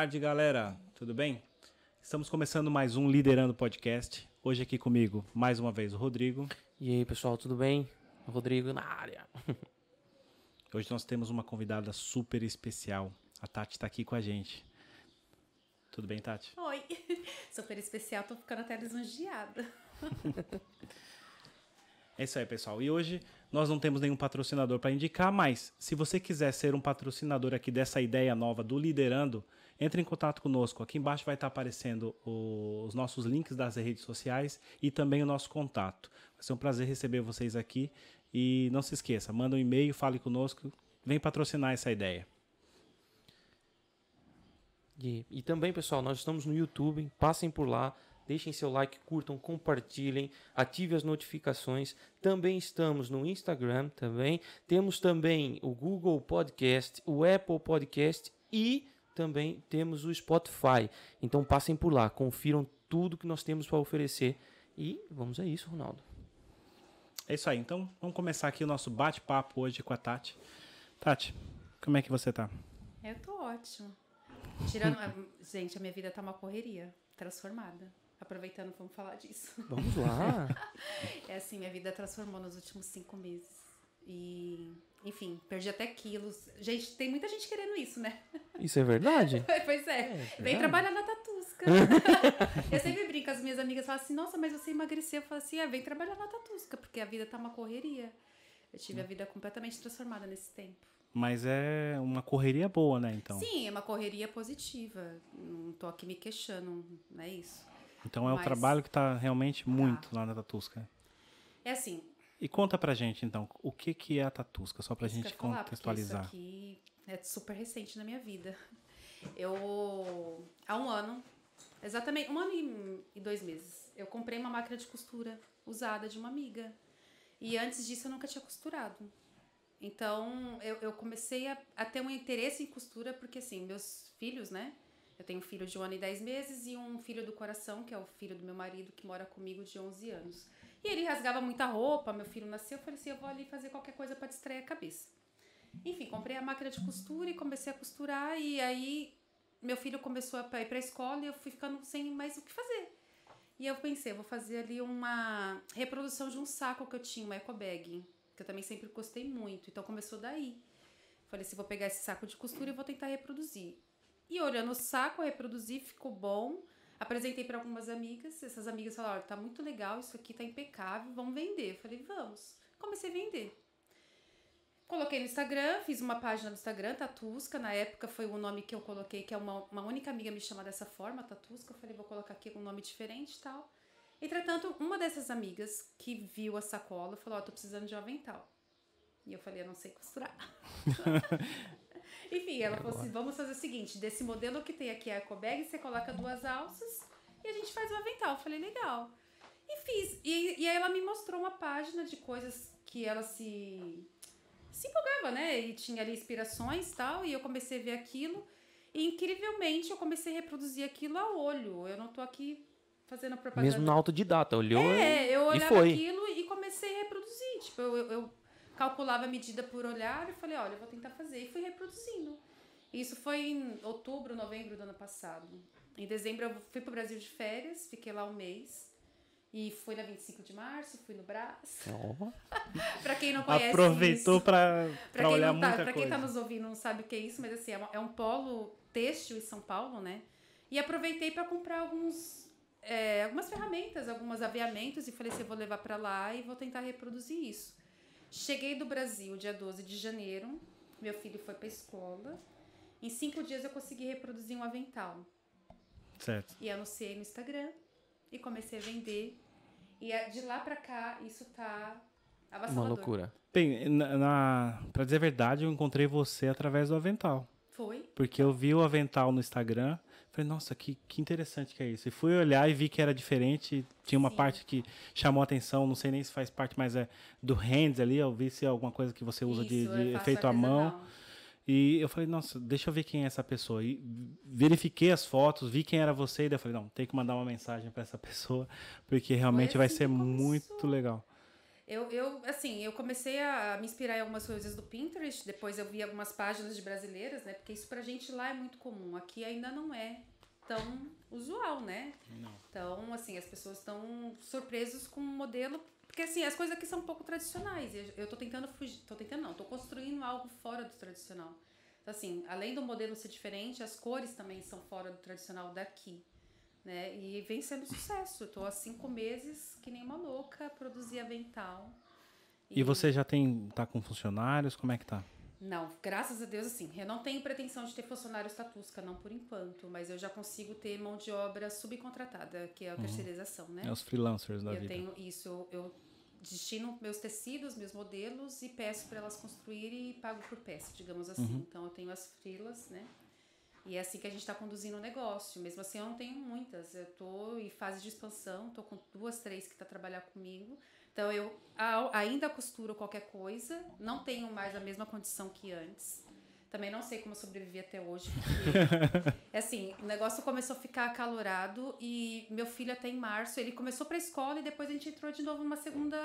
Boa tarde, galera. Tudo bem? Estamos começando mais um Liderando Podcast. Hoje aqui comigo, mais uma vez, o Rodrigo. E aí, pessoal, tudo bem? Rodrigo na área. Hoje nós temos uma convidada super especial. A Tati está aqui com a gente. Tudo bem, Tati? Oi. Super especial, tô ficando até lisonjeada. É isso aí, pessoal. E hoje nós não temos nenhum patrocinador para indicar, mas se você quiser ser um patrocinador aqui dessa ideia nova do Liderando, entre em contato conosco. Aqui embaixo vai estar aparecendo os nossos links das redes sociais e também o nosso contato. Vai ser um prazer receber vocês aqui. E não se esqueça, manda um e-mail, fale conosco, vem patrocinar essa ideia. E, e também, pessoal, nós estamos no YouTube, passem por lá, deixem seu like, curtam, compartilhem, ative as notificações. Também estamos no Instagram também. Temos também o Google Podcast, o Apple Podcast e também temos o Spotify. Então passem por lá, confiram tudo que nós temos para oferecer. E vamos a isso, Ronaldo. É isso aí. Então vamos começar aqui o nosso bate-papo hoje com a Tati. Tati, como é que você tá? Eu tô ótimo. Tirando. gente, a minha vida tá uma correria transformada. Aproveitando, vamos falar disso. Vamos lá. é assim, minha vida transformou nos últimos cinco meses. E, enfim, perdi até quilos. Gente, tem muita gente querendo isso, né? Isso é verdade? pois é. é Vem trabalhar na Tatusca. eu sempre brinco, as minhas amigas falam assim, nossa, mas você emagreceu. Eu falo assim, é, vem trabalhar na Tatusca, porque a vida tá uma correria. Eu tive a vida completamente transformada nesse tempo. Mas é uma correria boa, né, então? Sim, é uma correria positiva. Não tô aqui me queixando, não é isso. Então é Mas... o trabalho que está realmente tá. muito lá na Tatusca. É assim. E conta pra gente, então, o que, que é a Tatusca, só pra isso gente falar, contextualizar. Isso aqui é super recente na minha vida. Eu, há um ano, exatamente um ano e dois meses, eu comprei uma máquina de costura usada de uma amiga. E antes disso eu nunca tinha costurado. Então eu, eu comecei a, a ter um interesse em costura, porque assim, meus filhos, né? Eu tenho um filho de um ano e dez meses e um filho do coração, que é o filho do meu marido, que mora comigo de 11 anos. E ele rasgava muita roupa, meu filho nasceu, eu falei assim, eu vou ali fazer qualquer coisa para distrair a cabeça. Enfim, comprei a máquina de costura e comecei a costurar e aí meu filho começou a ir para a escola e eu fui ficando sem mais o que fazer. E eu pensei, eu vou fazer ali uma reprodução de um saco que eu tinha, uma eco bag, que eu também sempre gostei muito. Então começou daí. Falei assim, vou pegar esse saco de costura e vou tentar reproduzir. E olhando o saco, reproduzi, ficou bom. Apresentei para algumas amigas. Essas amigas falaram: tá muito legal, isso aqui tá impecável, vamos vender. Eu falei: vamos. Comecei a vender. Coloquei no Instagram, fiz uma página no Instagram, Tatusca. Na época foi o nome que eu coloquei, que é uma, uma única amiga me chama dessa forma, Tatusca. Eu falei: vou colocar aqui um nome diferente e tal. Entretanto, uma dessas amigas que viu a sacola falou: Ó, oh, tô precisando de um avental. E eu falei: Eu não sei costurar. Enfim, ela falou assim: vamos fazer o seguinte: desse modelo que tem aqui a ecobag, você coloca duas alças e a gente faz o avental. Eu falei: legal. E fiz. E, e aí ela me mostrou uma página de coisas que ela se, se empolgava, né? E tinha ali inspirações e tal. E eu comecei a ver aquilo. E incrivelmente eu comecei a reproduzir aquilo a olho. Eu não tô aqui fazendo propaganda. Mesmo na autodidata, olhou é, e, eu olhava e foi. aquilo e comecei a reproduzir. Tipo, eu, eu calculava a medida por olhar e falei, olha, eu vou tentar fazer. E fui reproduzindo. Isso foi em outubro, novembro do ano passado. Em dezembro eu fui para o Brasil de férias, fiquei lá um mês. E fui na 25 de março, fui no Brás. Oh. para quem não conhece. Aproveitou para olhar tá, muita Para quem está nos ouvindo não sabe o que é isso, mas assim, é, é um polo têxtil em São Paulo, né? E aproveitei para comprar alguns, é, algumas ferramentas, alguns aviamentos e falei assim, eu vou levar para lá e vou tentar reproduzir isso. Cheguei do Brasil dia 12 de janeiro, meu filho foi para escola. Em cinco dias eu consegui reproduzir um avental. Certo. E anunciei no Instagram e comecei a vender. E de lá para cá, isso tá avassalador. Uma loucura. Bem, na, na, pra dizer a verdade, eu encontrei você através do avental. Foi? Porque eu vi o avental no Instagram, falei, nossa, que, que interessante que é isso. E fui olhar e vi que era diferente. Tinha uma Sim. parte que chamou a atenção, não sei nem se faz parte, mas é do hands ali. Eu vi se é alguma coisa que você usa isso, de, de efeito à mão. E eu falei, nossa, deixa eu ver quem é essa pessoa. E verifiquei as fotos, vi quem era você, e daí eu falei, não, tem que mandar uma mensagem para essa pessoa, porque realmente assim vai ser muito legal. Eu, eu, assim, eu comecei a me inspirar em algumas coisas do Pinterest, depois eu vi algumas páginas de brasileiras, né? Porque isso pra gente lá é muito comum. Aqui ainda não é tão usual, né? Não. Então, assim, as pessoas estão surpresas com o modelo. Porque, assim, as coisas aqui são um pouco tradicionais. Eu, eu tô tentando fugir. Tô tentando, não. Tô construindo algo fora do tradicional. Então, assim, além do modelo ser diferente, as cores também são fora do tradicional daqui. Né? E vem sendo sucesso. Eu tô há cinco meses, que nem uma louca, produzir avental. E você já tem tá com funcionários? Como é que tá? Não, graças a Deus, assim, eu não tenho pretensão de ter funcionários tatusca, não por enquanto, mas eu já consigo ter mão de obra subcontratada, que é a terceirização, né? É os freelancers da eu vida. tenho isso, eu, eu destino meus tecidos, meus modelos e peço para elas construírem e pago por peça, digamos assim. Então eu tenho as freelas, né? E é assim que a gente está conduzindo o negócio. Mesmo assim, eu não tenho muitas. Eu tô em fase de expansão, tô com duas, três que tá trabalhar comigo. Então eu ainda costuro qualquer coisa, não tenho mais a mesma condição que antes. Também não sei como eu sobrevivi até hoje, porque é assim, o negócio começou a ficar acalorado e meu filho até em março, ele começou pra escola e depois a gente entrou de novo numa segunda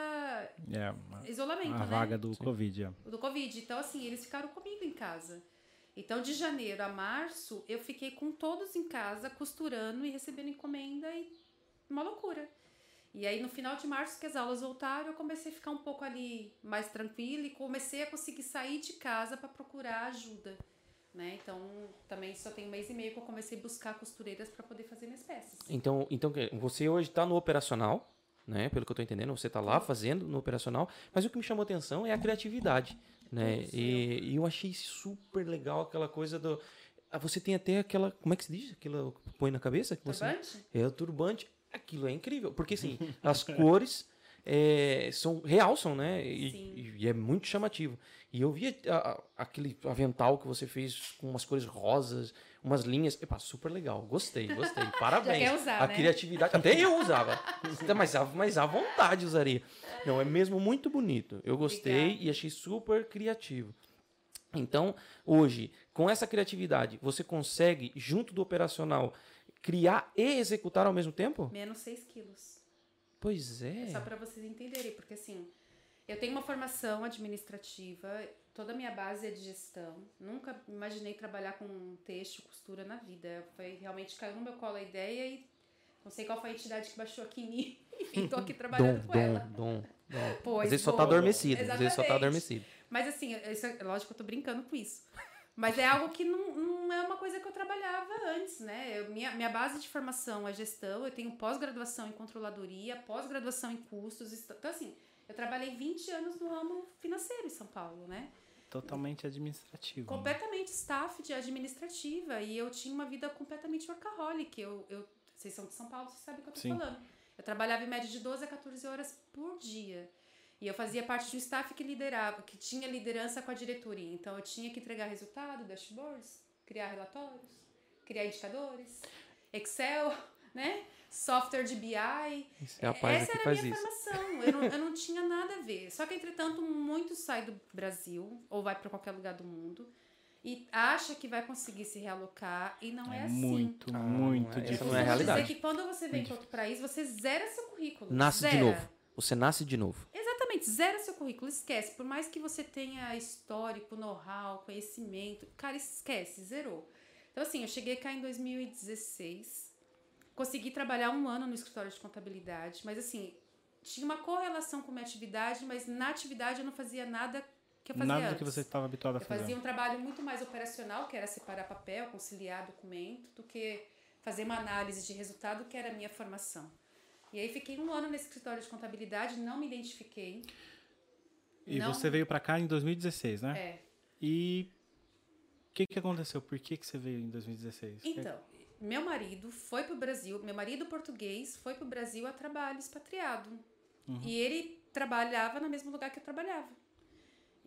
É, a, isolamento, a né? vaga do Covid. é. do Covid. Então, assim, eles ficaram comigo em casa. Então, de janeiro a março, eu fiquei com todos em casa, costurando e recebendo encomenda e uma loucura. E aí, no final de março, que as aulas voltaram, eu comecei a ficar um pouco ali mais tranquila e comecei a conseguir sair de casa para procurar ajuda. Né? Então, também só tem um mês e meio que eu comecei a buscar costureiras para poder fazer minhas peças. Então, então você hoje está no operacional, né? Pelo que eu tô entendendo, você tá lá fazendo no operacional, mas o que me chamou atenção é a criatividade, né? E, e eu achei super legal aquela coisa do ah, você tem até aquela, como é que se diz? Aquilo que põe na cabeça que você? É o turbante. Aquilo é incrível, porque assim, as cores é, são realçam, né? E, e é muito chamativo. E eu vi a- a- aquele avental que você fez com umas cores rosas, umas linhas. Epa, super legal. Gostei, gostei. Parabéns. quer usar, a né? criatividade. Até eu usava. mas, à- mas à vontade usaria. Não, é mesmo muito bonito. Eu gostei Obrigada. e achei super criativo. Então, hoje, com essa criatividade, você consegue, junto do operacional, criar e executar ao mesmo tempo? Menos 6 quilos. Pois é. Só para vocês entenderem, porque assim, eu tenho uma formação administrativa, toda a minha base é de gestão. Nunca imaginei trabalhar com texto, costura na vida. Foi realmente caiu no meu colo a ideia e não sei qual foi a entidade que baixou aqui em mim. Enfim, tô aqui Dom, trabalhando com ela. dom, dom. Pois Às vezes só tá adormecido. Às vezes só tá Exatamente. adormecido. Mas assim, isso é, lógico que eu tô brincando com isso. Mas é algo que não, não é uma coisa que eu trabalhava antes, né? Eu- minha, minha base de formação é gestão, eu tenho pós-graduação em controladoria, pós-graduação em custos. Então, assim, eu trabalhei 20 anos no ramo financeiro em São Paulo, né? Totalmente administrativo. né? Completamente staff de administrativa. E eu tinha uma vida completamente workaholic. Eu, eu, vocês são de São Paulo, vocês sabem o que eu tô Sim. falando. Eu trabalhava em média de 12 a 14 horas por dia. E eu fazia parte de um staff que liderava, que tinha liderança com a diretoria. Então eu tinha que entregar resultado, dashboards, criar relatórios, criar indicadores, Excel, né? Software de BI. Esse rapaz Essa era a faz minha isso. formação. Eu não, eu não tinha nada a ver. Só que, entretanto, muito sai do Brasil ou vai para qualquer lugar do mundo e acha que vai conseguir se realocar e não é, É assim. muito, Ah, muito é- difícil. não é realidade. dizer que quando você vem para outro país, você zera seu currículo. Nasce de Zera. novo. Você nasce de novo. Exatamente, zera seu currículo, esquece. Por mais que você tenha histórico, know-how, conhecimento, cara, esquece, zerou. Então, assim, eu cheguei cá em 2016, consegui trabalhar um ano no escritório de contabilidade, mas assim, tinha uma correlação com minha atividade, mas na atividade eu não fazia nada que eu fazia Nada do antes. que você estava habituado a Eu fazer. fazia um trabalho muito mais operacional, que era separar papel, conciliar documento, do que fazer uma análise de resultado, que era a minha formação. E aí fiquei um ano nesse escritório de contabilidade, não me identifiquei. E Não- você veio pra cá em 2016, né? É. E o que, que aconteceu? Por que, que você veio em 2016? Então, meu marido foi pro Brasil, meu marido português foi pro Brasil a trabalho expatriado. E ele trabalhava no mesmo lugar que eu trabalhava.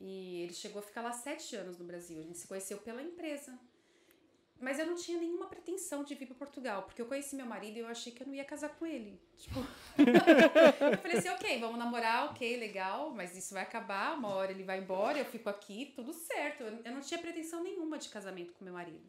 E ele chegou a ficar lá sete anos no Brasil. A gente se conheceu pela empresa. Mas eu não tinha nenhuma pretensão de vir para Portugal, porque eu conheci meu marido e eu achei que eu não ia casar com ele. Tipo, eu falei assim, ok, vamos namorar, ok, legal, mas isso vai acabar, uma hora ele vai embora, eu fico aqui, tudo certo. Eu não tinha pretensão nenhuma de casamento com meu marido.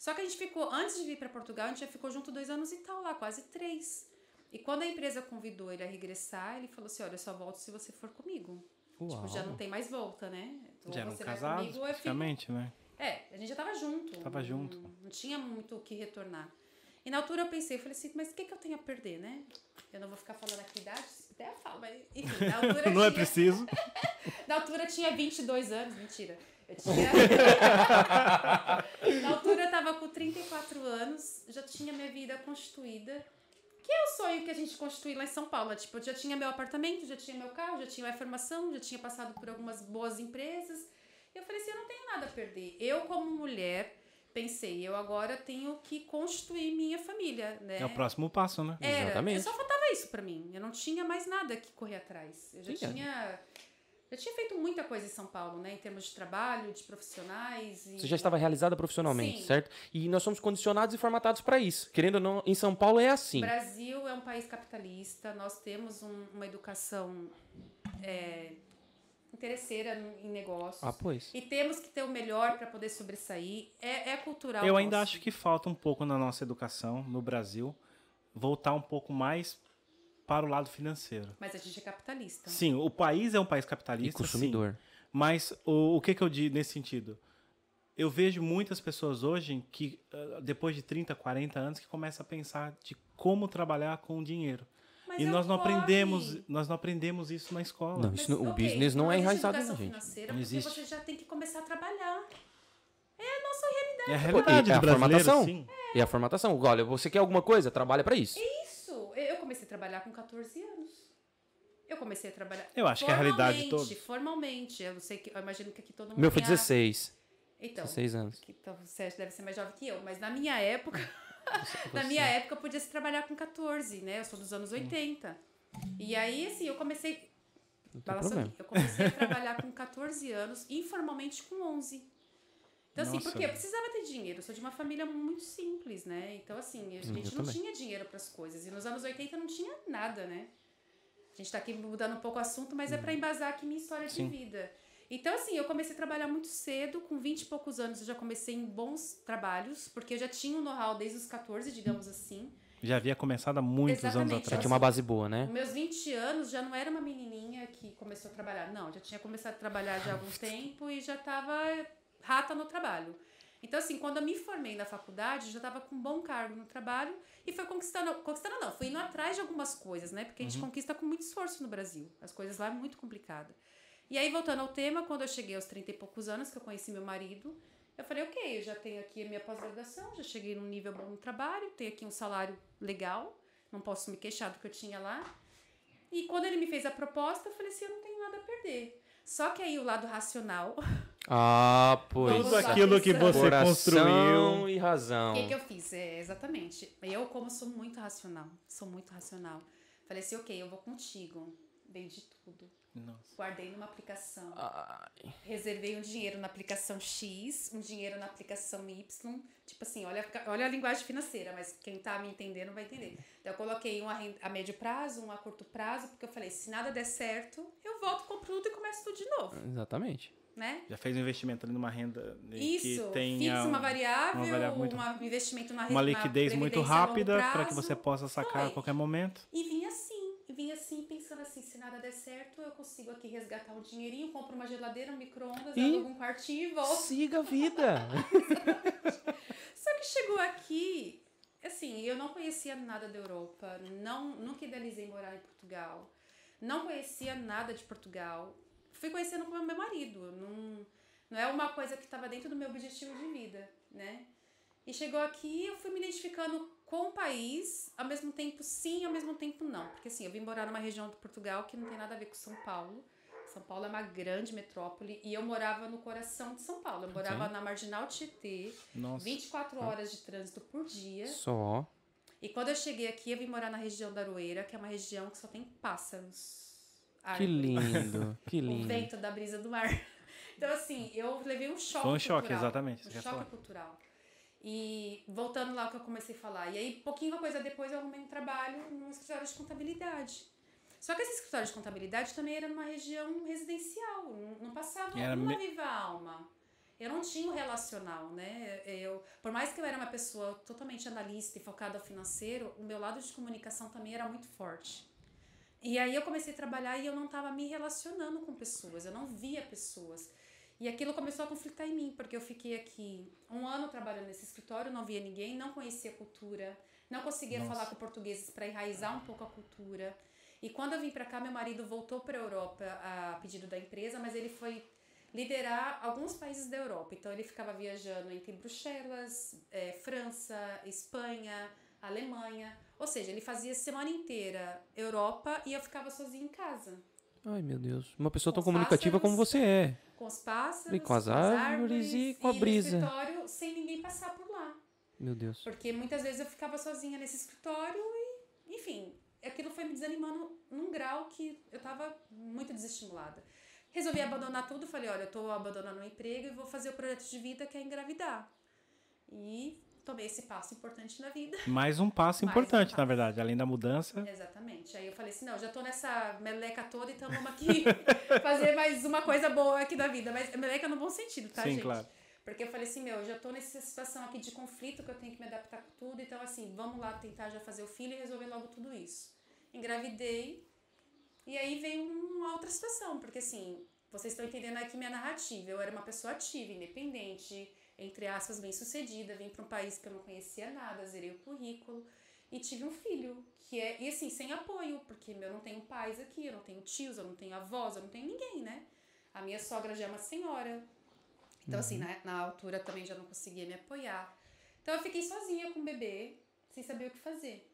Só que a gente ficou, antes de vir para Portugal, a gente já ficou junto dois anos e tal lá, quase três. E quando a empresa convidou ele a regressar, ele falou assim: olha, eu só volto se você for comigo. Tipo, já não tem mais volta, né? Já eram casados, comigo, eu fico- praticamente, né? É, a gente já tava junto. Tava não, junto. Não tinha muito o que retornar. E na altura eu pensei, eu falei assim, mas o que, que eu tenho a perder, né? Eu não vou ficar falando aqui idade, der eu falo, mas enfim, na altura Não é tinha, preciso. Na altura tinha 22 anos, mentira. Eu tinha... na altura eu tava com 34 anos, já tinha minha vida constituída. Que é o sonho que a gente constitui lá em São Paulo. Tipo, eu já tinha meu apartamento, já tinha meu carro, já tinha minha formação, já tinha passado por algumas boas empresas. Eu falei assim, eu não tenho nada a perder. Eu, como mulher, pensei, eu agora tenho que constituir minha família, né? É o próximo passo, né? Era, Exatamente. Só faltava isso pra mim. Eu não tinha mais nada que correr atrás. Eu já Sim, é. Tinha. Já tinha feito muita coisa em São Paulo, né? Em termos de trabalho, de profissionais. E... Você já estava realizada profissionalmente, Sim. certo? E nós somos condicionados e formatados para isso. Querendo ou não, em São Paulo é O assim. Brasil é um país capitalista, nós temos um- uma educação é, interesseira em negócios. Ah, pois. E temos que ter o melhor para poder sobressair. É, é cultural. Eu ainda nosso. acho que falta um pouco na nossa educação no Brasil voltar um pouco mais para o lado financeiro. Mas a gente é capitalista. Sim, o país é um país E capitalista, sim, consumidor. mas o, o que, que eu digo nesse sentido? Eu vejo muitas pessoas hoje que, ah, depois de 30, 40 anos, que começam a pensar de como trabalhar com o dinheiro. Mas e é nós não aprendemos, nós não aprendemos isso na escola. Não, isso não- o ok, business não é existe enraizado na gente. financeira Não porque existe. você já tem que começar a trabalhar. É a nossa realidade. É a realidade é a formatação. sim. E a formatação. Olha, você quer alguma coisa? Trabalha para isso. Isso. Eu comecei a trabalhar com 14 anos. Eu comecei a trabalhar. Eu acho que é a realidade de formalmente. Eu não sei que. Eu imagino que aqui todo mundo. Meu foi tenha- 16. Então. 16 anos. Que, então, você deve ser mais jovem que eu, mas na minha época. na minha época podia se trabalhar com 14, né? Eu sou dos anos 80. E aí, assim, eu comecei. Não tem Balançou problema. aqui. Eu comecei a trabalhar com 14 anos, informalmente com 11. Então, assim, Nossa. porque eu precisava ter dinheiro. Eu sou de uma família muito simples, né? Então, assim, a gente não também. tinha dinheiro para as coisas. E nos anos 80 não tinha nada, né? A gente tá aqui mudando um pouco o assunto, mas é para embasar aqui minha história Sim. de vida. Então, assim, eu comecei a trabalhar muito cedo, com 20 e poucos anos eu já comecei em bons trabalhos, porque eu já tinha um know-how desde os 14, digamos assim. Já havia começado há muitos Exatamente. anos Já atrás. tinha uma base boa, né? Meus 20 anos já não era uma menininha que começou a trabalhar. Não, já tinha começado a trabalhar já há algum tempo e já estava rata no trabalho. Então, assim, quando eu me formei na faculdade, já estava com um bom cargo no trabalho e foi conquistando, conquistando não, fui indo atrás de algumas coisas, né? Porque a gente conquista com muito esforço no Brasil. As coisas lá é muito complicado. E aí, voltando ao tema, quando eu cheguei aos 30 e poucos anos, que eu conheci meu marido, eu falei, ok, eu já tenho aqui a minha pós-graduação, já cheguei num nível bom no trabalho, tenho aqui um salário legal, não posso me queixar do que eu tinha lá. E quando ele me fez a proposta, eu falei assim, eu não tenho nada a perder. Só que aí o lado racional, Ah, pois. Tudo lá. aquilo que você Coração construiu. e razão. o que, que eu fiz? É, exatamente. Eu, como sou muito racional, sou muito racional, falei assim, ok, eu vou contigo. Vendi tudo. Nossa. Guardei numa aplicação. Ai, Reservei um dinheiro na aplicação X, um dinheiro na aplicação Y. Tipo assim, olha, olha a linguagem financeira, mas quem tá me entendendo vai entender. Então, eu coloquei um a médio prazo, um a curto prazo, porque eu falei, se nada der certo, eu volto, compro tudo e começo tudo de novo, exatamente. Né? Já fez um investimento ali numa renda né, Isso, que tenha fixa uma um- variável, uma variável muito- um investimento na uma liquidez muito a rápida para que você possa sacar a Foi. qualquer momento. E vim assim, e vim assim, pensando assim, se nada der certo, eu consigo aqui resgatar um dinheirinho, compro uma geladeira, um micro-ondas, E- alugo um quartinho e volto. Siga a vida. Só que chegou aqui, assim, eu não conhecia nada da Europa, não, nunca idealizei morar em Portugal, não conhecia nada de Portugal. Fui conhecendo com meu marido, não, não é uma coisa que estava dentro do meu objetivo de vida, né? E chegou aqui, eu fui me identificando com o país, ao mesmo tempo sim, ao mesmo tempo não. Porque assim, eu vim morar numa região de Portugal que não tem nada a ver com São Paulo. São Paulo é uma grande metrópole e eu morava no coração de São Paulo. Eu morava na Marginal Tietê, Nossa. 24 horas de trânsito por dia. Só. E quando eu cheguei aqui, eu vim morar na região da Aroeira, que é uma região que só tem pássaros. Que árvores, lindo. Que O lindo. vento da brisa do mar. Então, assim, eu levei um choque Foi um choque, cultural, exatamente, Um choque falar. cultural. E voltando lá ao que eu comecei a falar. E aí, pouquinho coisa depois, eu arrumei um trabalho num escritório de contabilidade. Só que esse escritório de contabilidade também era numa região residencial. Não, passava Era uma me- viva alma. eu não tinha o relacional, né? Eu, por mais que eu era uma pessoa totalmente analista e focada ao financeiro, o meu lado de comunicação também era muito forte. E aí eu comecei a trabalhar e eu não estava me relacionando com pessoas, eu não via pessoas. E aquilo começou a conflitar em mim, porque eu fiquei aqui um ano trabalhando nesse escritório, não via ninguém, não conhecia a cultura, não conseguia Nossa. falar com portugueses para enraizar um pouco a cultura. E quando eu vim para cá, meu marido voltou para a Europa a pedido da empresa, mas ele foi liderar alguns países da Europa. Então ele ficava viajando entre Bruxelas, é, França, Espanha, Alemanha. Ou seja, ele fazia semana inteira Europa e eu ficava sozinha em casa. Ai, meu Deus. Uma pessoa tão comunicativa pássaros, como você é. Com os pássaros, e com as, com árvores, árvores, e com a brisa. E no escritório sem ninguém passar por lá. Meu Deus. Porque muitas vezes eu ficava sozinha nesse escritório e, enfim, aquilo foi me desanimando num grau que eu tava muito desestimulada. Resolvi abandonar tudo, falei, olha, eu tô abandonando o emprego e vou fazer o projeto de vida que é engravidar. E tomei esse passo importante na vida. Mais um passo Mais importante, um passo. na verdade, além da mudança. Exatamente. Aí eu falei assim, não, já tô nessa meleca toda, então vamos aqui fazer mais uma coisa boa aqui da vida. Mas meleca no bom sentido, tá, Sim, gente? claro. Porque eu falei assim, meu, eu já tô nessa situação aqui de conflito que eu tenho que me adaptar com tudo, então assim, vamos lá tentar já fazer o filho e resolver logo tudo isso. Engravidei, e aí veio uma outra situação, porque assim, vocês estão entendendo aqui minha narrativa. Eu era uma pessoa ativa, independente, entre aspas, bem sucedida, vim para um país que eu não conhecia nada, zerei o currículo e tive um filho, que é, e assim, sem apoio, porque eu não tenho pais aqui, eu não tenho tios, eu não tenho avós, eu não tenho ninguém, né? A minha sogra já é uma senhora. Então, assim, uhum. assim, na, na altura também já não conseguia me apoiar. Então, eu fiquei sozinha com o bebê, sem saber o que fazer.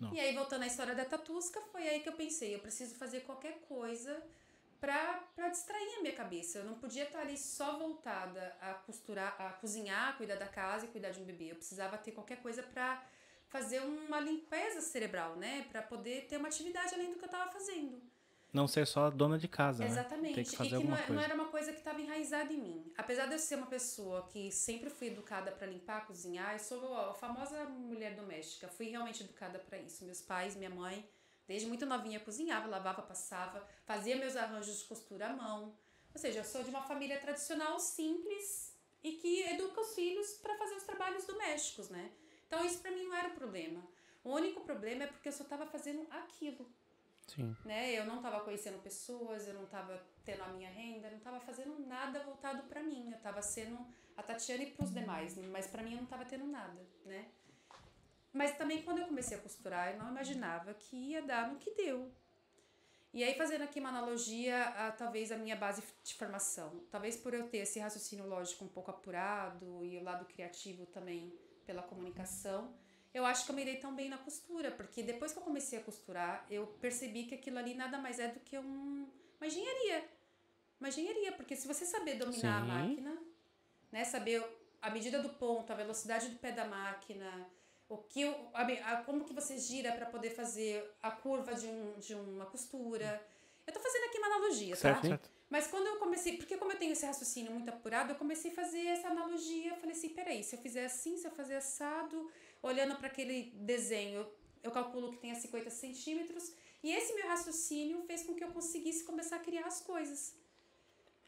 Não. E aí, voltando à história da Tatusca, foi aí que eu pensei, eu preciso fazer qualquer coisa para distrair a minha cabeça. Eu não podia estar ali só voltada a costurar, a cozinhar, a cuidar da casa e cuidar de um bebê. Eu precisava ter qualquer coisa para fazer uma limpeza cerebral, né? Para poder ter uma atividade além do que eu estava fazendo. Não ser só dona de casa, Exatamente. né? Que fazer e que não, coisa. não era uma coisa que estava enraizada em mim. Apesar de eu ser uma pessoa que sempre fui educada para limpar, cozinhar, eu sou a famosa mulher doméstica. Fui realmente educada para isso. Meus pais, minha mãe, desde muito novinha cozinhava, lavava, passava, fazia meus arranjos de costura à mão. Ou seja, eu sou de uma família tradicional simples e que educa os filhos para fazer os trabalhos domésticos, né? Então isso para mim não era o problema. O único problema é porque eu só estava fazendo aquilo. Sim. Né? Eu não estava conhecendo pessoas, eu não estava tendo a minha renda, eu não estava fazendo nada voltado para mim. Eu estava sendo a Tatiane para os demais, mas para mim eu não estava tendo nada, né? Mas também quando eu comecei a costurar, eu não imaginava que ia dar no que deu. E aí fazendo aqui uma analogia a talvez a minha base de formação, talvez por eu ter esse raciocínio lógico um pouco apurado e o lado criativo também pela comunicação, eu acho que eu me dei tão bem na costura, porque depois que eu comecei a costurar, eu percebi que aquilo ali nada mais é do que um, uma engenharia. Uma engenharia, porque se você saber dominar Sim. a máquina, né, saber a medida do ponto, a velocidade do pé da máquina, o que a, a, como que você gira para poder fazer a curva de, um, de uma costura. Eu tô fazendo aqui uma analogia, certo, tá? Certo. Mas quando eu comecei, porque como eu tenho esse raciocínio muito apurado, eu comecei a fazer essa analogia, falei assim, peraí, se eu fizer assim, se eu fazer assado, olhando para aquele desenho, eu calculo que tenha 50 centímetros. E esse meu raciocínio fez com que eu conseguisse começar a criar as coisas.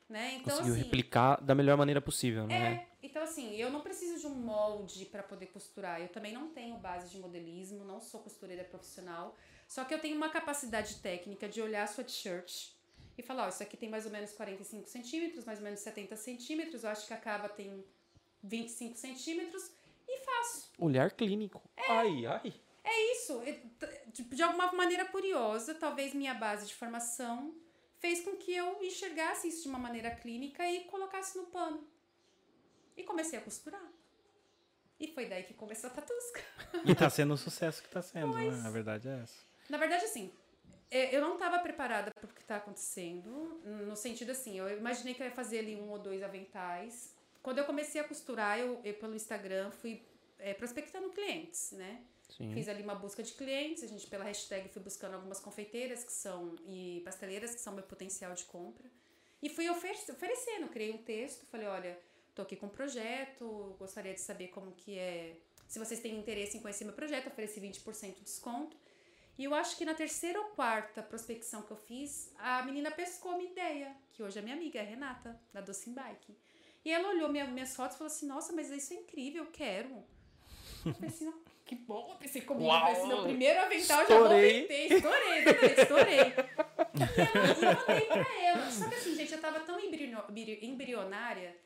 Né? Então, Conseguiu assim, replicar da melhor maneira possível, né? Então assim, eu não preciso de um molde para poder costurar. Eu também não tenho base de modelismo, não sou costureira profissional. Só que eu tenho uma capacidade técnica de olhar a sua t-shirt e falar, ó, isso aqui tem mais ou menos 45 centímetros, mais ou menos 70 centímetros, eu acho que a cava tem 25 centímetros e faço. Olhar clínico. É, ai, ai. É isso. De alguma maneira curiosa, talvez minha base de formação fez com que eu enxergasse isso de uma maneira clínica e colocasse no pano. E comecei a costurar. E foi daí que começou a tatusca. E tá sendo o sucesso que tá sendo, pois, né? A verdade é essa. Na verdade, assim, é, eu não estava preparada para o que está acontecendo, no sentido assim, eu imaginei que eu ia fazer ali um ou dois aventais, quando eu comecei a costurar, eu, eu pelo Instagram fui é, prospectando clientes, né? Sim. Fiz ali uma busca de clientes, a gente pela hashtag fui buscando algumas confeiteiras que são e pasteleiras que são meu potencial de compra. E fui oferecendo, criei um texto, falei, olha, tô aqui com um projeto, gostaria de saber como que é, se vocês têm interesse em conhecer meu projeto, ofereci 20% de desconto. E eu acho que na terceira ou quarta prospecção que eu fiz, a menina pescou minha ideia, que hoje é minha amiga, a Renata, da Doce Bike. E ela olhou minha, minhas fotos e falou assim: Nossa, mas isso é incrível, eu quero. Eu pensei, não, que bom, eu pensei comigo, Uau! esse meu primeiro avental, Estourei. já vender, estourei, estourei, estourei. E ela- eu mandei pra ela. Só que assim, gente, eu tava tão embrionária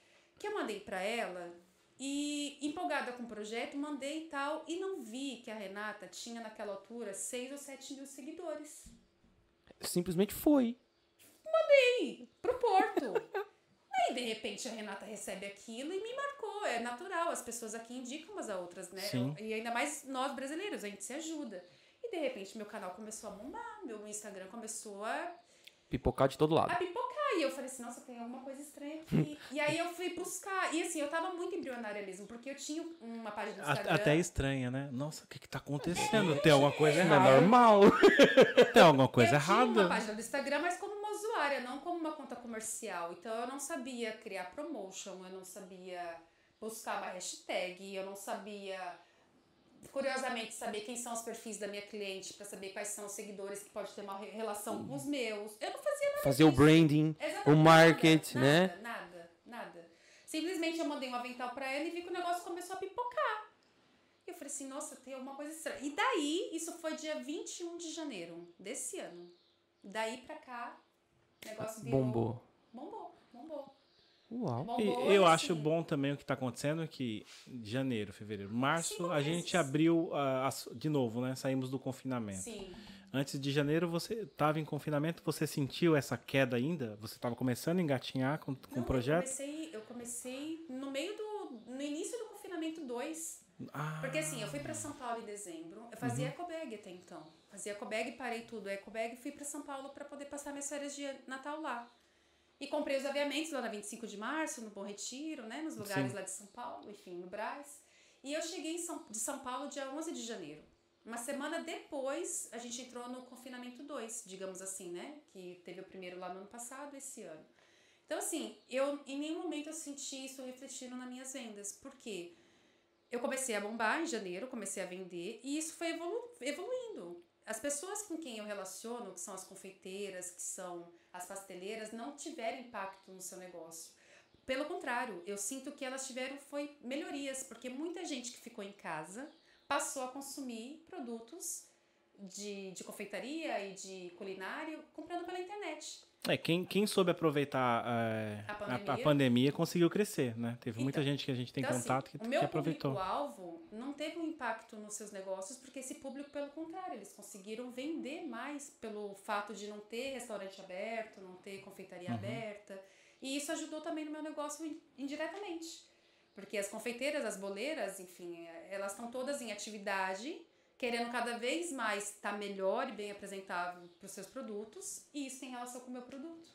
que eu mandei pra ela e empolgada com o projeto, mandei e tal, e não vi que a Renata tinha naquela altura 6 ou 7 mil seguidores. Simplesmente foi. Ei, pro Porto. Aí, de repente, a Renata recebe aquilo e me marcou. É natural, as pessoas aqui indicam umas a outras, né? Sim. E ainda mais nós brasileiros, a gente se ajuda. E de repente, meu canal começou a bombar, meu Instagram começou a Pipocar de todo lado. a pipocar. E eu falei assim, nossa, tem alguma coisa estranha aqui. e aí eu fui buscar. E assim, eu tava muito embrionária mesmo, porque eu tinha uma página do Instagram. Até estranha, né? Nossa, o que que tá acontecendo? Tem alguma coisa Não é errada. normal. Tem alguma coisa eu tinha uma errada. página do Instagram, mas como uma usuária, não como uma conta comercial. Então eu não sabia criar promotion, eu não sabia buscar uma hashtag, eu não sabia, curiosamente, saber quem são os perfis da minha cliente, pra saber quais são os seguidores que pode ter uma re- relação com os meus. Eu não fazia nada Fazer o branding, Exatamente, o market, nada, né? Nada, nada, nada. Simplesmente eu mandei um avental pra ela e vi que o negócio começou a pipocar. E eu falei assim, nossa, tem alguma coisa estranha. E daí, isso foi dia 21 de janeiro desse ano. Daí pra cá, o negócio virou... Bombou. Bombou, bombou. Uau. E eu e, acho assim, bom também o que está acontecendo, que janeiro, fevereiro, março, a gente abriu ah, as- de novo, né? Saímos do confinamento. Sim. Antes de janeiro, você estava em confinamento, você sentiu essa queda ainda? Você estava começando a engatinhar com, com Não, o projeto? Eu comecei, eu comecei no meio do... No início do confinamento 2. Ah, Porque assim, eu fui pra São Paulo em dezembro. Eu fazia ecobag até então. Fazia ecobag, parei tudo. Ecobag e fui pra São Paulo pra poder passar minhas férias de Natal lá. E comprei os aviamentos lá na 25 de março, no Bom Retiro, né? Nos lugares Sim. lá de São Paulo, enfim, no Brás. E eu cheguei São, de São Paulo dia 11 de janeiro. Uma semana depois, a gente entrou no confinamento 2, digamos assim, né? Que teve o primeiro lá no ano passado, esse ano. Então, assim, eu em nenhum momento eu senti isso refletindo nas minhas vendas. Por quê? Eu comecei a bombar em janeiro, comecei a vender e isso foi evolu evoluindo. As pessoas com quem eu relaciono, que são as confeiteiras, que são as pasteleiras, não tiveram impacto no seu negócio. Pelo contrário, eu sinto que elas tiveram foi melhorias, porque muita gente que ficou em casa passou a consumir produtos de, de confeitaria e de culinário comprando pela internet. É, quem, quem soube aproveitar é, A a, a pandemia. pandemia conseguiu crescer, né? Teve muita Então, gente que a gente tem Então, assim, contato que, o que meu aproveitou. público-alvo não teve um impacto nos seus negócios, porque esse público, pelo contrário, eles conseguiram vender mais pelo fato de não ter restaurante aberto, não ter confeitaria Uhum. aberta. E isso ajudou também no meu negócio in- indiretamente. Porque as confeiteiras, as boleiras, enfim, eh, elas estão todas em atividade, querendo cada vez mais estar melhor e bem apresentável para os seus produtos, e isso tem relação com o meu produto.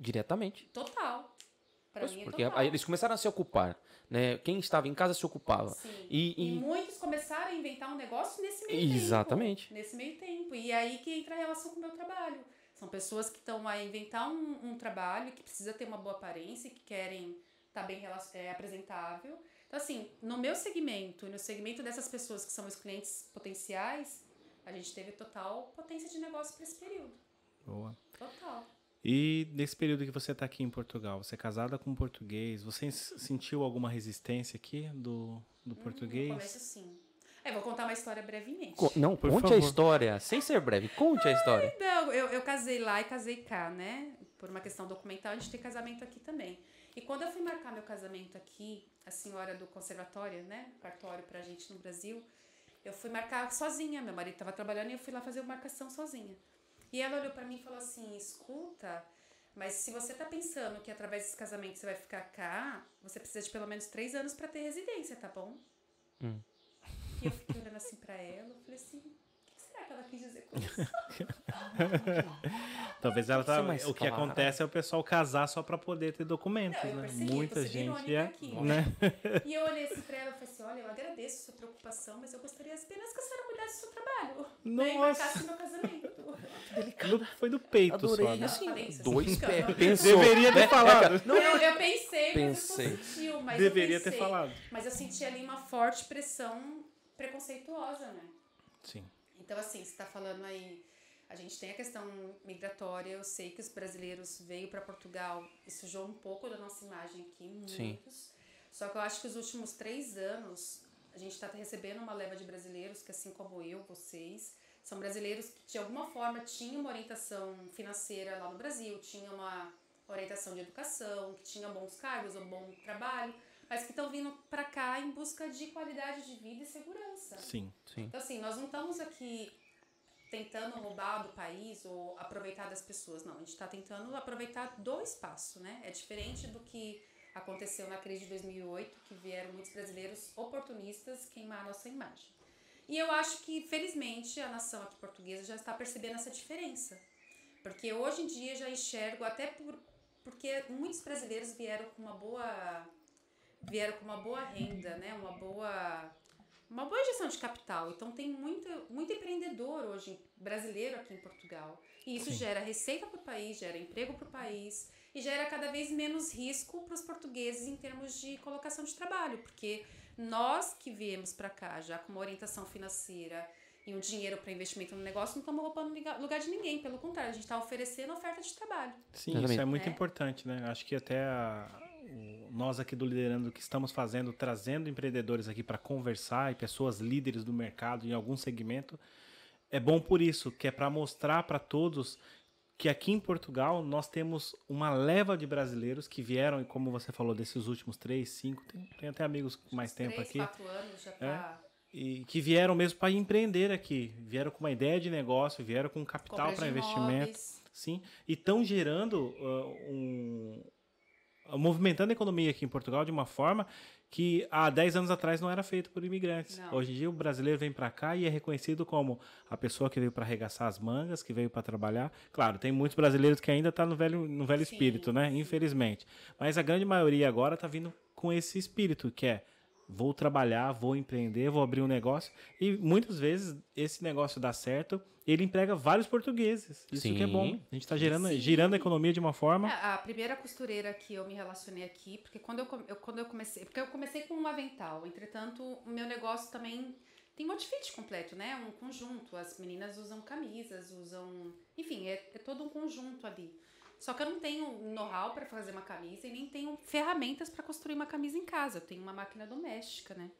Diretamente. Total. Para Pois, mim é porque total. aí eles começaram a se ocupar, né? Quem estava em casa se ocupava. Sim. E, E, e- muitos começaram a inventar um negócio nesse meio tempo. Exatamente. Nesse meio tempo. E aí que entra a relação com o meu trabalho. São pessoas que estão a inventar um, um trabalho que precisa ter uma boa aparência, que querem estar bem rela- é, apresentável. Então, assim, no meu segmento e no segmento dessas pessoas que são os clientes potenciais, a gente teve total potência de negócio para esse período. Boa. Total. E nesse período que você está aqui em Portugal, você é casada com um português, você sentiu alguma resistência aqui do, do português? No começo, sim. É, vou contar uma história brevemente. Co- Não, Por conte a favor. história, sem ser breve, conte a história. Não, eu, eu casei lá e casei cá, né? Por uma questão documental, a gente tem casamento aqui também. E quando eu fui marcar meu casamento aqui, a senhora do conservatório, né? Cartório pra gente no Brasil, eu fui marcar sozinha. Meu marido tava trabalhando e eu fui lá fazer uma marcação sozinha. E ela olhou pra mim e falou assim: escuta, mas se você tá pensando que através desse casamento você vai ficar cá, você precisa de pelo menos três anos pra ter residência, tá bom? Hum. E eu fiquei olhando assim pra ela, eu falei assim: o que será que ela quis dizer com isso? Talvez ela tá. O que clara. acontece é o pessoal casar só para poder ter documentos, Não, eu né? percebi, Muita você gente é, aqui. né? E eu olhei assim pra ela e falei assim: olha, eu agradeço a sua preocupação, mas eu gostaria apenas que a senhora cuidasse do seu trabalho. Né? E Nossa. marcasse meu casamento. No- foi do peito Adorei, só, né? assim, isso, dois assim, pés. Pensou. Deveria ter né? falado. Não, eu, eu pensei, Pensei. mas sentiu, mas Deveria eu ter pensei. falado. Mas eu senti ali uma forte pressão preconceituosa, né? Sim. Então, assim, você tá falando aí A gente tem a questão migratória, eu sei que os brasileiros veio para Portugal e sujou um pouco da nossa imagem aqui, muitos. Sim. Só que eu acho que os últimos três anos a gente está recebendo uma leva de brasileiros que, assim como eu, vocês, são brasileiros que de alguma forma tinham uma orientação financeira lá no Brasil, tinham uma orientação de educação, que tinham bons cargos, um bom trabalho, mas que estão vindo para cá em busca de qualidade de vida e segurança. Sim, sim. Então, assim, nós não estamos aqui tentando roubar do país ou aproveitar das pessoas. Não, a gente está tentando aproveitar do espaço, né? É diferente do que aconteceu na crise de 2008, que vieram muitos brasileiros oportunistas queimar a nossa imagem. E eu acho que, felizmente, a nação aqui portuguesa já está percebendo essa diferença. Porque hoje em dia já enxergo, até por, porque muitos brasileiros vieram com uma boa vieram com uma boa renda, né? Uma boa uma boa gestão de capital. Então tem muito, muito empreendedor hoje brasileiro aqui em Portugal. E isso Sim. gera receita para o país, gera emprego para o país e gera cada vez menos risco para os portugueses em termos de colocação de trabalho, porque nós que viemos para cá já com uma orientação financeira e um dinheiro para investimento no negócio, não estamos roubando lugar de ninguém, pelo contrário, a gente está oferecendo oferta de trabalho. Sim, isso é muito é. importante, né? Acho que até a, nós aqui do Liderando que estamos fazendo, trazendo empreendedores aqui para conversar e pessoas líderes do mercado em algum segmento, é bom por isso, que é para mostrar para todos que aqui em Portugal nós temos uma leva de brasileiros que vieram, e como você falou, desses últimos três, cinco, tem, tem até amigos com mais tempo aqui. Quatro anos já tá... É, e que vieram mesmo para empreender aqui, vieram com uma ideia de negócio, vieram com capital para investimento, sim, e estão gerando uh, um, movimentando a economia aqui em Portugal de uma forma que há 10 anos atrás não era feito por imigrantes. Não. Hoje em dia o brasileiro vem para cá e é reconhecido como a pessoa que veio para arregaçar as mangas, que veio para trabalhar. Claro, tem muitos brasileiros que ainda tá no velho, no velho espírito, né? Infelizmente. Mas a grande maioria agora está vindo com esse espírito, que é vou trabalhar, vou empreender, vou abrir um negócio. E muitas vezes esse negócio dá certo, ele emprega vários portugueses. Isso Sim. que é bom. A gente está girando, girando a economia de uma forma. É, a primeira costureira que eu me relacionei aqui, porque quando eu, eu, quando eu comecei. Porque eu comecei com um avental. Entretanto, o meu negócio também tem um outfit completo, né? Um conjunto. As meninas usam camisas, usam. Enfim, é, é todo um conjunto ali. Só que eu não tenho know-how para fazer uma camisa e nem tenho ferramentas para construir uma camisa em casa. Eu tenho uma máquina doméstica, né?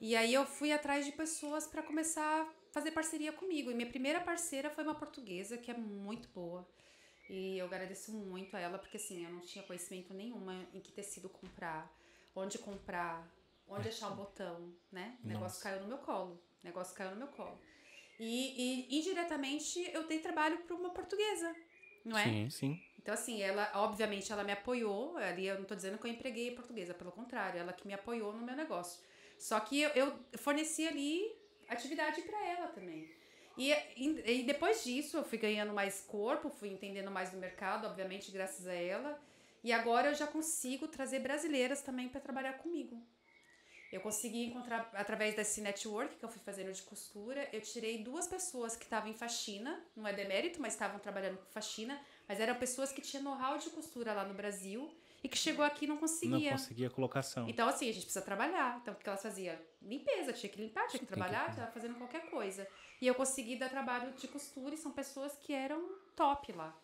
E aí eu fui atrás de pessoas para começar a fazer parceria comigo. E minha primeira parceira foi uma portuguesa que é muito boa. E eu agradeço muito a ela porque assim, eu não tinha conhecimento nenhuma em que tecido comprar, onde comprar, onde achar o botão, né? O negócio Nossa. caiu no meu colo. O negócio caiu no meu colo. E, e indiretamente eu dei trabalho para uma portuguesa não é? Sim, sim. Então, assim, ela, obviamente, ela me apoiou. Ali eu não estou dizendo que eu empreguei portuguesa, pelo contrário, ela que me apoiou no meu negócio. Só que eu, eu forneci ali atividade para ela também. E, e, e, depois disso, eu fui ganhando mais corpo, fui entendendo mais do mercado, obviamente, graças a ela. E agora eu já consigo trazer brasileiras também para trabalhar comigo. Eu consegui encontrar, através desse network que eu fui fazendo de costura, eu tirei duas pessoas que estavam em faxina, não é demérito, mas estavam trabalhando com faxina, mas eram pessoas que tinham know-how de costura lá no Brasil e que chegou aqui e não conseguia. Não conseguia colocação. Então, assim, a gente precisa trabalhar. Então, porque elas faziam limpeza, tinha que limpar, tinha que trabalhar, estava fazendo qualquer coisa. E eu consegui dar trabalho de costura e são pessoas que eram top lá,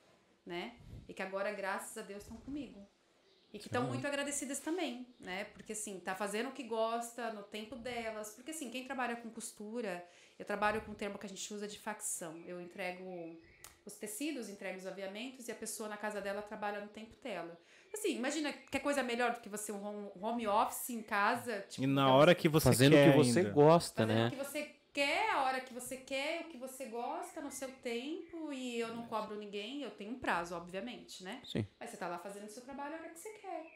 né? E que agora, graças a Deus, estão comigo. E que estão muito agradecidas também, né? Porque assim, tá fazendo o que gosta no tempo delas. Porque assim, quem trabalha com costura, eu trabalho com o termo que a gente usa de facção. Eu entrego os tecidos, entrego os aviamentos e a pessoa na casa dela trabalha no tempo dela. Assim, imagina que coisa melhor do que você um home office em casa. Tipo, e na hora que você fazendo quer o que você ainda. gosta, fazendo né? o que você quer, a hora que você quer, o que você gosta, no seu tempo, e eu não cobro ninguém, eu tenho um prazo, obviamente, né? Sim. Mas você tá lá fazendo o seu trabalho a hora que você quer.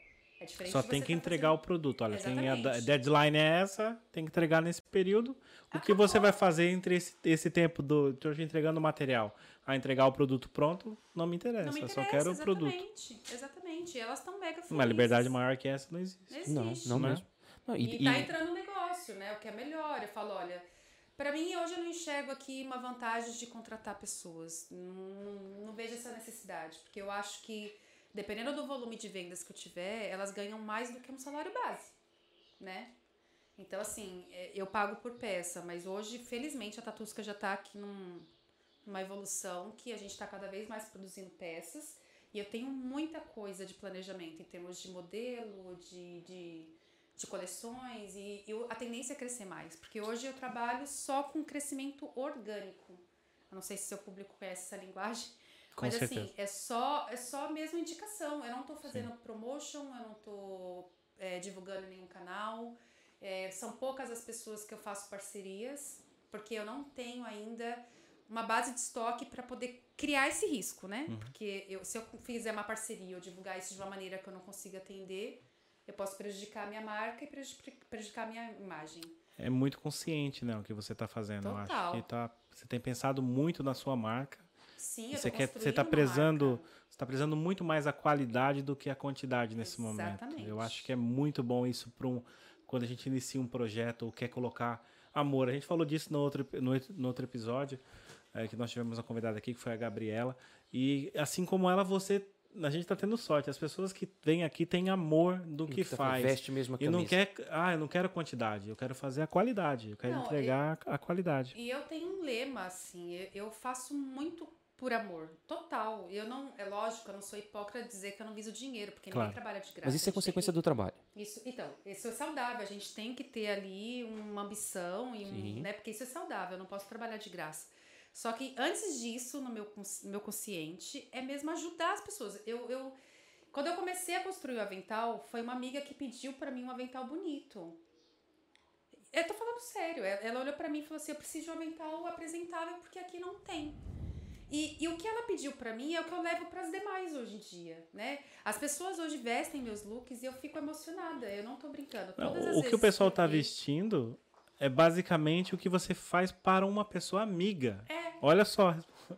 É diferente Só tem que tá entregar fazendo... o produto. Olha, tem a deadline é essa, tem que entregar nesse período. O Acabou. que você vai fazer entre esse, esse tempo do tô entregando o material a entregar o produto pronto, não me interessa. Não me interessa, só quero o produto. Exatamente, exatamente. Elas estão mega felizes. Uma liberdade maior que essa não existe. Não existe. Não, não mesmo. Não, e, e tá entrando no negócio, né? O que é melhor. Eu falo, olha, para mim, hoje eu não enxergo aqui uma vantagem de contratar pessoas. Não, não, vejo essa necessidade, porque eu acho que, dependendo do volume de vendas que eu tiver, elas ganham mais do que um salário base, né? Então, assim, é, eu pago por peça, mas hoje, felizmente, a Tatusca já está aqui num, uma evolução que a gente está cada vez mais produzindo peças e eu tenho muita coisa de planejamento em termos de modelo, de, de, de coleções e, e a tendência é crescer mais, porque hoje eu trabalho só com crescimento orgânico. Eu não sei se seu público conhece essa linguagem, Com mas certeza. assim, é só, é só mesmo indicação. Eu não tô fazendo promotion, eu não tô é, divulgando nenhum canal. É, são poucas as pessoas que eu faço parcerias, porque eu não tenho ainda uma base de estoque para poder criar esse risco, né? Porque eu, se eu fizer uma parceria ou divulgar isso de uma maneira que eu não consiga atender, eu posso prejudicar a minha marca e prejudicar a minha imagem. É muito consciente, né, o que você está fazendo. Eu Total. acho que tá, você tem pensado muito na sua marca. Sim, eu Você quer, você está prezando, você tá prezando muito mais a qualidade do que a quantidade nesse momento. Exatamente. Eu acho que é muito bom isso para um quando a gente inicia um projeto ou quer colocar amor. A gente falou disso no outro no, no outro episódio é, que nós tivemos uma convidada aqui que foi a Gabriela e assim como ela você a gente está tendo sorte. As pessoas que vêm aqui têm amor do que Tá- faz. Veste mesmo a E camisa. não quer, ah, eu não quero quantidade, eu quero fazer a qualidade, eu quero Não, entregar a qualidade. E eu tenho um lema, assim, eu, eu faço muito por amor, total. Eu não, é lógico, eu não sou hipócrita de dizer que eu não viso dinheiro, porque Claro. ninguém trabalha de graça. Mas isso é consequência que- do trabalho. Isso, então, isso é saudável. A gente tem que ter ali uma ambição e um, né, porque isso é saudável. Eu não posso trabalhar de graça. Só que antes disso, no meu, no meu consciente, é mesmo ajudar as pessoas. Eu, eu, quando eu comecei a construir o avental, foi uma amiga que pediu pra mim um avental bonito. Eu tô falando sério. Ela olhou pra mim e falou assim: "Eu preciso de um avental apresentável porque aqui não tem". E, e o que ela pediu pra mim é o que eu levo pras demais hoje em dia, né? As pessoas hoje vestem meus looks e eu fico emocionada. Eu não tô brincando. Todas as o que o pessoal eu está vi- vestindo é basicamente o que você faz para uma pessoa amiga. É. Olha só. É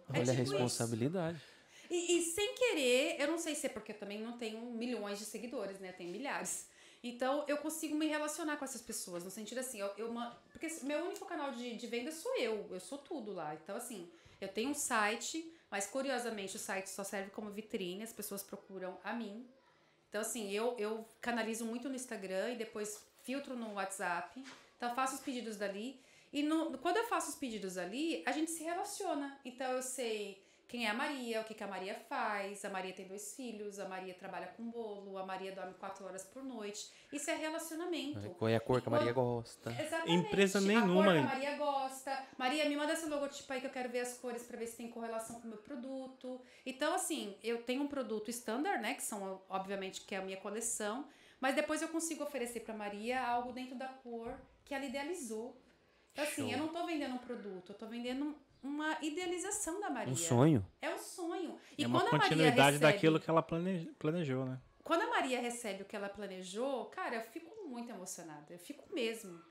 Olha a tipo isso. responsabilidade. E, e sem querer, eu não sei se é porque eu também não tenho milhões de seguidores, né? Eu tenho milhares. Então eu consigo me relacionar com essas pessoas, no sentido assim, eu, eu porque meu único canal de, de venda sou eu, eu sou tudo lá. Então, assim, eu tenho um site, mas curiosamente o site só serve como vitrine, as pessoas procuram a mim. Então, assim, eu, eu canalizo muito no Instagram e depois filtro no WhatsApp. Então, eu faço os pedidos dali. E no, quando eu faço os pedidos ali, a gente se relaciona. Então, eu sei quem é a Maria, o que, que a Maria faz. A Maria tem dois filhos, a Maria trabalha com bolo, a Maria dorme quatro horas por noite. Isso é relacionamento. Qual é a cor que a Maria gosta? Exatamente. Empresa A nenhuma- cor que a Maria gosta. Maria, me manda esse logotipo aí que eu quero ver as cores pra ver se tem correlação com o meu produto. Então, assim, eu tenho um produto standard, né? Que são, obviamente, que é a minha coleção. Mas depois eu consigo oferecer pra Maria algo dentro da cor que ela idealizou. Então, assim, Show. eu não tô vendendo um produto, eu tô vendendo uma idealização da Maria. Um sonho? É um sonho. E é uma quando a Maria continuidade recebe- daquilo que ela plane- planejou, né? quando a Maria recebe o que ela planejou, cara, eu fico muito emocionada. Eu fico mesmo.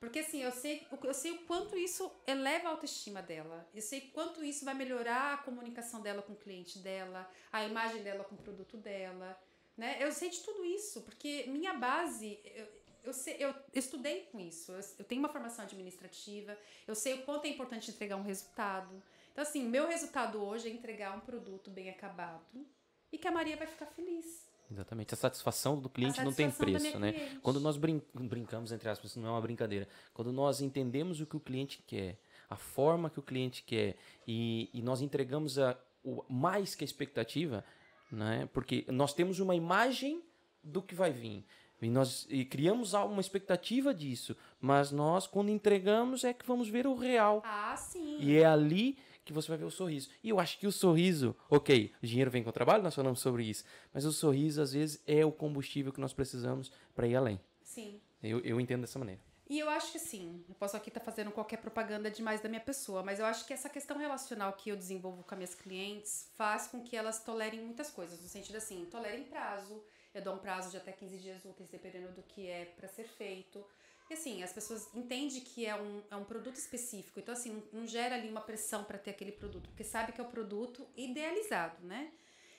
Porque assim, eu sei, eu sei o quanto isso eleva a autoestima dela. Eu sei quanto isso vai melhorar a comunicação dela com o cliente dela, a imagem dela com o produto dela. Né? Eu sei de tudo isso, porque minha base, eu, eu, sei, eu estudei com isso. Eu, eu tenho uma formação administrativa, eu sei o quanto é importante entregar um resultado. Então, assim, meu resultado hoje é entregar um produto bem acabado e que a Maria vai ficar feliz. Exatamente. A satisfação do cliente não tem satisfação preço, né? cliente. Quando nós brin- brincamos, entre aspas, não é uma brincadeira. Quando nós entendemos o que o cliente quer, a forma que o cliente quer e, e nós entregamos a, o mais que a expectativa, né? Porque nós temos uma imagem do que vai vir. E nós e criamos uma expectativa disso, mas nós, quando entregamos, é que vamos ver o real. Ah, sim. E é ali que você vai ver o sorriso. E eu acho que o sorriso, ok, o dinheiro vem com o trabalho, nós falamos sobre isso, mas o sorriso, às vezes, é o combustível que nós precisamos para ir além. Sim. Eu, eu entendo dessa maneira. E eu acho que sim, eu posso aqui estar fazendo qualquer propaganda demais da minha pessoa, mas eu acho que essa questão relacional que eu desenvolvo com as minhas clientes faz com que elas tolerem muitas coisas, no sentido assim, tolerem prazo, eu dou um prazo de até 15 dias úteis, dependendo do que é para ser feito. E assim, as pessoas entendem que é um, é um produto específico, então assim, não, não gera ali uma pressão para ter aquele produto, porque sabe que é o produto idealizado, né?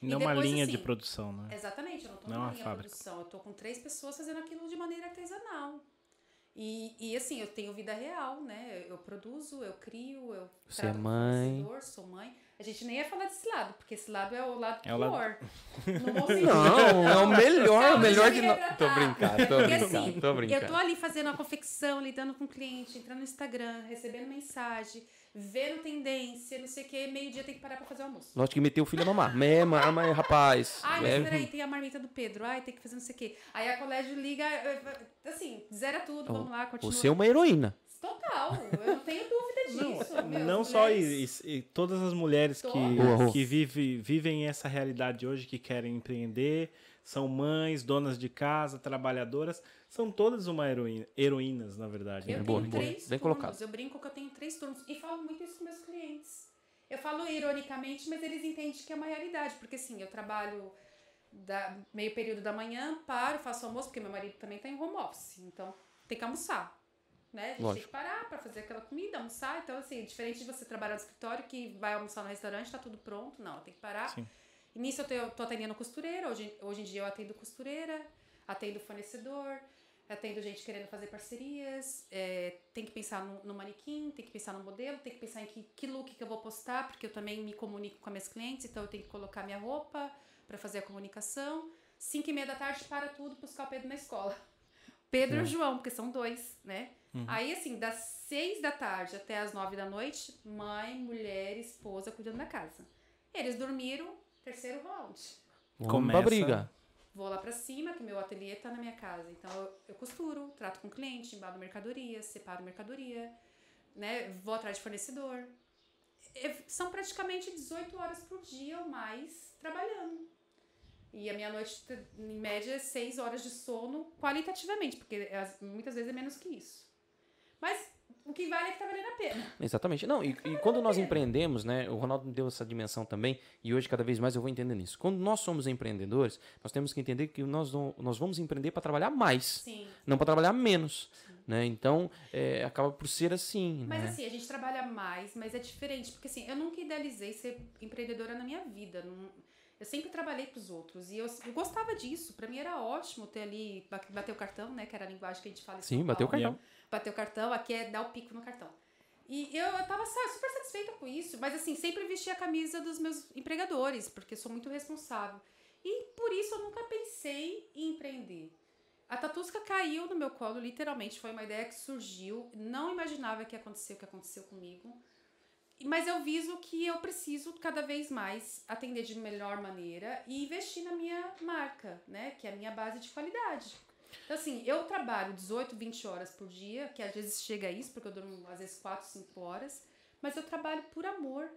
E Não uma depois, linha de assim, produção, né? Exatamente, eu não tô Não é numa uma linha fábrica. de produção, eu tô com três pessoas fazendo aquilo de maneira artesanal. E, e assim, eu tenho vida real, né? Eu produzo, eu crio, eu Você é mãe. sou mãe. A gente nem ia falar desse lado, porque esse lado é o lado É o pior. Não, é o melhor, o melhor de nós. Tô brincando, tô Porque brincando, assim, tô brincando. eu tô ali fazendo a confecção, lidando com o cliente, entrando no Instagram, recebendo mensagem, vendo tendência, não sei o que, meio-dia tem que parar pra fazer o almoço. Lógico que meteu o filho a mamar. Mé, mama, rapaz. Ai, mas É, peraí, tem a marmita do Pedro. Ai, tem que fazer não sei o quê. Aí a colégio liga, eh, assim, zera tudo, vamos lá, continua. Você é uma heroína. Total, eu não tenho dúvida disso. meu, Não só isso, e todas as mulheres que, Todas. Boa, que vive, vivem essa realidade hoje, que querem empreender, são mães, donas de casa, trabalhadoras, são todas uma heroína, heroínas, na verdade. Eu né? boa, tenho boa. três Bem turnos. colocado. Eu brinco que eu tenho três turnos. E falo muito isso com meus clientes. Eu falo ironicamente, mas eles entendem que é uma realidade. Porque assim, eu trabalho da, meio período da manhã, paro, faço almoço, porque meu marido também tá em home office. Então, tem que almoçar. Né? A gente tem Lógico. que parar pra fazer aquela comida, almoçar. Então, assim, diferente de você trabalhar no escritório, que vai almoçar no restaurante, tá tudo pronto. Não, tem que parar. Sim. E nisso eu tô, atendendo costureira. Hoje, hoje em dia eu atendo costureira, atendo fornecedor, atendo gente querendo fazer parcerias. é, tem que pensar no, no manequim, tem que pensar no modelo, tem que pensar em que, que look que eu vou postar, porque eu também me comunico com as minhas clientes, então eu tenho que colocar minha roupa para fazer a comunicação. Cinco e meia da tarde para tudo, buscar o Pedro na escola. Pedro e o João, porque são dois, né? Aí, assim, das seis da tarde até as nove da noite, mãe, mulher, esposa cuidando da casa. Eles dormiram, terceiro round. Começa- pra briga. Vou lá pra cima, que meu ateliê tá na minha casa. Então eu, eu costuro, trato com o cliente, embalo mercadoria, separo mercadoria, né? Vou atrás de fornecedor. É, São praticamente 18 horas por dia ou mais trabalhando. E a minha noite, em média, é 6 horas de sono qualitativamente, porque as- muitas vezes é menos que isso. Mas o que vale é que tá valendo a pena. Exatamente. Não, e, e quando nós empreendemos, né? O Ronaldo me deu essa dimensão também, e hoje cada vez mais eu vou entendendo isso. Quando nós somos empreendedores, nós temos que entender que nós, não- nós vamos empreender para trabalhar mais, Sim. não para trabalhar menos. Né? Então, é, acaba por ser assim. Mas né? assim, a gente trabalha mais, mas é diferente, porque assim, eu nunca idealizei ser empreendedora na minha vida. não- eu sempre trabalhei pros outros e eu, eu gostava disso. Pra mim era ótimo ter ali, ba- bater o cartão, né? Que era a linguagem que a gente fala Sim, bater o cartão. Bater o cartão, aqui é dar o pico no cartão. E eu, eu tava super satisfeita com isso, mas assim, sempre vesti a camisa dos meus empregadores, porque sou muito responsável. E por isso eu nunca pensei em empreender. A Tatusca caiu no meu colo, literalmente, foi uma ideia que surgiu. Não imaginava que ia acontecer o que aconteceu comigo. Mas eu viso que eu preciso cada vez mais atender de melhor maneira e investir na minha marca, né? Que é a minha base de qualidade. Então, assim, eu trabalho 18, 20 horas por dia, que às vezes chega a isso, porque eu durmo às vezes 4, 5 horas, mas eu trabalho por amor,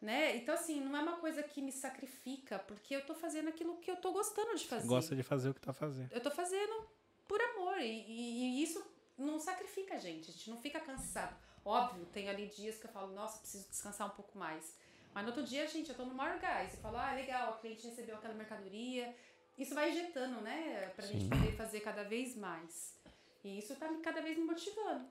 né? Então, assim, não é uma coisa que me sacrifica, porque eu tô fazendo aquilo que eu tô gostando de fazer. Gosta de fazer o que tá fazendo. Eu tô fazendo por amor, e, e- e isso não sacrifica a gente, a gente não fica cansado. Óbvio, tem ali dias que eu falo, nossa, preciso descansar um pouco mais. Mas no outro dia, gente, eu tô no maior gás. Eu falo, ah, legal, a cliente recebeu aquela mercadoria. Isso vai injetando, né? Pra gente poder fazer cada vez mais. E isso tá me- cada vez me motivando.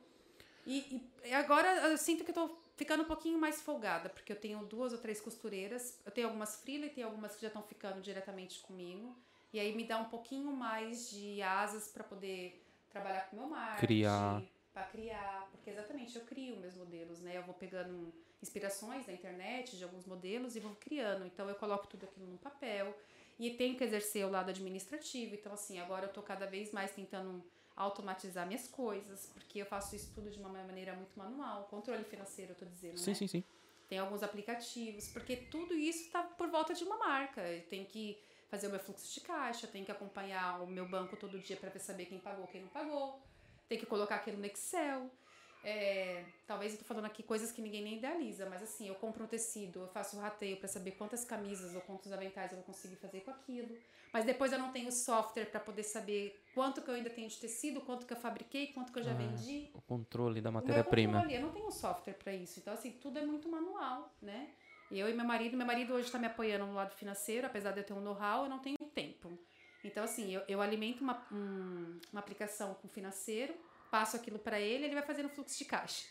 E, e agora eu sinto que eu tô ficando um pouquinho mais folgada, porque eu tenho duas ou três costureiras. Eu tenho algumas freela e tem algumas que já estão ficando diretamente comigo. E aí me dá um pouquinho mais de asas para poder trabalhar com o meu marketing. Criar. Para criar. Porque exatamente, eu crio meus modelos, né? Eu vou pegando inspirações da internet de alguns modelos e vou criando. Então eu coloco tudo aquilo no papel. E tenho que exercer o lado administrativo. Então, assim, agora eu tô cada vez mais tentando automatizar minhas coisas, porque eu faço isso tudo de uma maneira muito manual. Controle financeiro, eu tô dizendo, Sim, né? sim, sim. Tem alguns aplicativos, porque tudo isso está por volta de uma marca. Eu tenho que fazer o meu fluxo de caixa, tenho que acompanhar o meu banco todo dia para saber quem pagou, quem não pagou. Tem que colocar aquilo no Excel. É, talvez eu tô falando aqui coisas que ninguém nem idealiza, mas assim, eu compro um tecido, eu faço o rateio para saber quantas camisas ou quantos aventais eu vou conseguir fazer com aquilo. Mas depois eu não tenho software para poder saber quanto que eu ainda tenho de tecido, quanto que eu fabriquei, quanto que eu já vendi. O controle da matéria-prima. Eu não tenho software para isso. Então, assim, tudo é muito manual, né? Eu e meu marido, meu marido hoje está me apoiando no lado financeiro, apesar de eu ter um know-how, eu não tenho tempo. Então, assim, eu, eu alimento uma, um- uma aplicação com financeiro, passo aquilo para ele, ele vai fazendo fluxo de caixa.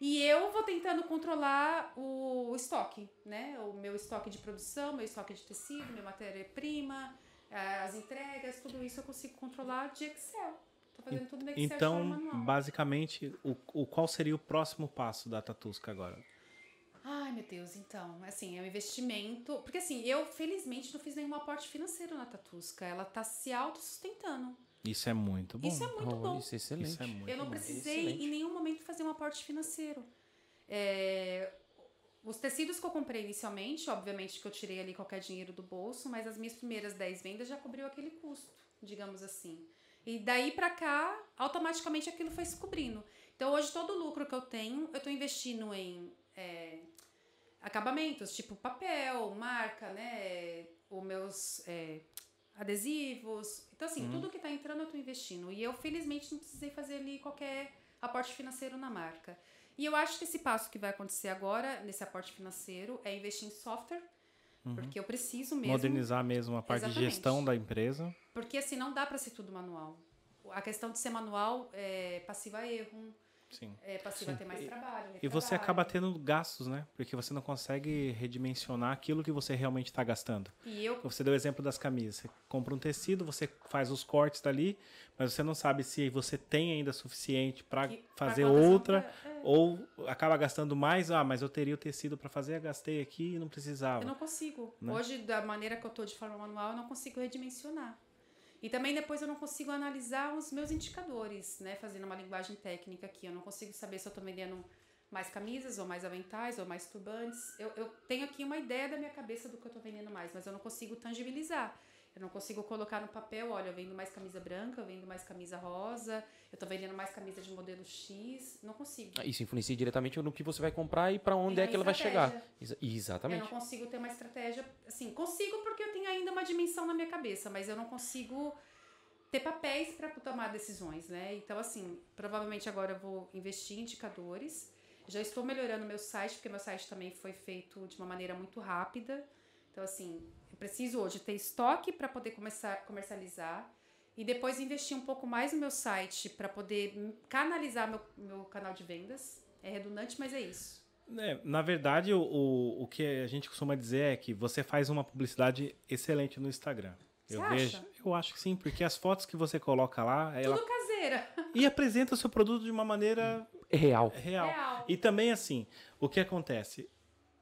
E eu vou tentando controlar o estoque, né? O meu estoque de produção, meu estoque de tecido, minha matéria-prima, eh, as entregas, tudo isso eu consigo controlar de Excel. Tô fazendo tudo no Excel Então, manual. basicamente, o, o qual seria o próximo passo da Tatusca agora? Ai, meu Deus, então, assim, é um investimento. Porque assim, eu felizmente não fiz nenhum aporte financeiro na Tatusca. Ela tá se autossustentando. Isso é muito bom. Isso é muito Oh, bom. Isso é excelente. Isso é muito Eu não bom. precisei Excelente. em nenhum momento fazer um aporte financeiro. É, os tecidos que eu comprei inicialmente, obviamente que eu tirei ali qualquer dinheiro do bolso, mas as minhas primeiras 10 vendas já cobriu aquele custo, digamos assim. E daí pra cá, automaticamente aquilo foi se cobrindo. Então hoje todo o lucro que eu tenho, eu tô investindo em é, acabamentos, tipo papel, marca, né? Os meus é, adesivos. Então, assim, Uhum. tudo que tá entrando eu tô investindo. E eu, felizmente, não precisei fazer ali qualquer aporte financeiro na marca. E eu acho que esse passo que vai acontecer agora, nesse aporte financeiro, é investir em software. Porque eu preciso mesmo. Modernizar mesmo a parte de Exatamente. gestão da empresa. Porque assim, não dá para ser tudo manual. A questão de ser manual é passiva erro, Sim. é passiva a ter mais E- trabalho. E você retrabalho. acaba tendo gastos, né? Porque você não consegue redimensionar aquilo que você realmente está gastando. E eu Você deu o exemplo das camisas. Você compra um tecido, você faz os cortes dali, mas você não sabe se você tem ainda suficiente para fazer outra, é, ou acaba gastando mais. Ah, mas eu teria o tecido para fazer, gastei aqui e não precisava. Eu não consigo. Né? Hoje, da maneira que eu tô de forma manual, eu não consigo redimensionar. E também depois eu não consigo analisar os meus indicadores, né? Fazendo uma linguagem técnica aqui. Eu não consigo saber se eu tô vendendo mais camisas, ou mais aventais, ou mais turbantes. Eu, eu tenho aqui uma ideia da minha cabeça do que eu tô vendendo mais, mas eu não consigo tangibilizar. Eu não consigo colocar no papel, olha, eu vendo mais camisa branca, eu vendo mais camisa rosa, eu tô vendendo mais camisa de modelo X. Não consigo. Isso influencia diretamente no que você vai comprar e para onde é a que ela vai chegar. estratégia. Exa- Eu Exatamente. não consigo ter uma estratégia. Assim, consigo porque eu tenho ainda uma dimensão na minha cabeça, mas eu não consigo ter papéis para tomar decisões, né? Então, assim, provavelmente agora eu vou investir em indicadores. Já estou melhorando meu site, porque meu site também foi feito de uma maneira muito rápida. Então, assim, preciso hoje ter estoque para poder começar a comercializar e depois investir um pouco mais no meu site para poder canalizar meu, meu canal de vendas. É redundante, mas é isso. É, na verdade, o, o, o que a gente costuma dizer é que você faz uma publicidade excelente no Instagram. Você eu acha? vejo, eu acho que sim, porque as fotos que você coloca lá, ela Tudo caseira. e apresenta o seu produto de uma maneira real. real. Real. E também assim, o que acontece?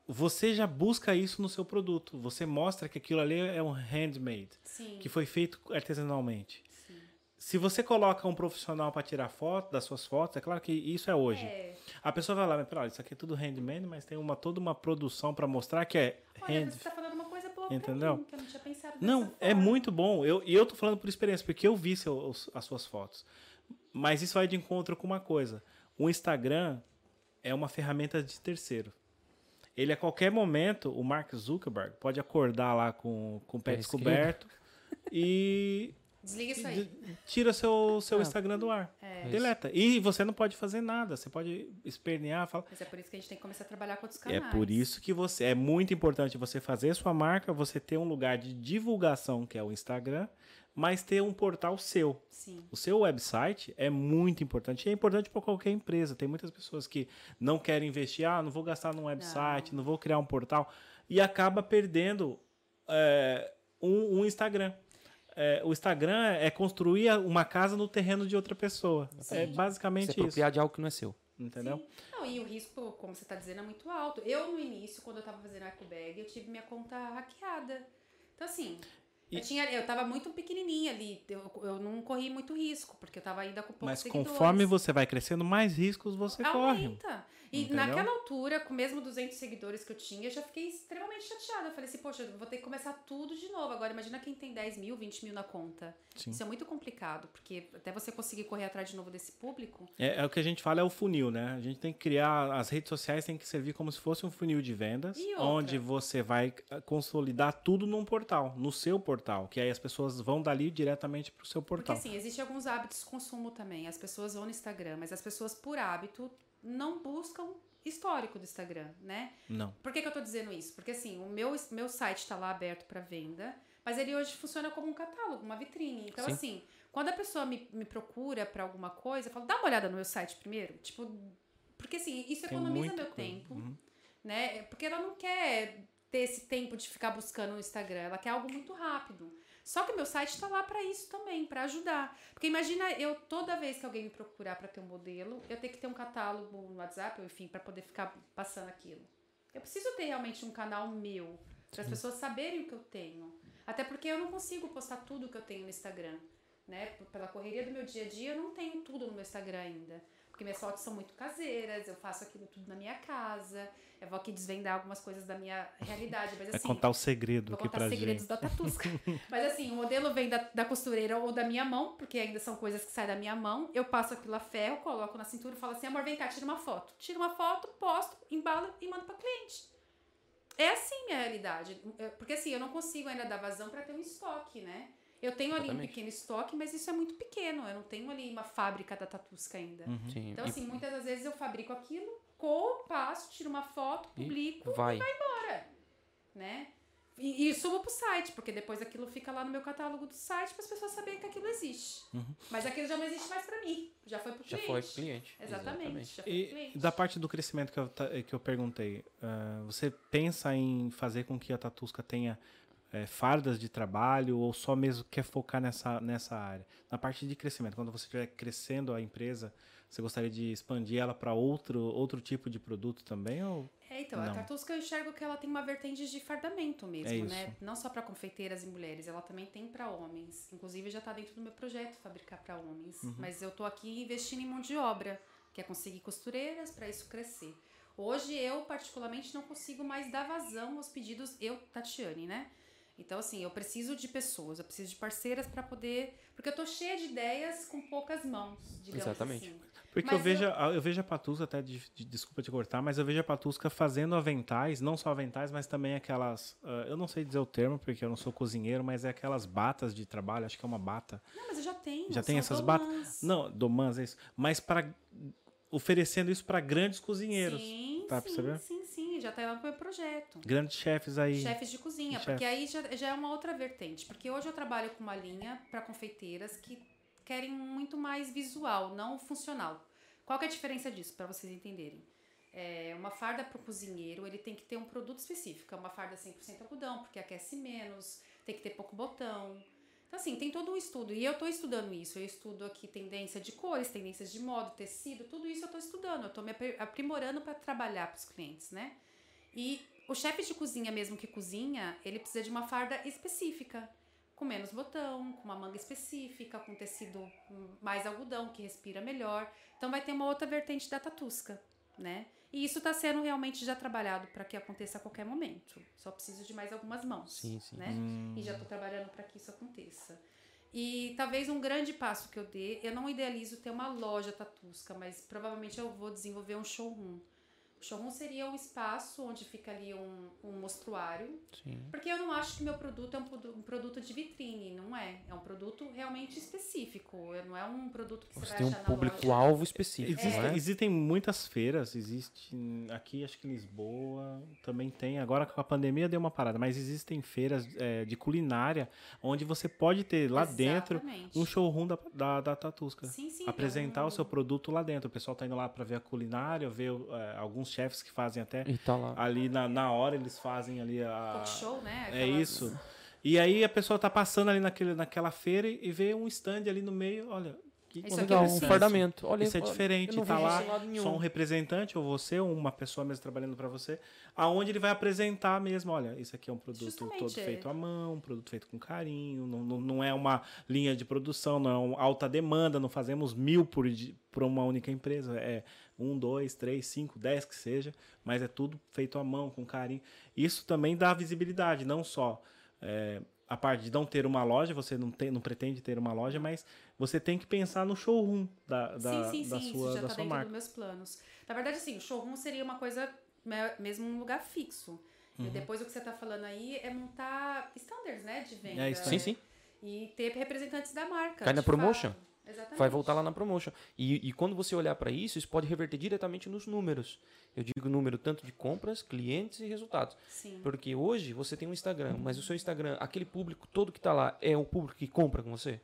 Você já busca isso no seu produto. Você mostra que aquilo ali é um handmade, Sim. que foi feito artesanalmente. Sim. Se você coloca um profissional para tirar foto das suas fotos, é claro que isso é hoje. É. A pessoa vai lá, mas pera, isso aqui é tudo handmade, mas tem uma toda uma produção para mostrar que é Olha, hand. você tá falando uma coisa boa Entendeu? mim, que eu não tinha pensado Não, é forma. muito bom. Eu, e eu tô falando por experiência, porque eu vi as suas fotos. Mas isso vai de encontro com uma coisa. O Instagram é uma ferramenta de terceiro. Ele, a qualquer momento, o Mark Zuckerberg pode acordar lá com, com o pé descoberto e Desliga isso de- aí. tira seu, seu Ah. Instagram do ar. É. Deleta. E você não pode fazer nada. Você pode espernear, falar. Mas é por isso que a gente tem que começar a trabalhar com outros É canais. por isso que você é muito importante você fazer sua marca, você ter um lugar de divulgação que é o Instagram, mas ter um portal seu. Sim. O seu website é muito importante e é importante para qualquer empresa. Tem muitas pessoas que não querem investir, ah, não vou gastar num website, não, vou criar um portal e acaba perdendo é, um, um Instagram. É, o Instagram é construir uma casa no terreno de outra pessoa. É Você basicamente se isso. de algo que não é seu. Entendeu? Sim. Não, e o risco, como você está dizendo, é muito alto. Eu, no início, quando eu estava fazendo a EcoBag, eu tive minha conta hackeada. Então, assim, E- eu, tinha, eu tava muito pequenininha ali. Eu, eu não corri muito risco, porque eu tava ainda com poucos Mas seguidores. conforme você vai crescendo, mais riscos você corre. E Entendeu? naquela altura, com mesmo 200 seguidores que eu tinha, eu já fiquei extremamente chateada. Eu falei assim, poxa, eu vou ter que começar tudo de novo. Agora, imagina quem tem 10 mil, 20 mil na conta. Sim. Isso é muito complicado, porque até você conseguir correr atrás de novo desse público, É, é o que a gente fala é o funil, né? A gente tem que criar as redes sociais tem que servir como se fosse um funil de vendas, onde você vai eh, consolidar tudo num portal, no seu portal, que aí as pessoas vão dali diretamente pro seu Porque portal. assim, existem alguns hábitos de consumo também. As pessoas vão no Instagram, mas as pessoas, por hábito, não buscam histórico do Instagram, né? Não. Por que, que eu tô dizendo isso? Porque assim, o meu, meu site está lá aberto para venda, mas ele hoje funciona como um catálogo, uma vitrine. Então, Sim. assim, quando a pessoa me, me procura para alguma coisa, eu falo, dá uma olhada no meu site primeiro. Tipo, porque assim, isso Tem economiza meu tempo, Uhum. né? Porque ela não quer ter esse tempo de ficar buscando no Instagram, ela quer algo muito rápido. Só que o meu site está lá para isso também, para ajudar. Porque imagina eu toda vez que alguém me procurar para ter um modelo, eu ter que ter um catálogo no WhatsApp, enfim, para poder ficar passando aquilo. Eu preciso ter realmente um canal meu, para as pessoas saberem o que eu tenho. Até porque eu não consigo postar tudo que eu tenho no Instagram, né? Pela correria do meu dia a dia, eu não tenho tudo no meu Instagram ainda. Porque minhas fotos são muito caseiras, eu faço aquilo tudo na minha casa. Eu vou aqui desvendar algumas coisas da minha realidade. Mas Vai assim. contar o segredo Vou aqui contar pra segredos gente. da Tatusca. Mas assim, o modelo vem da, da costureira ou da minha mão, porque ainda são coisas que saem da minha mão. Eu passo aquilo a ferro, coloco na cintura e falo assim: amor, vem cá, tira uma foto. Tira uma foto, posto, embalo e mando pra cliente. É assim minha realidade. Porque assim, eu não consigo ainda dar vazão pra ter um estoque, né? Eu tenho ali um Exatamente. pequeno estoque, mas isso é muito pequeno. Eu não tenho ali uma fábrica da Tatusca ainda. Sim. Então, e assim, muitas das vezes eu fabrico aquilo, coo, passo, tiro uma foto, E publico vai. né? E, e subo pro site, porque depois aquilo fica lá no meu catálogo do site para as pessoas saberem que aquilo existe. Mas aquilo já não existe mais para mim, já foi pro Já cliente. foi pro cliente. Exatamente, já foi pro E cliente. da parte do crescimento que eu, que eu perguntei, ah, você pensa em fazer com que a Tatusca tenha eh, fardas de trabalho ou só mesmo quer focar nessa, nessa área? Na parte de crescimento, quando você estiver crescendo a empresa, você gostaria de expandir ela para outro, outro tipo de produto também? Ou... É, então, a Não. Tartusca eu enxergo que ela tem uma vertente de fardamento mesmo, É né? Não só para confeiteiras e mulheres, ela também tem para homens. Inclusive já tá dentro do meu projeto fabricar para homens. Uhum. Mas eu tô aqui investindo em mão de obra, que é conseguir costureiras para isso crescer. Hoje eu particularmente não consigo mais dar vazão aos pedidos eu, Tatiane, né? Então assim, eu preciso de pessoas, eu preciso de parceiras para poder, porque eu tô cheia de ideias com poucas mãos, digamos Exatamente. assim. Porque Mas eu vejo, a- eu vejo a Patusca, até de- de- desculpa te cortar, mas eu vejo a Patusca fazendo aventais, não só aventais, mas também aquelas. ah, eu não sei dizer o termo, porque eu não sou cozinheiro, mas é aquelas batas de trabalho, acho que é uma bata. Não, mas eu já tenho. Já tem essas batas? Não, domãs, é isso. Mas para oferecendo isso para grandes cozinheiros. Sim, tá sim, percebendo? sim, já tá lá no meu projeto. Grandes chefes aí. Chefes de cozinha, porque aí já, já é uma outra vertente. Porque hoje eu trabalho com uma linha para confeiteiras que querem muito mais visual, não funcional. Qual que é a diferença disso, para vocês entenderem? É, uma farda para o cozinheiro, ele tem que ter um produto específico. É uma farda 100% algodão, porque aquece menos, tem que ter pouco botão. Então, assim, tem todo um estudo. E eu estou estudando isso. Eu estudo aqui tendência de cores, tendências de moda, tecido, tudo isso eu estou estudando. Eu estou me apri- aprimorando para trabalhar para os clientes, né? E o chefe de cozinha mesmo que cozinha, ele precisa de uma farda específica. Com menos botão, com uma manga específica, com tecido hum, mais algodão, que respira melhor. Então vai ter uma outra vertente da tatusca, né? E isso está sendo realmente já trabalhado para que aconteça a qualquer momento. Só preciso de mais algumas mãos, Sim, sim. né? E já estou trabalhando para que isso aconteça. E talvez um grande passo que eu dê, eu não idealizo ter uma loja tatusca, mas provavelmente eu vou desenvolver um showroom. O showroom seria um espaço onde fica ali um, um mostruário, Sim. porque eu não acho que meu produto é um, um produto de vitrine, não é. É um produto realmente específico, não é um produto que você, Você vai tem um achar loja. público-alvo específico, Existe- é? Existem muitas feiras, existe aqui, acho que em Lisboa também tem. Agora com a pandemia deu uma parada, mas existem feiras é, de culinária onde você pode ter lá dentro Exatamente. um showroom da, da, da Tatusca. Sim, sim. Apresentar é um- o seu produto lá dentro. O pessoal tá indo lá para ver a culinária, ver é, alguns chefes que fazem até E tá lá. ali na, na hora eles fazem ali a Talk show, né? é isso. E aí a pessoa tá passando ali naquele, naquela feira e vê um stand ali no meio, olha, que Isso aqui é Legal, um fardamento. Olha, isso é olha, diferente, tá lá só um representante, ou você, ou uma pessoa mesmo trabalhando para você, aonde ele vai apresentar mesmo, olha, isso aqui é um produto Justamente, todo é. feito à mão, um produto feito com carinho, não, não, não é uma linha de produção, não é uma alta demanda, não fazemos mil por, por uma única empresa, é um, dois, três, cinco, dez que seja, mas é tudo feito à mão, com carinho. Isso também dá visibilidade, não só é, a parte de não ter uma loja, você não, tem, não pretende ter uma loja, mas você tem que pensar no showroom da, da, sim, sim, da sim, sua, isso já da tá sua dentro marca. dos meus planos. Na verdade, assim, o showroom seria uma coisa me- mesmo um lugar fixo. Uhum. E depois o que você tá falando aí é montar standards, né, de venda. É, standards. Sim, sim. E ter representantes da marca. Cai na promotion. fato. Exatamente. Vai voltar lá na promotion. E, e quando você olhar para isso, isso pode reverter diretamente nos números. Eu digo número tanto de compras, clientes e resultados. Sim. Porque hoje você tem um Instagram, mas o seu Instagram, aquele público todo que tá lá, é o público que compra com você?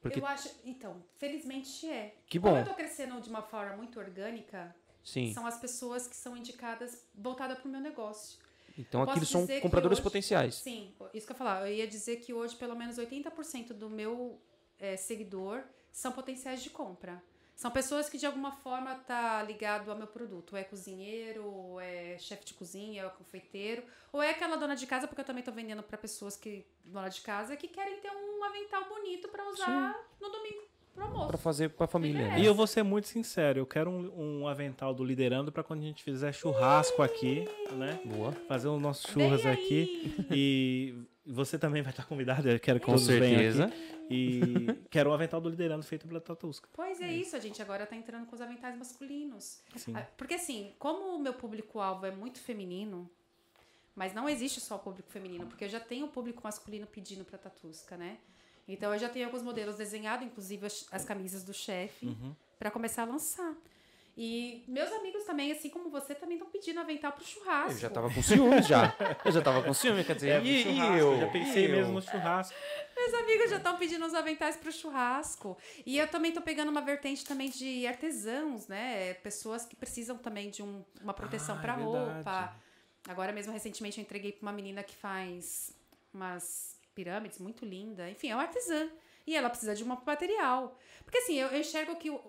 Porque, Eu acho. Então, felizmente é. Que Como bom. eu tô crescendo de uma forma muito orgânica, sim. são as pessoas que são indicadas voltadas pro meu negócio. Então aqueles são compradores hoje- potenciais. Sim, isso que eu ia falar. Eu ia dizer que hoje pelo menos 80% do meu eh, seguidor são potenciais de compra. São pessoas que de alguma forma tá ligado ao meu produto. Ou é cozinheiro, ou é chefe de cozinha, ou é confeiteiro, ou é aquela dona de casa, porque eu também tô vendendo para pessoas que dona de casa que querem ter um avental bonito para usar no domingo. pro almoço. Pra fazer pra família. né? E eu vou ser muito sincero, eu quero um, um avental do Liderando pra quando a gente fizer churrasco aqui, né? Boa. Fazer os nossos churras aqui. E você também vai estar convidado, eu quero que Com todos venham certeza. aqui. E quero o avental do Liderando feito pela Tatusca. Pois é isso, a gente agora tá entrando com os aventais masculinos. Sim. Ah, Porque assim, como o meu público-alvo é muito feminino, mas não existe só o público feminino, porque eu já tenho o público masculino pedindo pra Tatusca, né? Então eu já tenho alguns modelos desenhados, inclusive as, as camisas do chefe, Uhum. pra começar a lançar. E meus amigos também, assim como você, também estão pedindo avental pro churrasco. Eu já tava com ciúmes já. Eu já tava com ciúmes, quer dizer, É, e, e eu? eu já pensei eu? mesmo no churrasco. Meus amigos já estão pedindo os aventais pro churrasco. E eu também tô pegando uma vertente também de artesãos, né? Pessoas que precisam também de um- uma proteção Ah, pra é roupa. Agora mesmo, recentemente, eu entreguei pra uma menina que faz umas pirâmides muito linda. Enfim, é uma artesã. E ela precisa de um material. Porque assim, eu, eu enxergo que o,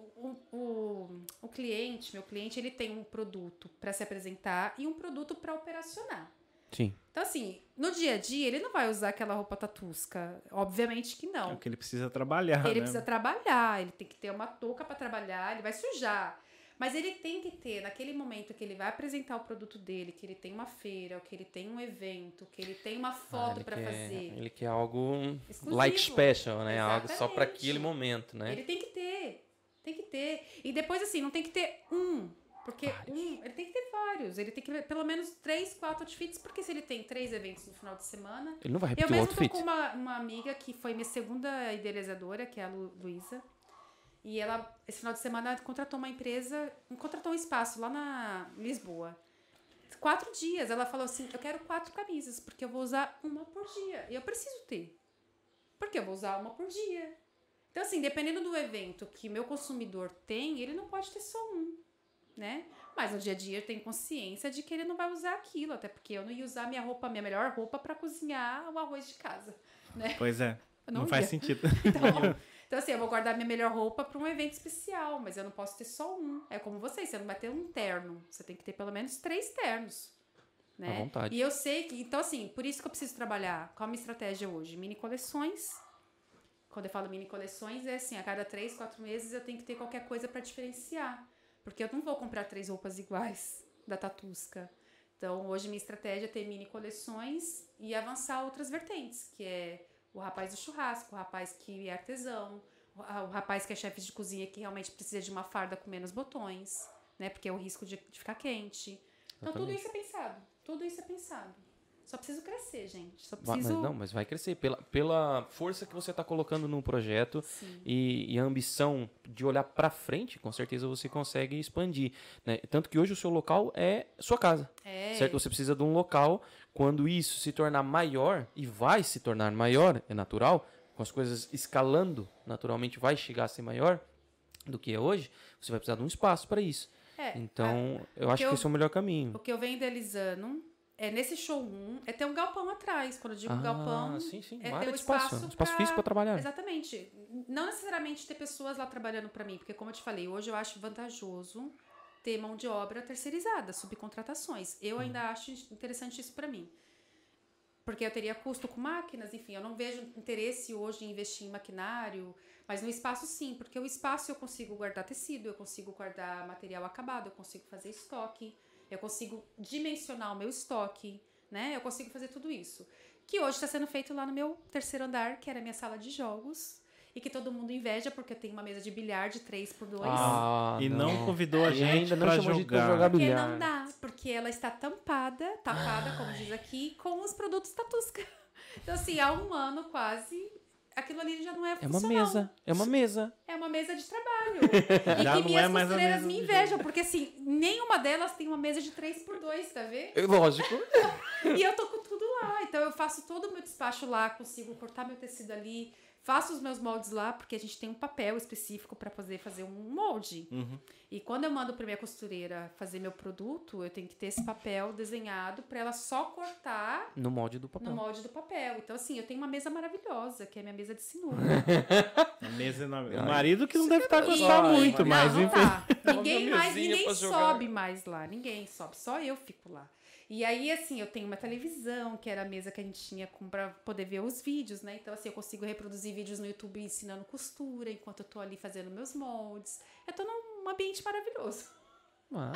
o, o, o cliente, meu cliente, ele tem um produto para se apresentar e um produto para operacionar. Sim. Então, assim, no dia a dia, ele não vai usar aquela roupa tatusca. Obviamente que É não. o que ele precisa trabalhar, Ele né? precisa trabalhar, ele tem que ter uma touca para trabalhar, ele vai sujar. Mas ele tem que ter, naquele momento que ele vai apresentar o produto dele, que ele tem uma feira, que ele tem um evento, que ele tem uma Ah, foto ele para fazer. Ele quer algo Exclusivo. like special, né? Algo só pra Exatamente. aquele momento, né? Ele tem que ter. Tem que ter. E depois, assim, não tem que ter um. Porque um, ele tem que ter vários. Ele tem que ter pelo menos três, quatro outfits. Porque se ele tem três eventos no final de semana, Ele não vai Eu repetir o mesmo tô outfit. com uma, uma amiga que foi minha segunda idealizadora, que é a Lu, Luísa. E ela, esse final de semana, contratou uma empresa, contratou um espaço lá na Lisboa. Quatro dias. Ela falou assim: Eu quero quatro camisas, porque eu vou usar uma por dia. E eu preciso ter. Porque eu vou usar uma por dia. Então, assim, dependendo do evento que meu consumidor tem, ele não pode ter só um, né? Mas no dia a dia eu tenho consciência de que ele não vai usar aquilo, até porque eu não ia usar minha roupa, minha melhor roupa para cozinhar o arroz de casa, né? Pois é. Não, não faz sentido. Então, então, assim, eu vou guardar minha melhor roupa para um evento especial, mas eu não posso ter só um. É como vocês, você não vai ter um terno. Você tem que ter pelo menos três ternos. Né? À vontade. E eu sei que. Então, assim, por isso que eu preciso trabalhar. Qual a minha estratégia hoje? Mini coleções. Quando eu falo mini coleções, é assim, a cada três, quatro meses eu tenho que ter qualquer coisa para diferenciar. Porque eu não vou comprar três roupas iguais da Tatusca. Então, hoje minha estratégia é ter mini coleções e avançar outras vertentes, que é o rapaz do churrasco, o rapaz que é artesão, o rapaz que é chefe de cozinha que realmente precisa de uma farda com menos botões, né? Porque é o risco de, de ficar quente. Então, tudo isso é pensado. Tudo isso é pensado. Só preciso crescer, gente. Só preciso. Mas não, mas vai crescer. Pela, pela força que você está colocando no projeto e, e a ambição de olhar para frente, com certeza você consegue expandir. Né? Tanto que hoje o seu local é sua casa. É. Certo? Você precisa de um local. Quando isso se tornar maior, e vai se tornar maior, é natural, com as coisas escalando, naturalmente vai chegar a ser maior do que é hoje, você vai precisar de um espaço para isso. É, Então, eu acho eu- que esse é o melhor caminho. O que eu venho idealizando é nesse showroom é ter um galpão atrás. Quando eu digo Ah, galpão, sim, sim. é ter um espaço. espaço espaço pra- físico para trabalhar. Exatamente. Não necessariamente ter pessoas lá trabalhando para mim, porque como eu te falei, hoje eu acho vantajoso ter mão de obra terceirizada, subcontratações. Eu ainda acho interessante isso para mim. Porque eu teria custo com máquinas, enfim, eu não vejo interesse hoje em investir em maquinário, mas no espaço sim, porque o espaço eu consigo guardar tecido, eu consigo guardar material acabado, eu consigo fazer estoque, eu consigo dimensionar o meu estoque, né? Eu consigo fazer tudo isso. Que hoje está sendo feito lá no meu terceiro andar, que era a minha sala de jogos, e que todo mundo inveja porque eu tenho uma mesa de bilhar de 3 por 2 Ah, e não, convidou a gente ainda não pra chamou a gente pra jogar. jogar Porque bilhar. não dá, porque ela está tampada, tapada, como diz aqui, com os produtos Tatusca. Então, assim, há um ano quase, aquilo ali já não é É uma funcional. mesa. É uma mesa. É uma mesa de trabalho. e Já que não minhas é mais a costureiras me invejam, porque assim, nenhuma delas tem uma mesa de 3 por 2 tá vendo? É Lógico. E eu tô com tudo lá. Então eu faço todo o meu despacho lá, consigo cortar meu tecido ali, faço os meus moldes lá, porque a gente tem um papel específico para poder fazer um molde. Uhum. E quando eu mando para minha costureira fazer meu produto, eu tenho que ter esse papel desenhado para ela só cortar No molde do papel. no molde do papel. Então assim, eu tenho uma mesa maravilhosa, que é a minha mesa de sinuca. Mesa na... O marido que não deve estar E- gostando muito, não, mas não enfim. tá. Ninguém mais, ninguém sobe mais lá, ninguém sobe, só eu fico lá. E aí, assim, eu tenho uma televisão, que era a mesa que a gente tinha pra poder ver os vídeos, né? Então, assim, eu consigo reproduzir vídeos no YouTube ensinando costura, enquanto eu tô ali fazendo meus moldes. Eu tô num ambiente maravilhoso. Ah,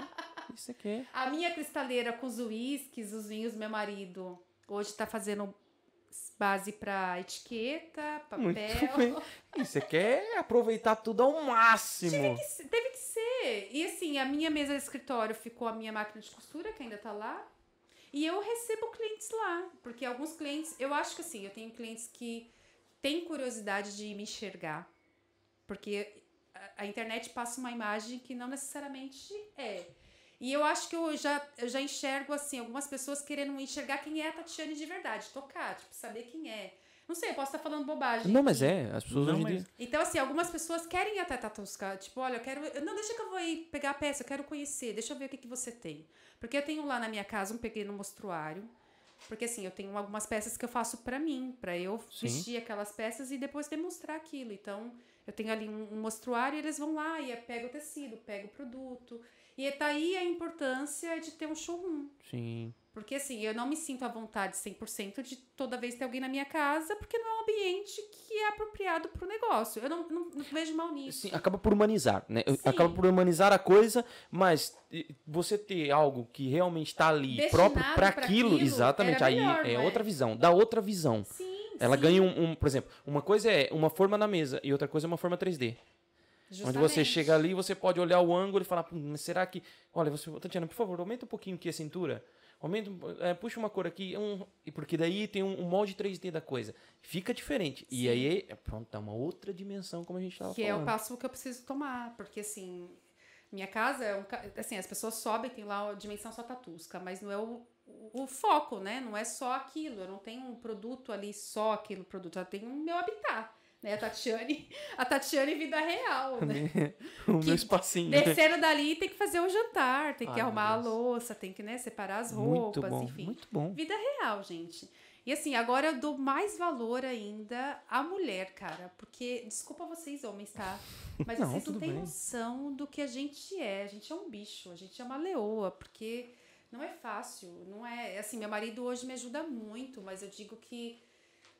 isso aqui. A minha cristaleira com os uísques, os vinhos, meu marido, hoje tá fazendo base pra etiqueta, papel. Isso aqui é aproveitar tudo ao máximo. Teve que ser. E assim, a minha mesa de escritório ficou a minha máquina de costura, que ainda tá lá. E eu recebo clientes lá. Porque alguns clientes, eu acho que assim, eu tenho clientes que têm curiosidade de me enxergar. Porque a, a internet passa uma imagem que não necessariamente é. E eu acho que eu já, eu já enxergo, assim, algumas pessoas querendo enxergar quem é a Tatiane de verdade, tocar, tipo, saber quem é. Não sei, eu posso estar falando bobagem. Não, mas é. As pessoas Não, hoje em mas- dia. Então, assim, algumas pessoas querem ir até Tatusca. Tipo, olha, eu quero. Não, deixa que eu vou ir pegar a peça, eu quero conhecer, deixa eu ver o que, que você tem. Porque eu tenho lá na minha casa um pequeno mostruário. Porque, assim, eu tenho algumas peças que eu faço pra mim, pra eu Sim. vestir aquelas peças e depois demonstrar aquilo. Então, eu tenho ali um, um mostruário e eles vão lá e pega o tecido, pega o produto. E tá aí a importância de ter um showroom. Sim. Porque assim, eu não me sinto à vontade 100% de toda vez ter alguém na minha casa, porque não é um ambiente que é apropriado pro negócio. Eu não, não, não vejo mal nisso. Sim, acaba por humanizar, né? Sim. Acaba por humanizar a coisa, mas você ter algo que realmente está ali Destinado próprio para aquilo, aquilo, exatamente, aí melhor, é é? outra visão, dá outra visão. Sim, Ela sim, ganha um, um- por exemplo, uma coisa é uma forma na mesa e outra coisa é uma forma 3D. Onde você justamente. chega ali, você pode olhar o ângulo e falar, "Pum, mas será que. Olha, você, Tatiana, por favor, aumenta um pouquinho aqui a cintura. Aumenta, um- é, puxa uma cor aqui, um, e porque daí tem um, um molde 3D da coisa. Fica diferente. E Sim. aí, é, pronto, dá uma outra dimensão, como a gente estava Que é falando. o passo que eu preciso tomar. Porque assim, minha casa é um. Assim, as pessoas sobem, tem lá a dimensão só tatusca, mas não é o, o, o foco, né? Não é só aquilo. Eu não tenho um produto ali, só aquele produto. Eu tenho o meu habitat. Né, a Tatiane, a Tatiane vida real, né? o meu espacinho. né? Descendo dali tem que fazer o jantar, tem que Ai, arrumar a louça, tem que né, separar as Muito roupas, bom, enfim. muito bom. Vida real, gente. E assim, agora eu dou mais valor ainda à mulher, cara. Porque, desculpa vocês, homens, tá? Mas Não, vocês não têm bem. noção do que a gente é. A gente é um bicho, a gente é uma leoa, porque não é fácil. Não é. Assim, meu marido hoje me ajuda muito, mas eu digo que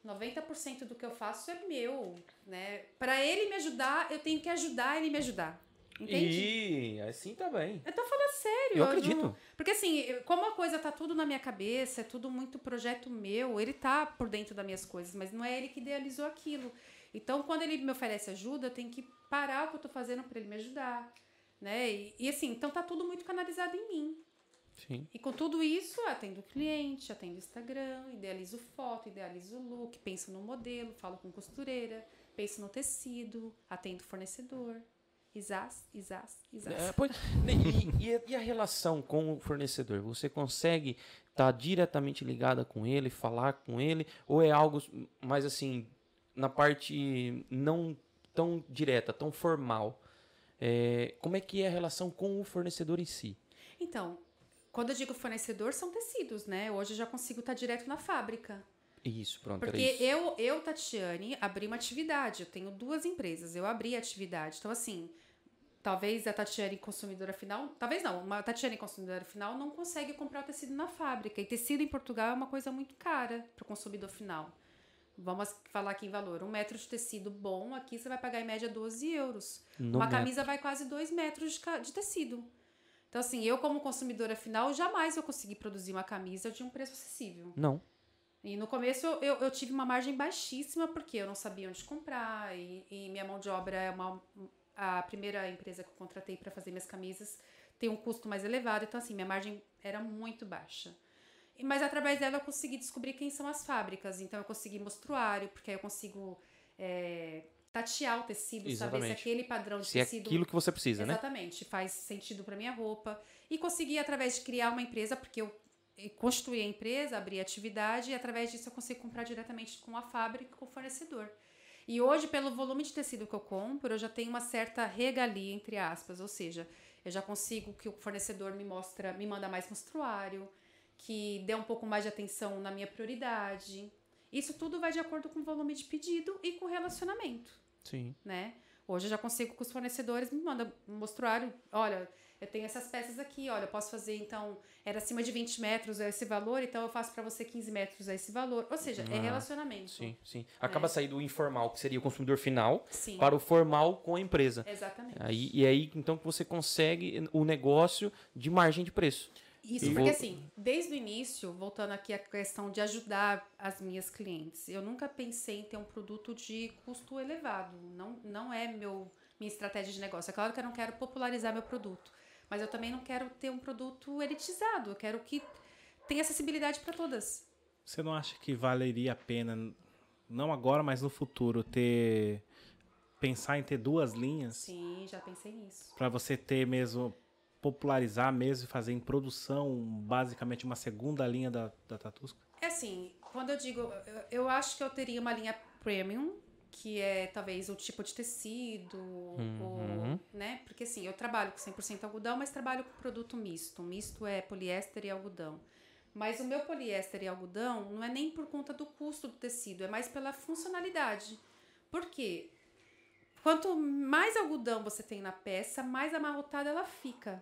90% do que eu faço é meu, né? Para ele me ajudar, eu tenho que ajudar ele me ajudar. Entende? E assim tá bem. Eu tô falando sério. Eu acredito. Porque assim, eu- como a coisa tá tudo na minha cabeça, é tudo muito projeto meu, ele tá por dentro das minhas coisas, mas não é ele que idealizou aquilo. Então, quando ele me oferece ajuda, eu tenho que parar o que eu tô fazendo para ele me ajudar, né? E, e, assim, então tá tudo muito canalizado em mim. Sim. E com tudo isso, atendo o cliente, atendo o Instagram, idealizo foto, idealizo look, penso no modelo, falo com costureira, penso no tecido, atendo fornecedor. Isás, isás, isás. É, pois, e, e a- e a relação com o fornecedor? Você consegue estar diretamente ligada com ele, falar com ele, ou é algo mais assim, na parte não tão direta, tão formal? É, como é que é a relação com o fornecedor em si? Então, quando eu digo fornecedor, são tecidos, né? Hoje eu já consigo estar direto na fábrica. Isso, pronto, Porque isso. eu, eu, Tatiane, abri uma atividade. Eu tenho duas empresas, eu abri a atividade. Então, assim, talvez a Tatiane consumidora final, talvez não, uma Tatiane consumidora final não consegue comprar o tecido na fábrica. E tecido em Portugal é uma coisa muito cara para o consumidor final. Vamos falar aqui em valor. Um metro de tecido bom, aqui você vai pagar em média 12 euros. No uma metro. camisa vai quase 2 metros de, de tecido. Então, assim, eu como consumidora final, jamais vou conseguir produzir uma camisa de um preço acessível. Não. E no começo eu, eu, eu tive uma margem baixíssima, porque eu não sabia onde comprar, e, e minha mão de obra é uma. A primeira empresa que eu contratei para fazer minhas camisas tem um custo mais elevado, então assim, minha margem era muito baixa. E- Mas através dela eu consegui descobrir quem são as fábricas, então eu consegui mostruário, porque aí eu consigo é, tatear o tecido, saber se Exatamente. aquele padrão de Se é tecido aquilo que você precisa, né? Exatamente, faz sentido para minha roupa. E consegui, através de criar uma empresa, porque eu constituí a empresa, abri a atividade, e através disso eu consigo comprar diretamente com a fábrica e com o fornecedor. E hoje, pelo volume de tecido que eu compro, eu já tenho uma certa regalia, entre aspas, ou seja, eu já consigo que o fornecedor me mostra, me manda mais mostruário, que dê um pouco mais de atenção na minha prioridade. Isso tudo vai de acordo com o volume de pedido e com o relacionamento Sim. né? Hoje eu já consigo com os fornecedores, me manda um mostruário. Olha, Eu tenho essas peças aqui, olha, eu posso fazer, então, era acima de 20 metros é esse valor, então eu faço para você 15 metros é esse valor. Ou seja, é Ah, relacionamento. Sim, sim. Acaba saindo do informal, que seria o consumidor final, Sim. para o formal com a empresa. Exatamente. Aí, e aí, então, que você consegue o negócio de margem de preço. Isso, porque vou- assim, desde o início, voltando aqui à questão de ajudar as minhas clientes, eu nunca pensei em ter um produto de custo elevado. Não, não é meu, minha estratégia de negócio. É claro que eu não quero popularizar meu produto, mas eu também não quero ter um produto elitizado. Eu quero que tenha acessibilidade para todas. Você não acha que valeria a pena, não agora, mas no futuro, ter. pensar em ter duas linhas? Sim, já pensei nisso. Pra você ter mesmo. Popularizar mesmo e fazer em produção, basicamente, uma segunda linha da, da Tatusca? É assim, quando eu digo, eu, eu acho que eu teria uma linha premium, que é talvez o tipo de tecido, ou, né? Porque assim, eu trabalho com 100% algodão, mas trabalho com produto misto. Misto é poliéster e algodão. Mas o meu poliéster e algodão não é nem por conta do custo do tecido, é mais pela funcionalidade. Por quê? Quanto mais algodão você tem na peça, mais amarrotada ela fica.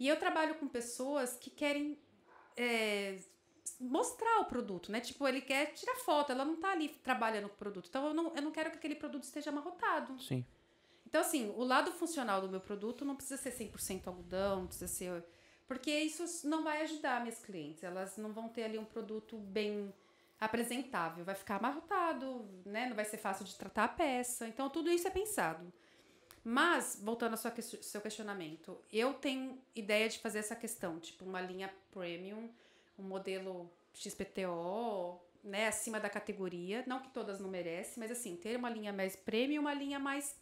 E eu trabalho com pessoas que querem é, mostrar o produto, né? Tipo, ele quer tirar foto, ela não tá ali trabalhando com o produto. Então, eu não, eu não quero que aquele produto esteja amarrotado. Sim. Então, assim, o lado funcional do meu produto não precisa ser 100% algodão, não precisa ser... Porque isso não vai ajudar minhas clientes. Elas não vão ter ali um produto bem apresentável. Vai ficar amarrotado, né? Não vai ser fácil de tratar a peça. Então, tudo isso é pensado. Mas, voltando ao seu ques- seu questionamento, eu tenho ideia de fazer essa questão, tipo uma linha premium, um modelo XPTO, né, acima da categoria. Não que todas não merecem, mas assim, ter uma linha mais premium e uma linha mais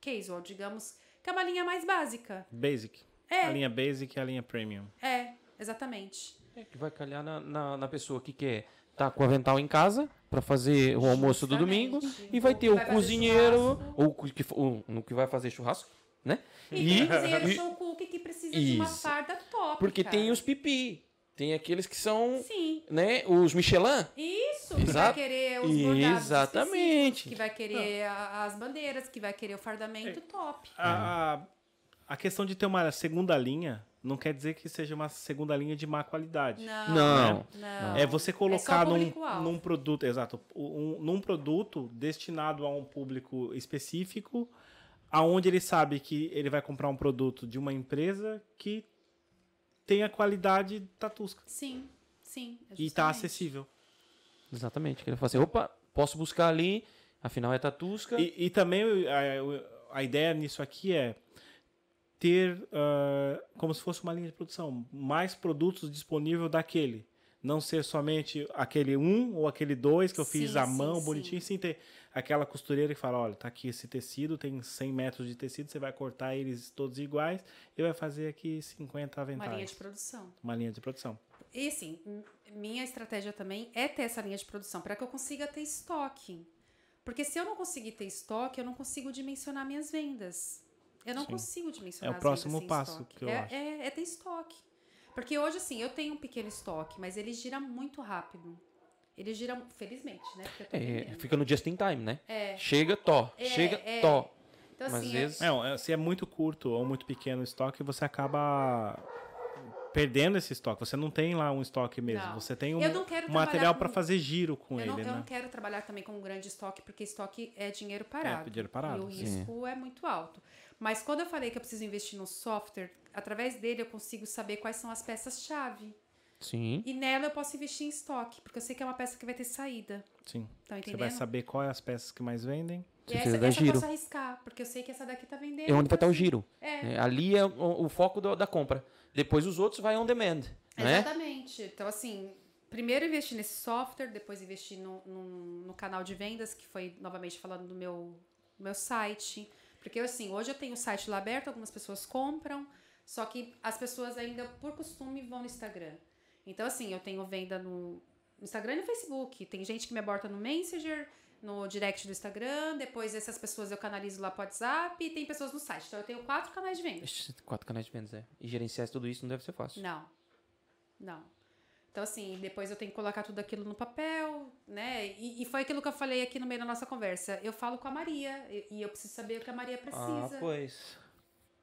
casual, digamos, que é uma linha mais básica. Basic. É. A linha Basic e a linha Premium. É, exatamente. É que vai calhar na, na, na pessoa que quer tá com o avental em casa para fazer o almoço do domingo Justamente. e vai ter o vai cozinheiro ou o que, o, no que vai fazer churrasco, né? E, tem E- o cozinheiro show cook que precisa de uma Isso. farda top. porque cara. tem os pipi, tem aqueles que são, Sim. né, os Michelin. Isso, que vai Exato. querer os bordados Exatamente. que vai querer a- as bandeiras, que vai querer o fardamento top. A, a, a questão de ter uma segunda linha não quer dizer que seja uma segunda linha de má qualidade. Não. Não. não. É você colocar num, público-alvo. num produto, exato, um, num produto destinado a um público específico, aonde ele sabe que ele vai comprar um produto de uma empresa que tem a qualidade tatusca Sim, sim. é e está acessível. Exatamente. Que ele fala assim, opa, posso buscar ali, afinal é tatusca. E, e também a, a ideia nisso aqui é ter ah, como se fosse uma linha de produção, mais produtos disponível daquele. Não ser somente aquele um ou aquele dois que eu fiz Sim, à sim, mão, sim. bonitinho, sem ter aquela costureira que fala, olha, tá aqui esse tecido, tem 100 metros de tecido, você vai cortar eles todos iguais e vai fazer aqui 50 Uma aventais. linha de produção. Uma linha de produção. E assim, minha estratégia também é ter essa linha de produção para que eu consiga ter estoque. Porque se eu não conseguir ter estoque, eu não consigo dimensionar minhas vendas. Eu não Sim. consigo dimensionar É o as próximo passo estoque. que eu é, acho. É, é ter estoque. Porque hoje, assim, eu tenho um pequeno estoque, mas ele gira muito rápido. Ele gira, felizmente, né? Porque eu tô É, fica no just in time, né? É. Chega, tó. É, Chega, é. tó. Então, Mas assim, às é- vezes- É, é, se é muito curto ou muito pequeno o estoque, você acaba perdendo esse estoque. Você não tem lá um estoque mesmo. Não. Você tem um, Eu não um material trabalhar para com- fazer giro com eu, ele, não, eu né? não quero trabalhar também com um grande estoque, porque estoque é dinheiro parado. É, dinheiro parado, E o sim. risco é muito alto. Mas quando eu falei que eu preciso investir no software, através dele eu consigo saber quais são as peças-chave. Sim. E nela eu posso investir em estoque, porque eu sei que é uma peça que vai ter saída. Sim. Tá Você vai saber quais as peças que mais vendem. E Você essa, dar essa eu giro. posso arriscar, porque eu sei que essa daqui tá vendendo. É onde vai estar o assim. giro. É. É, ali é o, o foco do- da compra. Depois os outros vai on demand, né? Exatamente. Então, assim, primeiro investir nesse software, depois investir no, no, no canal de vendas, que foi novamente falando do meu, do meu site. Porque, assim, hoje eu tenho o site lá aberto, algumas pessoas compram, só que as pessoas ainda, por costume, vão no Instagram. Então, assim, eu tenho venda no Instagram e no Facebook. Tem gente que me aborta no Messenger, no direct do Instagram, depois essas pessoas eu canalizo lá pro WhatsApp e tem pessoas no site. Então, eu tenho quatro canais de venda. Ixi, Quatro canais de vendas, é. E gerenciar tudo isso não deve ser fácil. Não. Não. Então, assim, depois eu tenho que colocar tudo aquilo no papel, né? E, e foi aquilo que eu falei aqui no meio da nossa conversa. Eu falo com a Maria e, e eu preciso saber o que a Maria Ah, precisa. pois.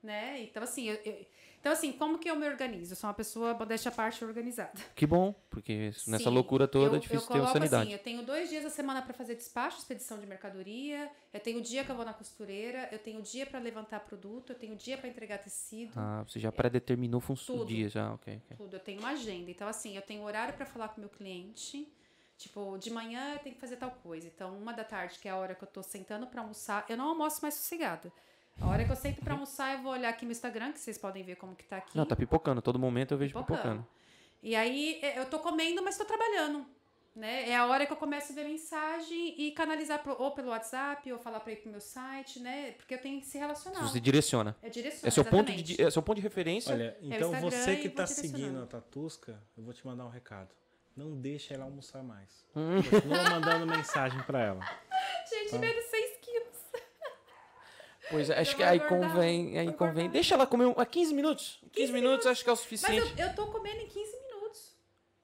Né? Então, assim, eu, eu- então, assim, como que eu me organizo? Eu sou uma pessoa, modéstia à parte, organizada. Que bom, porque nessa Sim, loucura toda eu, é difícil eu ter uma coloco sanidade. assim, eu tenho dois dias da semana para fazer despacho, expedição de mercadoria, eu tenho o dia que eu vou na costureira, eu tenho o dia para levantar produto, eu tenho o dia para entregar tecido, Ah, você já predeterminou o dia já, ok. ok. tudo. Eu tenho uma agenda. Então, assim, eu tenho horário para falar com o meu cliente. Tipo, de manhã eu tenho que fazer tal coisa. Então, uma da tarde, que é a hora que eu tô sentando para almoçar, eu não almoço mais sossegada. A hora que eu sento para almoçar, eu vou olhar aqui no Instagram, que vocês podem ver como que tá aqui. Não, tá pipocando. Todo momento eu vejo Pipocando. pipocando. E aí é, eu tô comendo, mas tô trabalhando. Né? É a hora que eu começo a ver mensagem e canalizar pro- ou pelo WhatsApp ou falar pra ir pro meu site, né? Porque eu tenho que se relacionar. Você direciona. Eu direciono. É seu, ponto de, é seu ponto de referência. Olha, então Instagram você que tá seguindo a Tatusca, eu vou te mandar um recado. Não deixa ela almoçar mais. Hum. Continua mandando mensagem pra ela. Gente, menos 6 quilos. Pois é, acho Eu que aí engordar, convém, aí convém. Deixa ela comer um, a 15 minutos. 15, minutos, acho que é o Mas suficiente. eu, eu tô comendo em 15 minutos.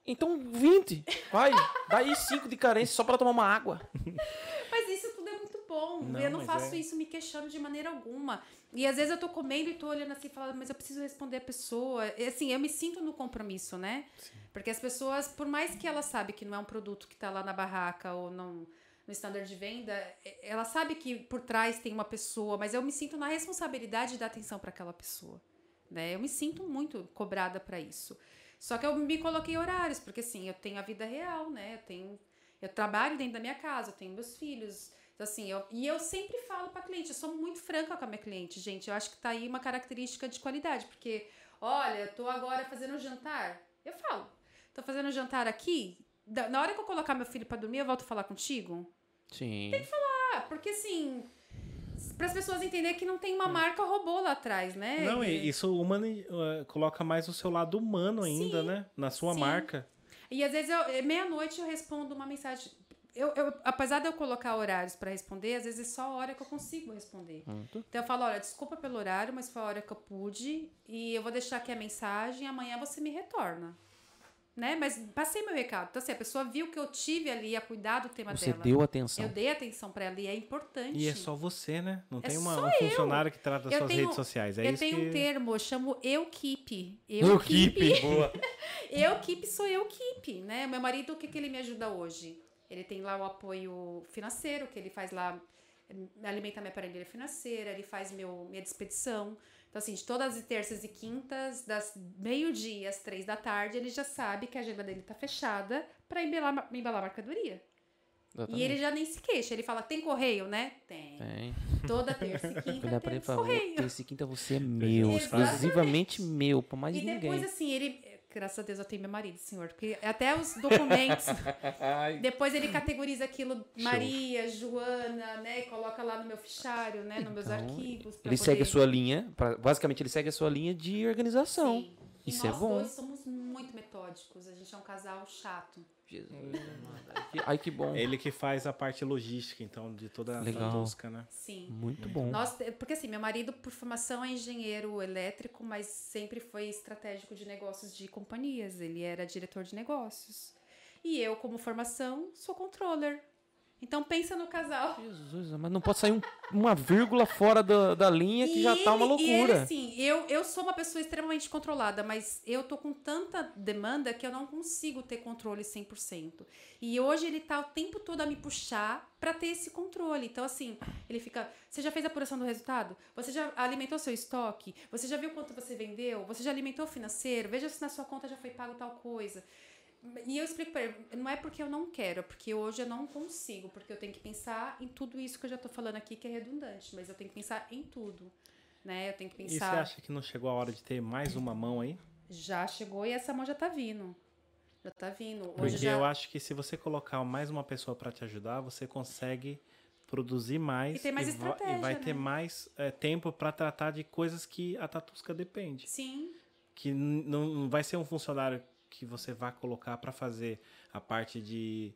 Então 20. Vai. Daí 5 de carência só pra tomar uma água. Mas isso tudo é muito bom. Não, eu não mas faço é- isso me queixando de maneira alguma. E às vezes eu tô comendo e tô olhando assim e falando, mas eu preciso responder a pessoa. E, assim, eu me sinto no compromisso, né? Porque as pessoas, por mais que ela sabe que não é um produto que tá lá na barraca ou não, no standard de venda, e- ela sabe que por trás tem uma pessoa, mas eu me sinto na responsabilidade de dar atenção para aquela pessoa. Né? Eu me sinto muito cobrada para isso. Só que eu me coloquei horários, porque assim, eu tenho a vida real, né? Eu tenho eu trabalho dentro da minha casa, eu tenho meus filhos. Então, assim, eu, e eu sempre falo para cliente, eu sou muito franca com a minha cliente, gente. Eu acho que tá aí uma característica de qualidade, porque, olha, eu tô agora fazendo um jantar. Eu falo, tô fazendo um jantar aqui. Na hora que eu colocar meu filho para dormir, eu volto a falar contigo. Sim. Ah, porque assim, para as pessoas entenderem que não tem uma marca robô lá atrás, né? Não, e isso humani- eh, coloca mais o seu lado humano ainda, Sim, né? Na sua sim. marca. E às vezes, é meia-noite, eu respondo uma mensagem. Eu, eu- apesar de eu colocar horários para responder, às vezes é só a hora que eu consigo responder. Pronto. Então eu falo, olha, desculpa pelo horário, mas foi a hora que eu pude. E eu vou deixar aqui a mensagem amanhã você me retorna. Né? Mas passei meu recado. Então, assim, a pessoa viu que eu tive ali a cuidar do tema Você dela. deu atenção. Eu dei atenção para ela e é importante. E é só você, né? Não É tem uma, um funcionário que trata das Eu suas tenho- redes sociais. É eu isso tenho que... um termo, eu chamo eu keep. Eu keep. Boa. Eu keep sou eu keep, né? Meu marido, o que, que ele me ajuda hoje? Ele tem lá o apoio financeiro, que ele faz lá, alimenta minha parelheira financeira, ele faz meu, minha despedição. Então, assim, de todas as terças e quintas, das meio-dia às três da tarde, ele já sabe que a agenda dele tá fechada para embalar, embalar mercadoria. E ele já nem se queixa. Ele fala, tem correio, né? Tem. Tem. Toda terça e quinta pra ele e correio. esse quinta você é meu, Exatamente. exclusivamente meu, pra mais E ninguém. depois, assim, ele. Graças a Deus eu tenho meu marido, senhor. Porque até os documentos. depois ele categoriza aquilo Maria, Joana, né? E coloca lá no meu fichário, né? Nos meus Então, arquivos. Ele segue a poder- sua linha, pra- basicamente ele segue a sua linha de organização. Sim. E Isso é bom. somos metódicos. A gente é um casal chato. Jesus, Ai, que bom. Ele que faz a parte logística, então, de toda a Legal. Tosca, né? Sim. Muito bom. Nós, porque assim, meu marido, por formação, é engenheiro elétrico, mas sempre foi estratégico de negócios de companhias. Ele era diretor de negócios. E eu, como formação, sou controller. Então pensa no casal. Jesus, mas não pode sair um- uma vírgula fora da, da linha que já tá uma ele- E ele, loucura. assim, eu, eu sou uma pessoa extremamente controlada, mas eu tô com tanta demanda que eu não consigo ter controle 100%. E hoje ele tá o tempo todo a me puxar pra ter esse controle. Então, assim, ele fica. Você já fez a apuração do resultado? Você já alimentou seu estoque? Você já viu quanto você vendeu? Você já alimentou o financeiro? Veja se na sua conta já foi pago tal coisa. E eu explico pra ele, não é porque eu não quero, é porque hoje eu não consigo, porque eu tenho que pensar em tudo isso que eu já tô falando aqui, que é redundante, mas eu tenho que pensar em tudo, né? Eu tenho que E você pensar, acha que não chegou a hora de ter mais uma mão aí? já chegou e essa mão já tá vindo. Já tá vindo. Hoje Porque já... eu acho que se você colocar mais uma pessoa para te ajudar, você consegue produzir mais E ter mais va- e estratégia, vai né? ter mais é, tempo para tratar de coisas que a Tatusca depende. Sim, Que não vai ser um funcionário que você vai colocar para fazer a parte de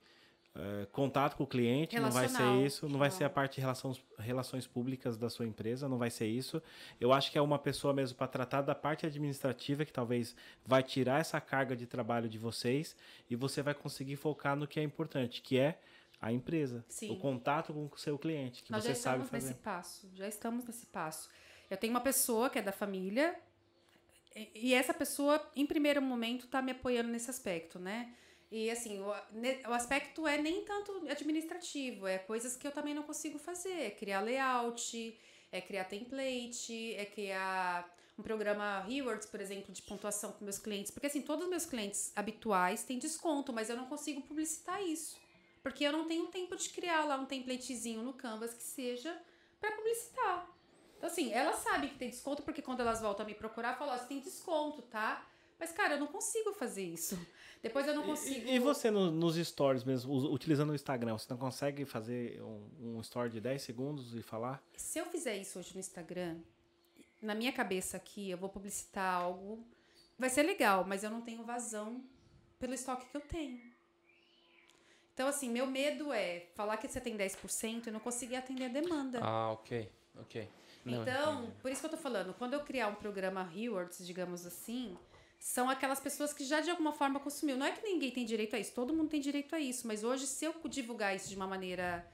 é, contato com o cliente, não vai ser Relacional. isso, não vai ser a Não. parte de relações, relações públicas da sua empresa, não vai ser isso. Eu acho que é uma pessoa mesmo para tratar da parte administrativa que talvez vai tirar essa carga de trabalho de vocês e você vai conseguir focar no que é importante, que é a empresa, Sim. o contato com o seu cliente, que nós você já sabe estamos fazer. nesse passo, já estamos nesse passo. Eu tenho uma pessoa que é da família, e- essa pessoa, em primeiro momento, tá me apoiando nesse aspecto, né? E assim, o, o aspecto é nem tanto administrativo, é coisas que eu também não consigo fazer. É criar layout, é criar template, é criar um programa Rewards, por exemplo, de pontuação com meus clientes. Porque assim, todos os meus clientes habituais têm desconto, mas eu não consigo publicitar isso. Porque eu não tenho tempo de criar lá um templatezinho no Canvas que seja para publicitar. Então, assim, elas sabem que tem desconto, porque quando elas voltam a me procurar, falam, ó, você tem desconto, tá? Mas, cara, eu não consigo fazer isso. Depois eu não consigo. E, e você no- nos stories mesmo, utilizando o Instagram, você não consegue fazer um, um story de 10 segundos e falar? Se eu fizer isso hoje no Instagram, na minha cabeça aqui, eu vou publicitar algo. Vai ser legal, mas eu não tenho vazão pelo estoque que eu tenho. Então, assim, meu medo é falar que você tem 10% e não conseguir atender a demanda. Ah, ok. Ok. Não, Então, por isso que eu tô falando, quando eu criar um programa Rewards, digamos assim, são aquelas pessoas que já de alguma forma consumiu. Não é que ninguém tem direito a isso, todo mundo tem direito a isso, mas hoje, se eu divulgar isso de uma maneira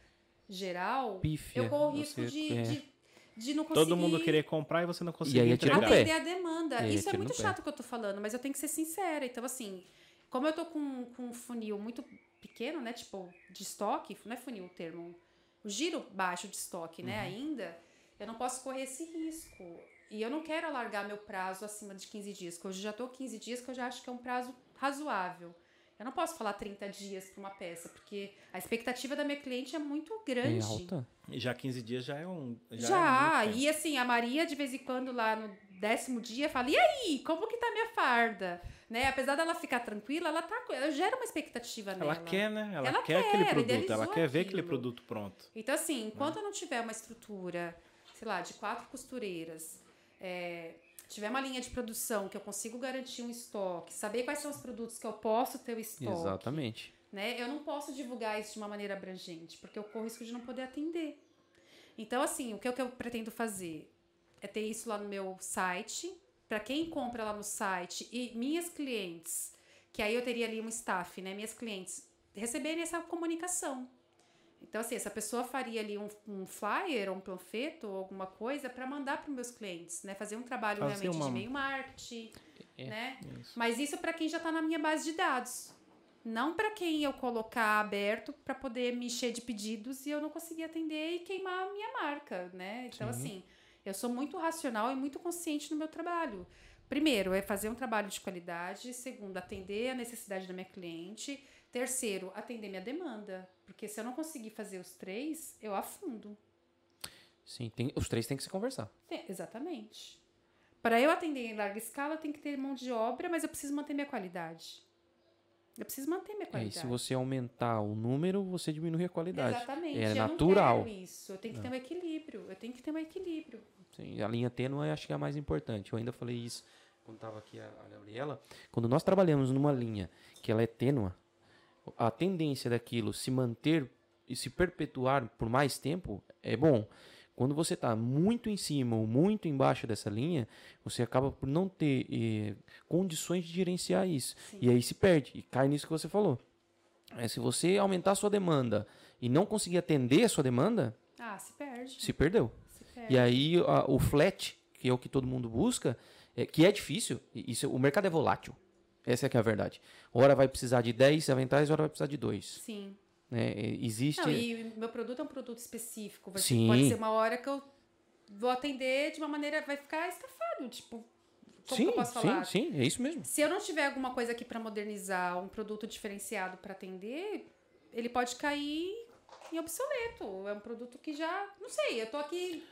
geral, Pífia, eu corro o risco você- de, é. de, de não conseguir Todo mundo querer comprar e você não conseguir E aí é entregar. atender a demanda. É, isso é no muito pé. chato que eu tô falando, mas eu tenho que ser sincera. Então, assim, como eu tô com, com um funil muito pequeno, né? Tipo, de estoque, não é funil o termo, o giro baixo de estoque, Uhum. né? Ainda, eu não posso correr esse risco. E eu não quero alargar meu prazo acima de 15 dias, que hoje já tô 15 dias, que eu já acho que é um prazo razoável. Eu não posso falar 30 dias para uma peça, porque a expectativa da minha cliente é muito É grande. alta. E já 15 dias já é um. Já, Já, é muito tempo. e assim, a Maria de vez em quando lá no décimo dia fala: "E aí, como que tá minha farda?", né? Apesar dela ficar tranquila, ela tá, ela gera uma expectativa Ela nela. quer, né? Ela, Ela quer, quer, aquele ela produto, ela quer ver aquele aquilo. produto pronto. Então assim, enquanto eu não tiver uma estrutura, sei lá, de quatro costureiras, é, tiver uma linha de produção que eu consigo garantir um estoque, saber quais são os produtos que eu posso ter o estoque, Exatamente. né? Eu não posso divulgar isso de uma maneira abrangente, porque eu corro risco de não poder atender. Então, assim, o que eu, que eu pretendo fazer é ter isso lá no meu site, para quem compra lá no site e minhas clientes, que aí eu teria ali um staff, né? Minhas clientes receberem essa comunicação. Então, assim, essa pessoa faria ali um, um flyer, um panfleto, ou alguma coisa para mandar para os meus clientes, né? Fazer um trabalho Fazer realmente uma- de meio marketing, É, né? Isso. Mas isso para quem já está na minha base de dados. Não para quem eu colocar aberto para poder me encher de pedidos e eu não conseguir atender e queimar a minha marca, né? Então, Sim. assim, eu sou muito racional e muito consciente no meu trabalho. Primeiro, é fazer um trabalho de qualidade. Segundo, atender a necessidade da minha cliente. Terceiro, atender minha demanda. Porque se eu não conseguir fazer os três, eu afundo. Sim, tem, os três têm que se conversar. É, exatamente. Para eu atender em larga escala, tenho que ter mão de obra, mas eu preciso manter minha qualidade. Eu preciso manter minha É, e qualidade. se você aumentar o número, você diminui a qualidade. Exatamente. É eu natural. não quero isso. Eu tenho que ter um equilíbrio. Eu tenho que ter um equilíbrio. Sim, a linha tênue eu acho que é a mais importante. Eu ainda falei isso quando estava aqui a, a Gabriela. Quando nós trabalhamos numa linha que ela é tênua, a tendência daquilo se manter e se perpetuar por mais tempo é bom. Quando você está muito em cima ou muito embaixo dessa linha, você acaba por não ter eh, condições de gerenciar isso. E aí se perde, e cai nisso que você falou. É, se você aumentar a sua demanda e não conseguir atender a sua demanda, Ah, se perde. se perdeu. Se perde. E aí a- o flat, que é o que todo mundo busca, é, que é difícil, isso, o mercado é volátil. Essa é que é a verdade. Hora vai precisar de 10 aventais, hora vai precisar de 2. Sim. Né? Existe. Não, e meu produto é um produto específico. Vai ser- Sim. pode ser uma hora que eu vou atender de uma maneira. Vai ficar estafado. Tipo, como sim, que eu posso sim, falar? sim, é isso mesmo. Se eu não tiver alguma coisa aqui para modernizar, um produto diferenciado para atender, ele pode cair em obsoleto. É um produto que já, não sei, eu tô aqui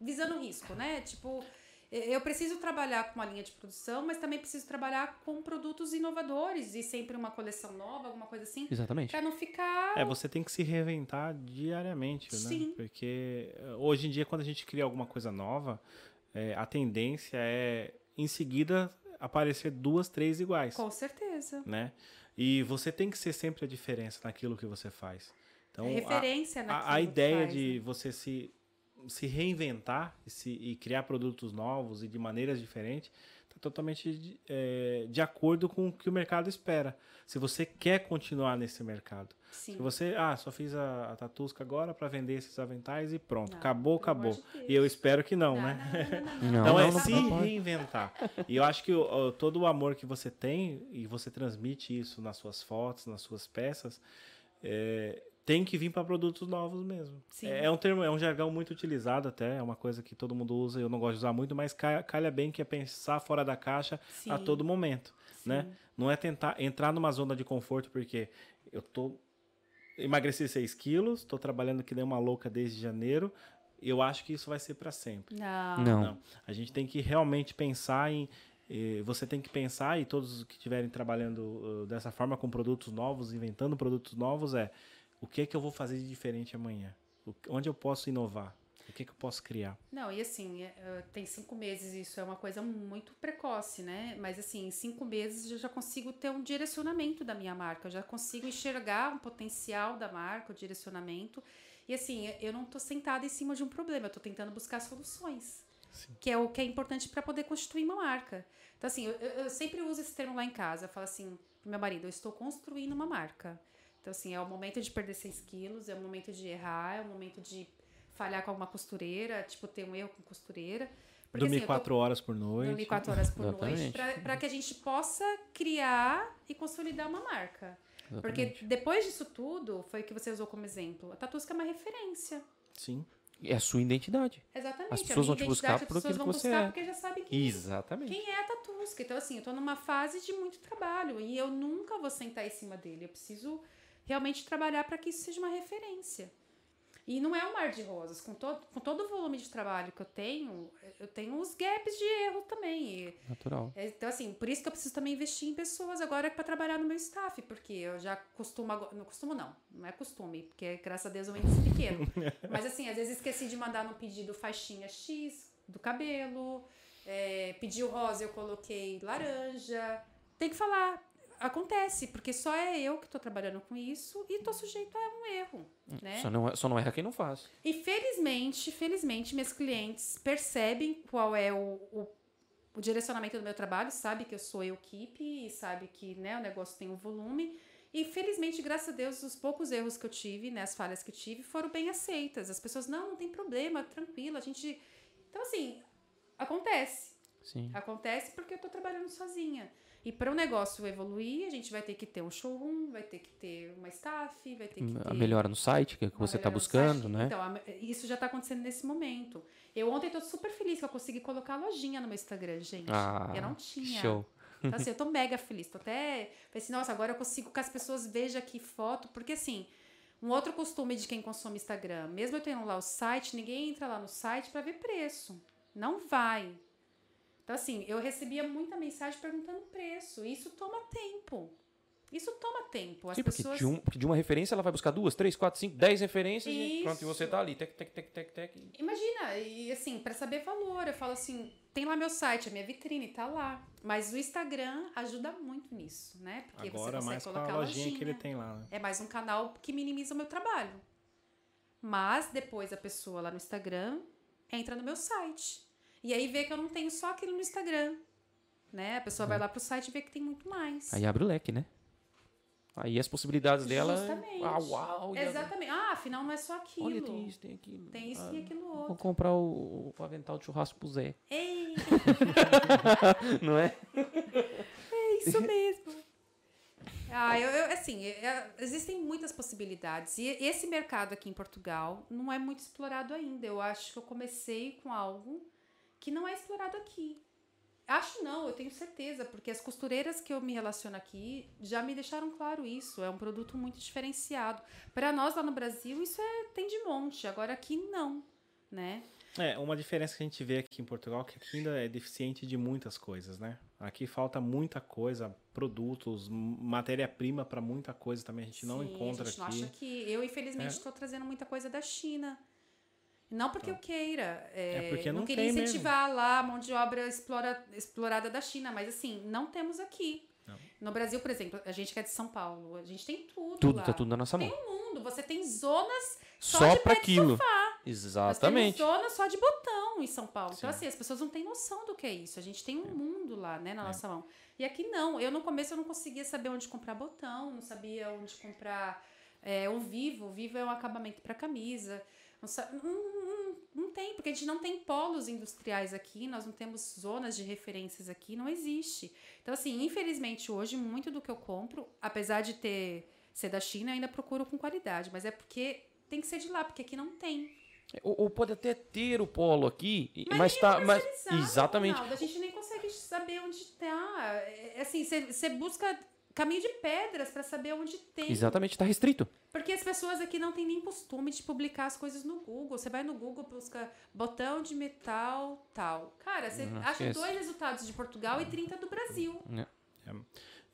visando risco, né? Tipo, eu preciso trabalhar com uma linha de produção, mas também preciso trabalhar com produtos inovadores e sempre uma coleção nova, alguma coisa assim, Exatamente. para não ficar É, você tem que se reinventar diariamente, né? Sim. Porque eh, hoje em dia, quando a gente cria alguma coisa nova, eh, a tendência é, em seguida, aparecer duas, três iguais, com certeza. né? E você tem que ser sempre a diferença naquilo que você faz. Então, a- referência a, naquilo a que ideia faz, de né? você se, se reinventar e, se, e criar produtos novos e de maneiras diferentes totalmente de, é, de acordo com o que o mercado espera. Se você quer continuar nesse mercado. Sim. Se você, ah, só fiz a, a Tatusca agora para vender esses aventais e pronto, Não, acabou, amor acabou. de Deus. e eu espero que não, Não, né? não, não, não, não. Não, Então é não se reinventar. E eu acho que o- todo o amor que você tem e você transmite isso nas suas fotos, nas suas peças, é, tem que vir para produtos novos mesmo. Sim. É, é um termo, é um jargão muito utilizado até, é uma coisa que todo mundo usa, eu não gosto de usar muito, mas ca- calha bem que é pensar fora da caixa a Sim. todo momento, né? Sim. Não é tentar entrar numa zona de conforto porque eu tô emagreci 6 quilos, tô trabalhando que nem uma louca desde janeiro, eu acho que isso vai ser para sempre. Não. Não. Não. A gente tem que realmente pensar em. eh, Você tem que pensar, e todos que estiverem trabalhando uh, dessa forma, com produtos novos, inventando produtos novos, é o que, que eu vou fazer de diferente amanhã? O- onde eu posso inovar? O que, que eu posso criar? Não, e assim, é, é, tem cinco meses, isso é uma coisa muito precoce, né? Mas assim, em cinco meses eu já consigo ter um direcionamento da minha marca, eu já consigo enxergar um potencial da marca, o direcionamento. E assim, eu não tô sentada em cima de um problema, eu tô tentando buscar soluções. Que é o que é importante para poder constituir uma marca. Então, assim, eu, eu eu sempre uso esse termo lá em casa. Eu falo assim pro meu marido, eu estou construindo uma marca. Então, assim, é o momento de perder 6 quilos, é o momento de errar, é o momento de falhar com alguma costureira, tipo, ter um erro com costureira. Porque, Dormir assim, eu tô- quatro horas por noite. Dormir quatro horas por noite, Exatamente. para que a gente possa criar e consolidar uma marca. Porque depois disso tudo, foi o que você usou como exemplo, a Tatusca é uma referência. Sim. É a sua identidade. Exatamente. As pessoas vão te buscar identidade, por as pessoas aquilo vão que você buscar é. porque já sabem quem, Exatamente. quem é a Tatusca. Então, assim, eu tô numa fase de muito trabalho e eu nunca vou sentar em cima dele. Eu preciso realmente trabalhar para que isso seja uma referência. E não é um mar de rosas. Com todo, com todo o volume de trabalho que eu tenho, eu tenho os gaps de erro também. Natural. é, Então, assim, por isso que eu preciso também investir em pessoas agora para trabalhar no meu staff, porque eu já costumo. Não costumo, não. Não é costume, porque graças a Deus é um índice pequeno. Mas, assim, às vezes esqueci de mandar no pedido faixinha X do cabelo. É, pediu rosa, eu coloquei laranja. Tem que falar. Acontece, porque só é eu que tô trabalhando com isso e tô sujeito a um erro, né? Só, não, é- só não erra quem não faz. E felizmente, felizmente, minhas clientes percebem qual é o, o, o direcionamento do meu trabalho, sabe que eu sou eu equipe, e sabe que né, o negócio tem um volume. E felizmente, graças a Deus, os poucos erros que eu tive, né, as falhas que eu tive, foram bem aceitas. As pessoas, não, não tem problema, tranquilo, a gente. Então, assim, acontece. Sim. Acontece porque eu tô trabalhando sozinha. E para o negócio evoluir, a gente vai ter que ter um showroom, vai ter que ter uma staff, vai ter que ter A melhora no site, que é o que você está buscando, site. né? Então, a- isso já está acontecendo nesse momento. Eu ontem tô super feliz que eu consegui colocar a lojinha no meu Instagram, gente. Ah, eu não tinha. Show. Então, assim, eu tô mega feliz. Tô até. Falei assim, nossa, agora eu consigo que as pessoas vejam aqui foto. Porque, assim, um outro costume de quem consome Instagram, mesmo eu tendo lá o site, ninguém entra lá no site para ver preço. Não vai. Então, assim, eu recebia muita mensagem perguntando preço. E isso toma tempo. Isso toma tempo. As Sim, porque pessoas. de, um- porque de uma referência ela vai buscar duas, três, quatro, cinco, dez referências e pronto, e Isso. você tá ali, tec, tec, tec, tec, tec. Imagina, e assim, para saber valor, eu falo assim, tem lá meu site, a minha vitrine tá lá. Mas o Instagram ajuda muito nisso, né? Porque Agora você consegue mais com colocar a lojinha, que ele lojinha. tem lá. Né? É mais um canal que minimiza o meu trabalho. Mas depois a pessoa lá no Instagram entra no meu site. E aí vê que eu não tenho só aquilo no Instagram. Né? A pessoa vai lá pro site e vê que tem muito mais. Aí abre o leque, né? Aí as possibilidades dela. Justamente. Ah, uau! Exatamente. Ah, afinal não é só aquilo. Olha, tem isso, tem aquilo. Tem isso Ah, e aquilo Vou outro. comprar o, o avental de churrasco pro Zé. Ei, Não é? É isso mesmo. Ah, eu, eu- assim, é- existem muitas possibilidades. E esse mercado aqui em Portugal não é muito explorado ainda. Eu acho que eu comecei com algo que não é explorado aqui. Acho não, eu tenho certeza, porque as costureiras que eu me relaciono aqui já me deixaram claro isso. É um produto muito diferenciado. Para nós lá no Brasil, isso é tem de monte. Agora aqui não, né? É, uma diferença que a gente vê aqui em Portugal é que aqui ainda é deficiente de muitas coisas, né? Aqui falta muita coisa, produtos, matéria-prima para muita coisa também a gente não Sim, encontra a gente não aqui. acha que eu infelizmente É. estou trazendo muita coisa da China. Não porque eu queira. É, É porque não queria tem mesmo. incentivar lá a mão de obra explora, explorada da China, mas assim, não temos aqui. Não. No Brasil, por exemplo, a gente que é de São Paulo, a gente tem tudo. Tudo, lá. tá tudo na nossa mão. Tem um mundo, você tem zonas só, Só de pra aquilo. sofá. Exatamente. Nós temos zona só de botão em São Paulo. Sim. Então, assim, as pessoas não têm noção do que é isso. A gente tem um é. mundo lá, né, na é. nossa mão. E aqui não. Eu, no começo, eu não conseguia saber onde comprar botão, não sabia onde comprar é, o Vivo. O Vivo é um acabamento para camisa. Não, não, não, tem, porque a gente não tem polos industriais aqui, nós não temos zonas de referências aqui, não existe. Então, assim, infelizmente, hoje, muito do que eu compro, apesar de ter ser da China, eu ainda procuro com qualidade, mas é porque tem que ser de lá, porque aqui não tem. Ou, ou pode até ter o polo aqui, mas, mas tá. Mas, exatamente. Ronaldo, a gente nem consegue saber onde tá. É, assim, você busca caminho de pedras para saber onde tem. Exatamente, está restrito. Porque as pessoas aqui não têm nem costume de publicar as coisas no Google. Você vai no Google, busca botão de metal tal. Cara, você acha esquece. dois resultados de Portugal e 30 do Brasil. É.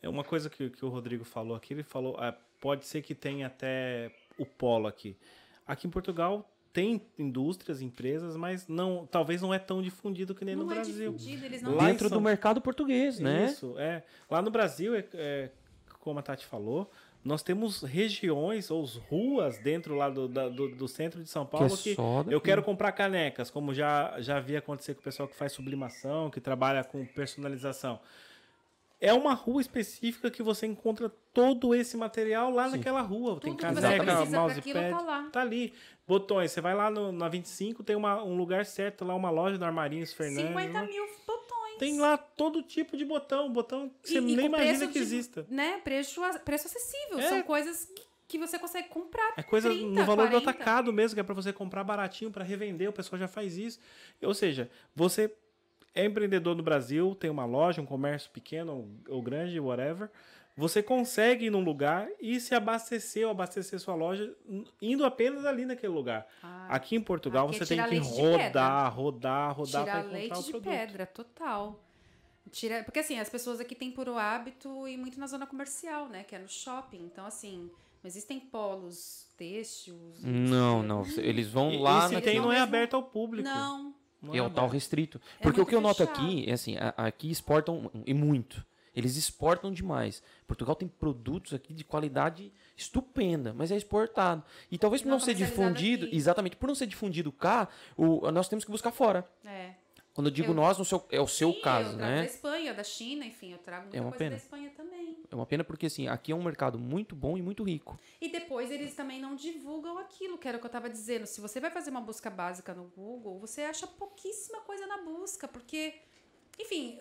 é uma coisa que, que o Rodrigo falou aqui, ele falou, ah, pode ser que tenha até o polo aqui. Aqui em Portugal tem indústrias, empresas, mas não, talvez não é tão difundido que nem não no é Brasil. Difundido, eles não Dentro do mercado português, né? Isso, é. Lá no Brasil, é, é, como a Tati falou, nós temos regiões ou ruas dentro lá do, do, do centro de São Paulo que, é que eu quero comprar canecas, como já, já vi acontecer com o pessoal que faz sublimação, que trabalha com personalização é uma rua específica que você encontra todo esse material lá Sim. naquela rua. Tudo tem caneca, mousepad, tá, tá, ali. Botões, você vai lá no, na 25, tem uma, um lugar certo lá, uma loja do Armarinhos Fernandes. 50 mil botões. Tem lá todo tipo de botão, botão que e, você e nem imagina que de, exista. Né, preço, preço acessível. É. São coisas que que você consegue comprar. É coisa 30, no valor 40. do atacado mesmo, que é para você comprar baratinho para revender, o pessoal já faz isso. Ou seja, você é empreendedor no Brasil, tem uma loja, um comércio pequeno ou grande, whatever, você consegue ir num lugar e se abastecer ou abastecer sua loja indo apenas ali naquele lugar. Ah, Aqui em Portugal você tem que rodar, rodar, rodar para encontrar leite o produto. de pedra, total. Tira, porque assim, as pessoas aqui têm por hábito ir muito na zona comercial, né, que é no shopping. Então assim, não existem polos têxteis. Não, não, eles vão e, lá e se tem não é aberto ao público. Não, é, é o tal restrito. É Porque o que eu noto aqui é assim, aqui exportam e muito. Eles exportam demais. Portugal tem produtos aqui de qualidade estupenda, mas é exportado. E talvez por não, não ser difundido, aqui. exatamente, por não ser difundido cá, o, nós temos que buscar fora. É. Quando eu digo eu, nós, no seu, é o seu sim, caso, eu né? da Espanha, da China, enfim, eu trago muita é uma coisa pena. da Espanha também. É uma pena porque, assim, aqui é um mercado muito bom e muito rico. E depois eles também não divulgam aquilo, que era o que eu estava dizendo. Se você vai fazer uma busca básica no Google, você acha pouquíssima coisa na busca, porque enfim,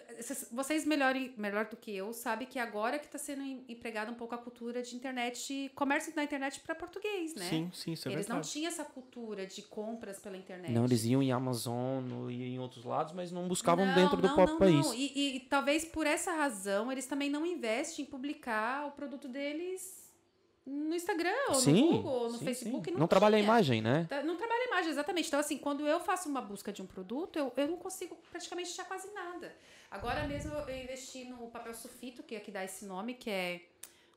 vocês melhor, melhor do que eu sabem que agora que está sendo empregada um pouco a cultura de internet, comércio na internet para português, né? Sim, sim, isso é Eles verdade. não tinham essa cultura de compras pela internet. Não, eles iam em Amazon e em outros lados, mas não buscavam não, dentro do não, próprio não, país. Não. E, e, e talvez por essa razão eles também não investem em publicar o produto deles no Instagram, ou sim, no Google, ou no sim, Facebook. Sim. Não, não trabalha a imagem, né? Tá, não trabalha a imagem, exatamente. Então, assim, quando eu faço uma busca de um produto, eu, eu não consigo praticamente achar quase nada. Agora mesmo eu investi no papel sulfito, que é que dá esse nome, que é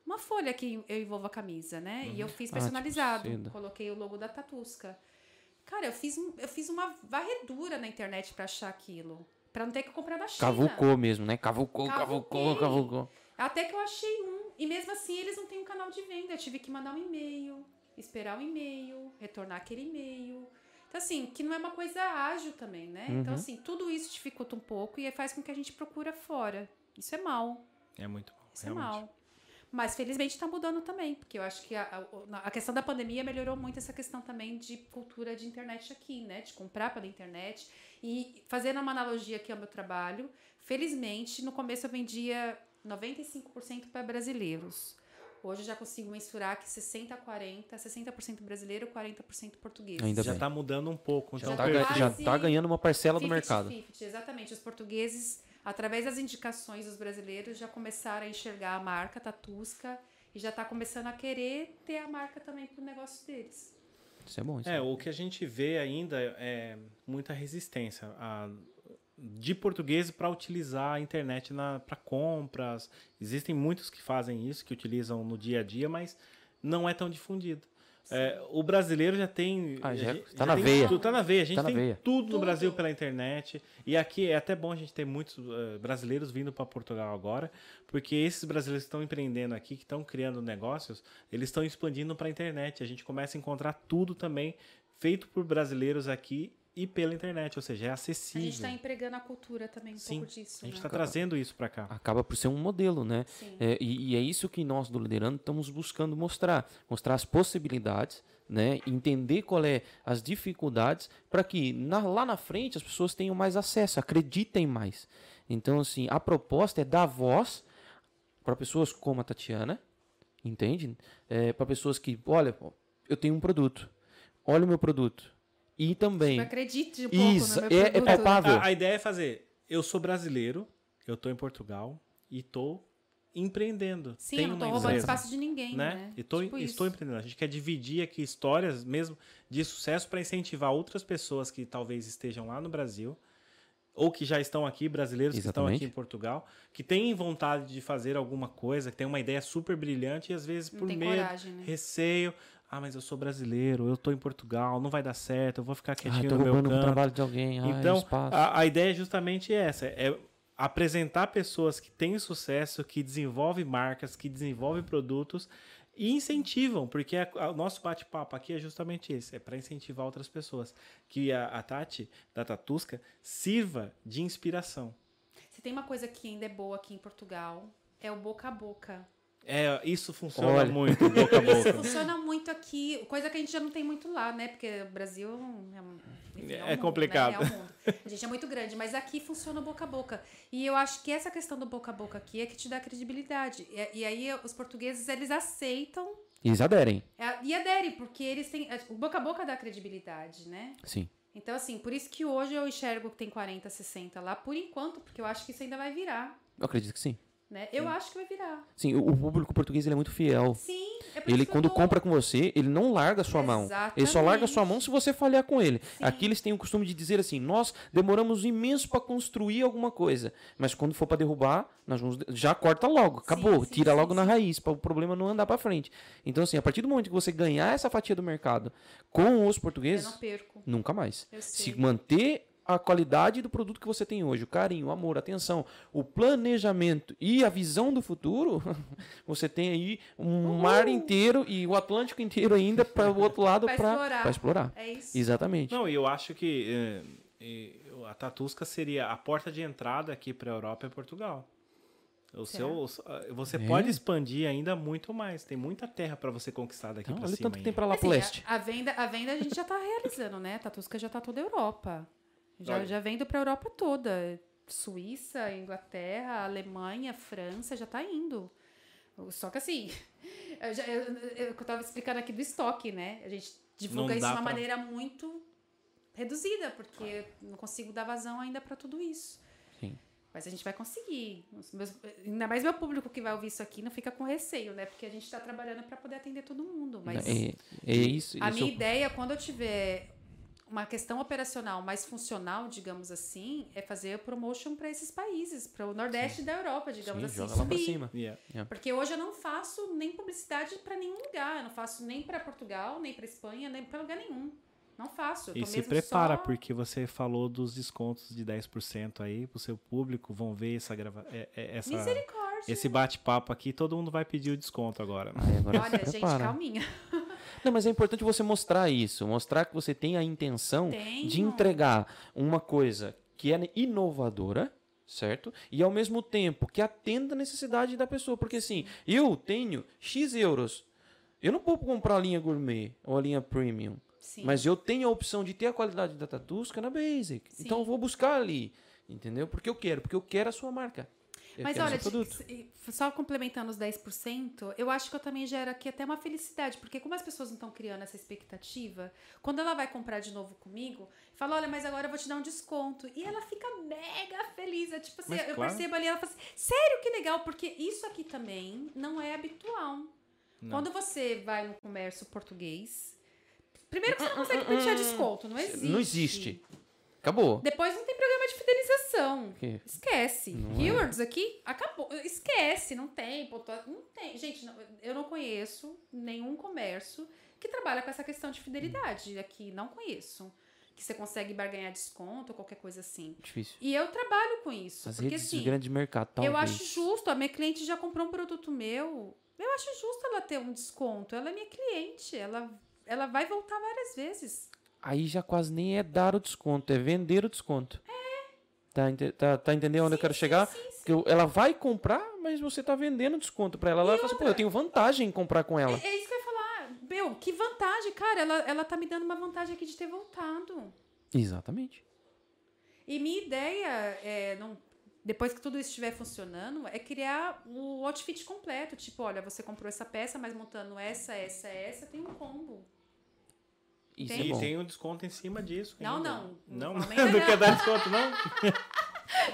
uma folha que eu envolvo a camisa, né? Uhum. E eu fiz personalizado. Ah, tipo coloquei o logo da Tatusca. Cara, eu fiz, eu fiz uma varredura na internet para achar aquilo. Pra não ter que comprar da China. Cavucou mesmo, né? Cavucou, cavucou, cavucou. Até que eu achei um e mesmo assim, eles não têm um canal de venda. Eu tive que mandar um e-mail, esperar um e-mail, retornar aquele e-mail. Então, assim, que não é uma coisa ágil também, né? Então, uhum. Então, assim, tudo isso dificulta um pouco e faz com que a gente procura fora. Isso é mal. É muito mal. Isso realmente. é mal. Mas felizmente está mudando também, porque eu acho que a, a, a, questão da pandemia melhorou muito essa questão também de cultura de internet aqui, né? De comprar pela internet. E fazendo uma analogia aqui ao meu trabalho, felizmente, no começo eu vendia 95% para brasileiros. Hoje eu já consigo mensurar que 60 a 40, 60% brasileiro, 40% português. Ainda já está mudando um pouco. Já está já tá ganhando uma parcela 50, do mercado. 50, exatamente. Os portugueses, através das indicações dos brasileiros, já começaram a enxergar a marca Tatusca e já está começando a querer ter a marca também para o negócio deles. Isso é bom. Isso é, é, o que a gente vê ainda é muita resistência. A de português para utilizar a internet para compras. Existem muitos que fazem isso, que utilizam no dia a dia, mas não é tão difundido. É, o brasileiro já tem. Ah, já, está tá na veia. Tudo, tá na veia. A gente tá tem veia. tudo no Brasil pela internet. E aqui é até bom a gente ter muitos uh, brasileiros vindo para Portugal agora, porque esses brasileiros que estão empreendendo aqui, que estão criando negócios, eles estão expandindo para a internet. A gente começa a encontrar tudo também feito por brasileiros aqui e pela internet, ou seja, é A acessível. gente está empregando a cultura também um Sim, pouco disso. A gente né? está trazendo isso para cá. Acaba por ser um modelo, né? Sim. É, e, e é isso que nós do Liderando estamos buscando mostrar. Mostrar as possibilidades, né? Entender qual é as dificuldades para que na- lá na frente as pessoas tenham mais acesso, acreditem mais. Então, assim, a proposta é dar voz para pessoas como a Tatiana, entende? para pessoas que, olha, eu tenho um produto, olha o meu produto. E também... Acredite um pouco Isso, no meu é- é produto. né? palpável. A, a ideia é fazer. Eu sou brasileiro, eu tô em Portugal e tô empreendendo. Sim, Tenho eu não tô uma roubando espaço de ninguém, né? né? E tô, Tipo estou isso. empreendendo. A gente quer dividir aqui histórias mesmo de sucesso para incentivar outras pessoas que talvez estejam lá no Brasil ou que já estão aqui, brasileiros que estão Exatamente. aqui em Portugal, que têm vontade de fazer alguma coisa, que têm uma ideia super brilhante e às vezes Não por tem medo, coragem, né? receio, ah, mas eu sou brasileiro, eu tô em Portugal, não vai dar certo, eu vou ficar Ah, quietinho tô no meu roubando o canto. trabalho de alguém. Ah, Então, espaço. a, a ideia é justamente essa: é apresentar pessoas que têm sucesso, que desenvolvem marcas, que desenvolvem produtos e incentivam, porque a- a- o nosso bate-papo aqui é justamente esse: é para incentivar outras pessoas. Que a, a Tati, da Tatusca, sirva de inspiração. Se tem uma coisa que ainda é boa aqui em Portugal, é o boca a boca. É, isso funciona Olha. muito, boca a Isso boca. funciona muito aqui, coisa que a gente já não tem muito lá, né? Porque o Brasil é, um- enfim, É um mundo, complicado. né? É um mundo. A gente é muito grande, mas aqui funciona o boca a boca. E eu acho que essa questão do boca a boca aqui é que te dá credibilidade. E, e aí os portugueses, eles aceitam Eles aderem. é, e aderem, porque eles têm... O boca a boca dá credibilidade, né? Sim. Então, assim, por isso que hoje eu enxergo que tem 40, 60 lá, por enquanto, porque eu acho que isso ainda vai virar, Eu acredito que sim. Né? Eu acho que vai virar. Sim, o, o público português ele é muito fiel. Sim, é Ele, quando tô- compra com você, ele não larga a sua mão. Ele só larga a sua mão se você falhar com ele. Aqui eles têm o costume de dizer assim: nós demoramos imenso para construir alguma coisa, mas quando for para derrubar, nós vamos já corta logo, acabou, sim, tira sim, logo sim. na raiz para o problema não andar para frente. Então assim, a partir do momento que você ganhar essa fatia do mercado com os portugueses, nunca mais. Eu Se manter a qualidade do produto que você tem hoje, o carinho, o amor, a atenção, o planejamento e a visão do futuro, você tem aí um mar inteiro e o Atlântico inteiro ainda para o outro lado para explorar. explorar. É isso. Exatamente. Não, e eu acho que é, a Tatusca seria a porta de entrada aqui para a Europa e Portugal. O seu, você É. pode expandir ainda muito mais. Tem muita terra para você conquistar daqui Então, para olha o cima. tanto que tem para lá Assim, pro leste. a, a venda, a venda a gente já tá realizando, né? A Tatusca já tá toda a Europa. Já, Olha. já vendo pra Europa toda. Suíça, Inglaterra, Alemanha, França, já tá indo. Só que assim, eu, já, eu, eu, eu explicando aqui do estoque, né? A gente divulga Não isso de uma pra- maneira muito reduzida, porque eu não consigo dar vazão ainda pra tudo isso. Sim. Mas a gente vai conseguir. Meus- ainda mais meu público que vai ouvir isso aqui não fica com receio, né? Porque a gente tá trabalhando pra poder atender todo mundo. Mas É, é isso. a isso- minha ideia, quando eu tiver uma questão operacional mais funcional, digamos assim, é fazer promotion para esses países, para o Nordeste da Europa, digamos Sim, assim, joga lá para subir. cima. Yeah. Porque hoje eu não faço nem publicidade para nenhum lugar, eu não faço nem para Portugal, nem para Espanha, nem para lugar nenhum. Não faço. Eu E se prepara, só- porque você falou dos descontos de 10% aí pro seu público. Vão ver essa grava é- é- essa, Misericórdia. esse bate-papo aqui. Todo mundo vai pedir o desconto agora. né? Agora Olha, gente, calminha. Não, mas é importante você mostrar isso, mostrar que você tem a intenção Tenho. de entregar uma coisa que é inovadora, certo? E ao mesmo tempo que atenda a necessidade da pessoa, porque assim, eu tenho X euros. Eu não vou comprar a linha gourmet ou a linha premium, Sim. mas eu tenho a opção de ter a qualidade da Tatusca na Basic. Sim. Então eu vou buscar ali, entendeu? Porque eu quero, porque eu quero a sua marca. Mas olha, só complementando os 10%, eu acho que eu também gero aqui até uma felicidade, porque como as pessoas não estão criando essa expectativa, quando ela vai comprar de novo comigo, fala, olha, mas agora eu vou te dar um desconto. E ela fica mega feliz. É tipo assim, Mas eu claro. percebo ali, ela fala assim, sério que legal, porque isso aqui também não é habitual. Não. Quando você vai no comércio português, primeiro que você não consegue pedir desconto, não existe. Não existe. Acabou. Depois não tem programa de fidelização. Que- Esquece. Não é. Keywords aqui, acabou. Esquece, não tem. pontua- Não tem. Gente, não- eu não conheço nenhum comércio que trabalha com essa questão de fidelidade. Aqui, não conheço. Que você consegue barganhar desconto ou qualquer coisa assim. Difícil. E eu trabalho com isso. As porque redes assim, de grande mercado, talvez. eu acho justo. A minha cliente já comprou um produto meu. Eu acho justo ela ter um desconto. Ela é minha cliente. Ela, ela vai voltar várias vezes. Aí já quase nem é dar o desconto, é vender o desconto. Tá, ente- tá, tá entendendo onde eu quero chegar? Sim, sim. Ela vai comprar, mas você tá vendendo desconto pra ela. Ela fala assim, pô, eu tenho vantagem em comprar com ela. É, é isso que eu ia falar. Meu, que vantagem, cara. Ela, ela tá me dando uma vantagem aqui de ter voltado. Exatamente. E minha ideia, é, não, depois que tudo isso estiver funcionando, é criar o outfit completo. Tipo, olha, você comprou essa peça, mas montando essa, essa, essa, tem um combo. Isso Tem. é E tem um desconto em cima disso. Não, ainda. não. Não, Não não, quer dar desconto, não?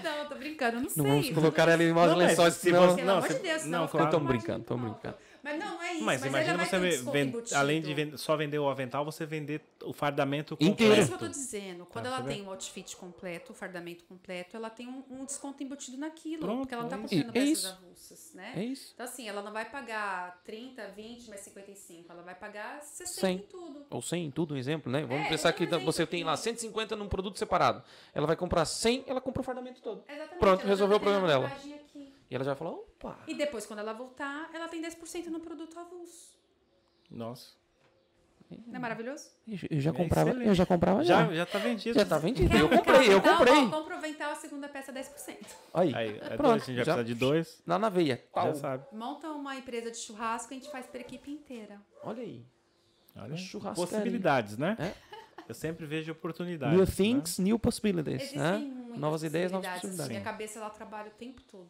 Não, eu tô brincando, eu não, Não sei. vamos colocar ela em mas lençóis, se senão... você- Pelo Não, amor você- de Deus, não, não. claro. Tô Tô brincando, tô brincando. Mas não, é isso. Mas, Mas, imagina você ter um ve- desconto ven- embutido. além de vender- só vender o avental, você vender o fardamento Inteiro. É completo. isso que eu tô dizendo. Quando Tá, ela tem um outfit completo, o fardamento completo, ela tem um, um desconto embutido naquilo. Pronto, porque ela não tá é comprando É peças isso. avulsas, né? É isso. Então, assim, ela não vai pagar 30, 20, mais 55. Ela vai pagar 60 Cem. em tudo. Ou 100 em tudo, um exemplo, né? Vamos É, pensar que você tem lá aqui. 150 num produto separado. Ela vai comprar 100, ela compra o fardamento todo. Exatamente. Pronto, ela resolveu tá o problema dela. aqui. E ela já falou, opa. E depois, quando ela voltar, ela tem 10% no produto avulso. Nossa. Não é maravilhoso? Eu já É comprava, eu já comprava já. Já, já tá vendido. Já tá vendido. Quer Eu comprei, eu comprei. Compra o avental, a segunda peça 10%. Aí, Aí, é pronto. dois, a gente vai já- precisar de dois. Lá na veia. Já Pau. sabe. Monta uma empresa de churrasco e a gente faz pra equipe inteira. Olha aí. Olha, Churrascaria. possibilidades, né? É. Eu sempre vejo oportunidades. New né? things, new possibilities. Existem né? muitas Novas ideias, novas possibilidades. possibilidades. Minha cabeça ela trabalha o tempo todo.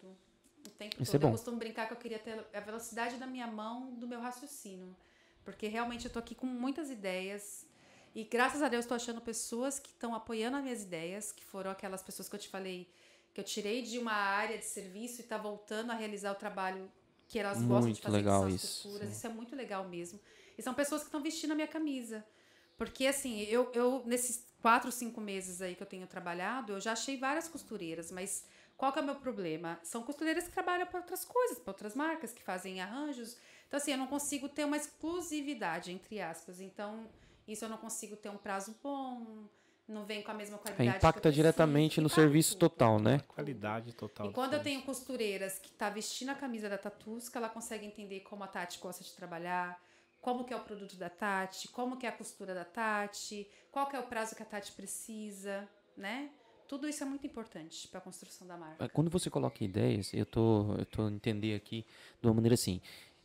Tempo Isso todo. é Eu costumo brincar que eu queria ter a velocidade da minha mão do meu raciocínio. Porque realmente eu tô aqui com muitas ideias. E graças a Deus estou achando pessoas que estão apoiando as minhas ideias, que foram aquelas pessoas que eu te falei que eu tirei de uma área de serviço e está voltando a realizar o trabalho que elas gostam de Muito fazer, legal que isso, costuras. sim. Isso é muito legal mesmo. E são pessoas que estão vestindo a minha camisa. Porque, assim, eu, eu nesses quatro, cinco meses aí que eu tenho trabalhado, eu já achei várias costureiras, mas qual que é o meu problema? São costureiras que trabalham para outras coisas, para outras marcas, que fazem arranjos. Então, assim, eu não consigo ter uma exclusividade, entre aspas. Então, isso eu não consigo ter um prazo bom, não vem com a mesma É, qualidade. eu impacta diretamente no impacta serviço total, né? Qualidade total. E do quando eu tenho costureiras que tá vestindo a camisa da Tatusca, ela consegue entender como a Tati gosta de trabalhar, como que é o produto da Tati, como que é a costura da Tati, qual que é o prazo que a Tati precisa, né? Tudo isso é muito importante para a construção da marca. É, Quando você coloca ideias, eu tô, eu tô entender aqui de uma maneira assim.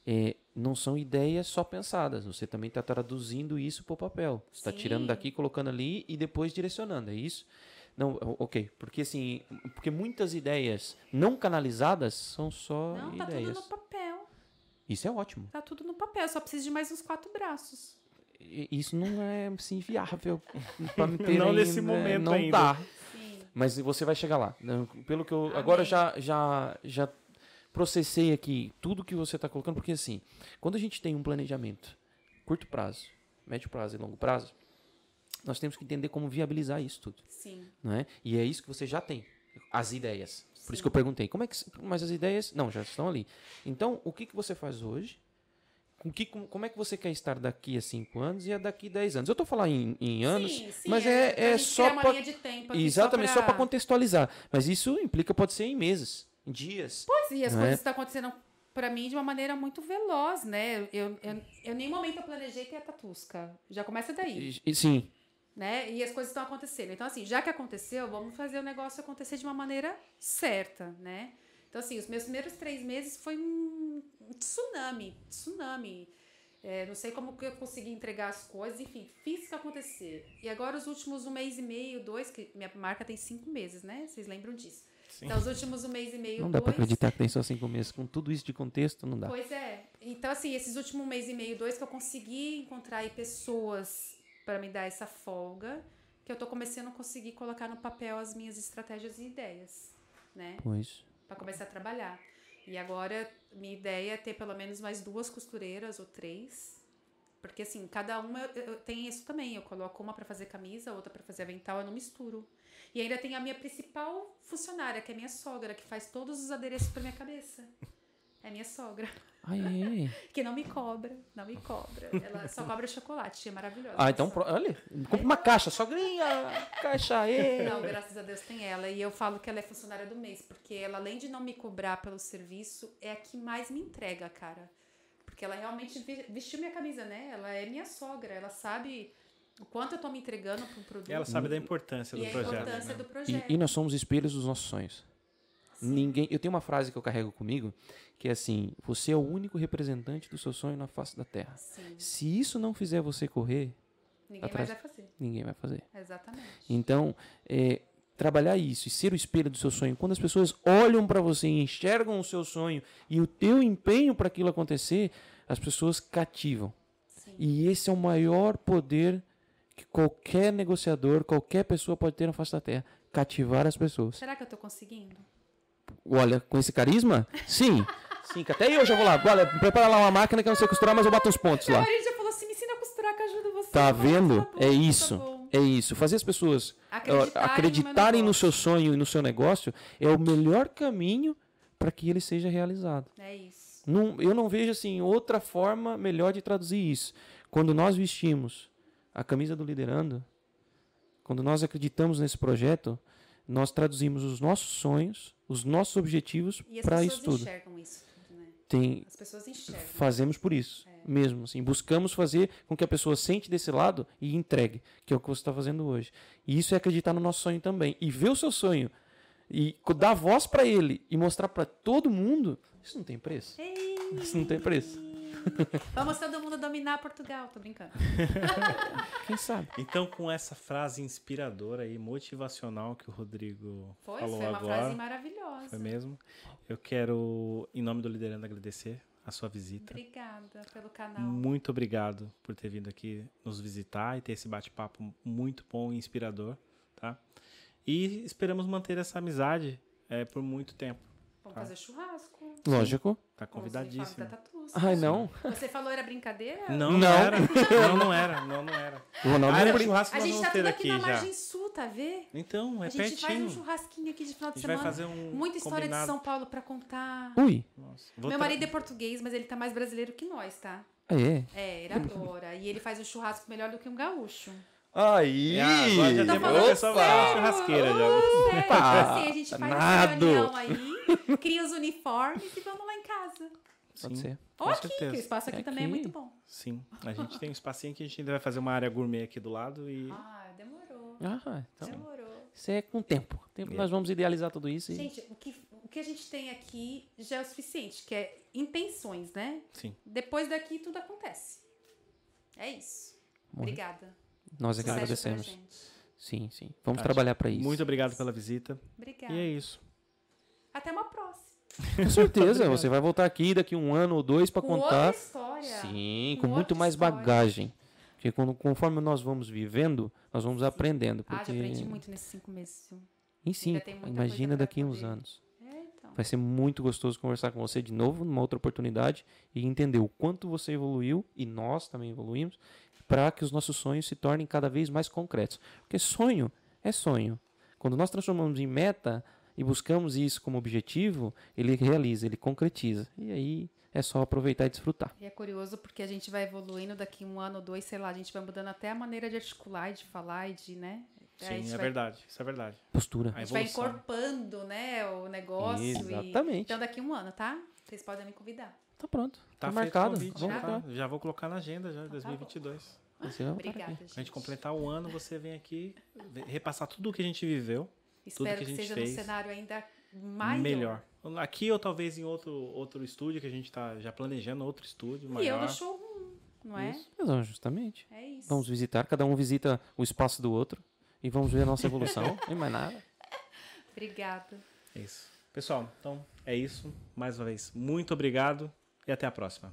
é, não são ideias só pensadas, você também está traduzindo isso para o papel. Você está tirando daqui, colocando ali e depois direcionando, é isso? Não, ok, porque assim, porque muitas ideias não canalizadas são só Não, tá tudo ideias. no papel. Isso é ótimo. Tá tudo no papel, só preciso de mais uns quatro braços. Isso não é assim, viável para Não nesse ainda, momento não ainda. dá. Sim. Mas você vai chegar lá. Pelo que eu agora Amém. já já já processei aqui tudo que você está colocando, porque assim, quando a gente tem um planejamento curto prazo, médio prazo e longo prazo, nós temos que entender como viabilizar isso tudo, Sim. não é? E é isso que você já tem, as ideias. Por isso Sim. que eu perguntei, como é que, mas as ideias, não, já estão ali. Então, o que que você faz hoje? Com que, com- como é que você quer estar daqui a 5 anos e a daqui a 10 anos? Eu estou falando em, em anos, Sim, sim, mas é, é gente só aqui Exatamente, só para contextualizar. Mas isso implica, pode ser em meses, em dias. Pois, e as Não é? coisas estão acontecendo pra mim de uma maneira muito veloz, né? Eu, eu, eu, em nenhum momento eu planejei ter a tatusca. Já começa daí, e- sim, né? E as coisas estão acontecendo. Então, assim, já que aconteceu, vamos fazer o negócio acontecer de uma maneira certa, né? Então, assim, os meus primeiros três meses foi um tsunami, tsunami. É, não sei como que eu consegui entregar as coisas, enfim, fiz isso acontecer. E agora os últimos um mês e meio, dois, que minha marca tem cinco meses, né? Vocês lembram disso? Sim. Então, os últimos um mês e meio, não dá para dois, acreditar que tem só cinco meses. Com tudo isso de contexto, não dá. Pois é. Então, assim, esses últimos mês e meio, dois, que eu consegui encontrar aí pessoas para me dar essa folga, que eu tô começando a conseguir colocar no papel as minhas estratégias e ideias, né? Pois. Para começar a trabalhar. E agora, minha ideia é ter pelo menos mais duas costureiras ou três. Porque, assim, cada uma tem isso também. Eu coloco uma para fazer camisa, outra para fazer avental, eu não misturo. E ainda tem a minha principal funcionária, que é minha sogra, que faz todos os adereços para minha cabeça. É minha sogra. Ah, é. Que não me cobra, não me cobra. Ela só cobra chocolate, é maravilhosa. Ah, então, olha, compra uma caixa, sogrinha, caixa aí. Não, graças a Deus tem ela. E eu falo que ela é funcionária do mês, porque ela, além de não me cobrar pelo serviço, é a que mais me entrega, cara. Porque ela realmente vestiu minha camisa, né? Ela é minha sogra, ela sabe O quanto eu tô me entregando pro produto. E ela sabe da importância do e a projeto. importância né? do projeto. E, e nós somos espelhos dos nossos sonhos. Ninguém. Eu tenho uma frase que eu carrego comigo que é assim: você é o único representante do seu sonho na face da Terra. Sim. Se isso não fizer você correr, Ninguém Atrás- vai fazer. ninguém vai fazer. Exatamente. Então, é, trabalhar isso e ser o espelho do seu sonho, quando as pessoas olham para você e enxergam o seu sonho e o teu empenho para aquilo acontecer, as pessoas cativam. Sim. E esse é o maior poder que qualquer negociador, qualquer pessoa pode ter na face da Terra, cativar as pessoas. Será que eu tô conseguindo? Olha, com esse carisma? Sim. Sim, que até eu já vou lá. Olha, prepara lá uma máquina que eu não sei costurar, mas eu bato uns pontos lá. marido já falou assim, me ensina a costurar que eu ajudo você. Tá vendo? tá bom, É tá isso. bom. É isso. Fazer as pessoas Acreditarem, acreditarem no, no seu sonho e no seu negócio é o melhor caminho para que ele seja realizado. É isso. Não- eu não vejo assim outra forma melhor de traduzir isso. Quando nós vestimos a camisa do liderando, quando nós acreditamos nesse projeto, nós traduzimos os nossos sonhos, os nossos objetivos para pessoas isso tudo. enxergam isso né? Tem As pessoas enxergam. fazemos por isso É. mesmo assim buscamos fazer com que a pessoa sente desse lado e entregue que é o que você está fazendo hoje e isso é acreditar no nosso sonho também e ver o seu sonho e dar voz para ele e mostrar para todo mundo isso não tem preço Ei! isso não tem preço Vamos todo mundo dominar Portugal, tô brincando. quem sabe Então, com essa frase inspiradora e motivacional que o Rodrigo Foi, falou foi uma agora, frase maravilhosa. foi mesmo? Eu quero, em nome do Liderando, agradecer a sua visita. Obrigada pelo canal. Muito obrigado por ter vindo aqui nos visitar e ter esse bate-papo muito bom e inspirador, tá? E esperamos manter essa amizade é, por muito tempo. Vamos Tá. fazer churrasco. Lógico Tá convidadíssimo. tatus. ai não Você falou era brincadeira? Não, não, Não. era. Não, não era. Não, não era. o Ronaldo Ah, era churrasco A gente vamos tá ter tudo aqui aqui na já. Margem Sul, tá vendo? Então, é a gente faz um pertinho. churrasquinho aqui de final de gente vai semana. fazer um Muita história combinado. de São Paulo pra contar. ui Nossa, vou Meu tra- marido é português, mas ele tá mais brasileiro que nós, tá? ah, é É, ele adora. e ele faz o churrasco melhor do que um gaúcho. aí É, agora já Tá tem uma pessoa churrasqueira já. Sério, Opa, assim, a gente faz nado. uma reunião aí, cria os uniformes e vamos lá em casa. pode ser Ou aqui, que o espaço aqui É também é aqui. muito bom. Sim, a gente tem um espacinho que a gente ainda vai fazer uma área gourmet aqui do lado e Ah, demorou. ah então Demorou. isso é com o tempo tempo É. nós vamos idealizar tudo isso e Gente, o que, o que a gente tem aqui já é o suficiente, que é intenções, né? sim. Depois daqui tudo acontece. É isso. Morre. Obrigada. nós é que agradecemos sim sim vamos Tati, trabalhar para isso Muito obrigado pela visita. Obrigada. E é isso. Até uma próxima. Com certeza, você vai voltar aqui daqui um ano ou dois para Com contar. outra história. Sim, Com com muito mais história. bagagem. Porque quando, conforme nós vamos vivendo, nós vamos aprendendo. Ah, Porque já aprendi muito nesses cinco meses. em cinco, imagina daqui uns anos. É, então. Vai ser muito gostoso conversar com você de novo, numa outra oportunidade, e entender o quanto você evoluiu, e nós também evoluímos, para que os nossos sonhos se tornem cada vez mais concretos. Porque sonho é sonho. Quando nós transformamos em meta e buscamos isso como objetivo, ele realiza, ele concretiza. E aí é só aproveitar e desfrutar. E é curioso porque a gente vai evoluindo daqui um ano, dois, sei lá, a gente vai mudando até a maneira de articular e de falar e de, né? A Sim, é vai- verdade. Isso é verdade. Postura. A A gente vai encorpando, né, o negócio. e- Exatamente. Então daqui um ano, tá? Vocês podem me convidar. Tá pronto. Tá Tá, marcado. convite, Vamos já, lá. tá? já vou colocar na agenda já, bom. 2022. Você vai voltar Obrigada, gente. Pra gente completar o ano, você vem aqui repassar tudo o que a gente viveu. Espero que que, a gente seja fez, num cenário ainda maior. Melhor. Aqui ou talvez em outro, outro estúdio que a gente tá já planejando, outro estúdio E eu maior. no showroom, não é? Isso. Não, justamente. É isso. Vamos visitar, cada um visita o espaço do outro e vamos ver a nossa evolução. Nem mais nada. Obrigada. É isso. Pessoal, então é isso. Mais uma vez, muito obrigado e até a próxima.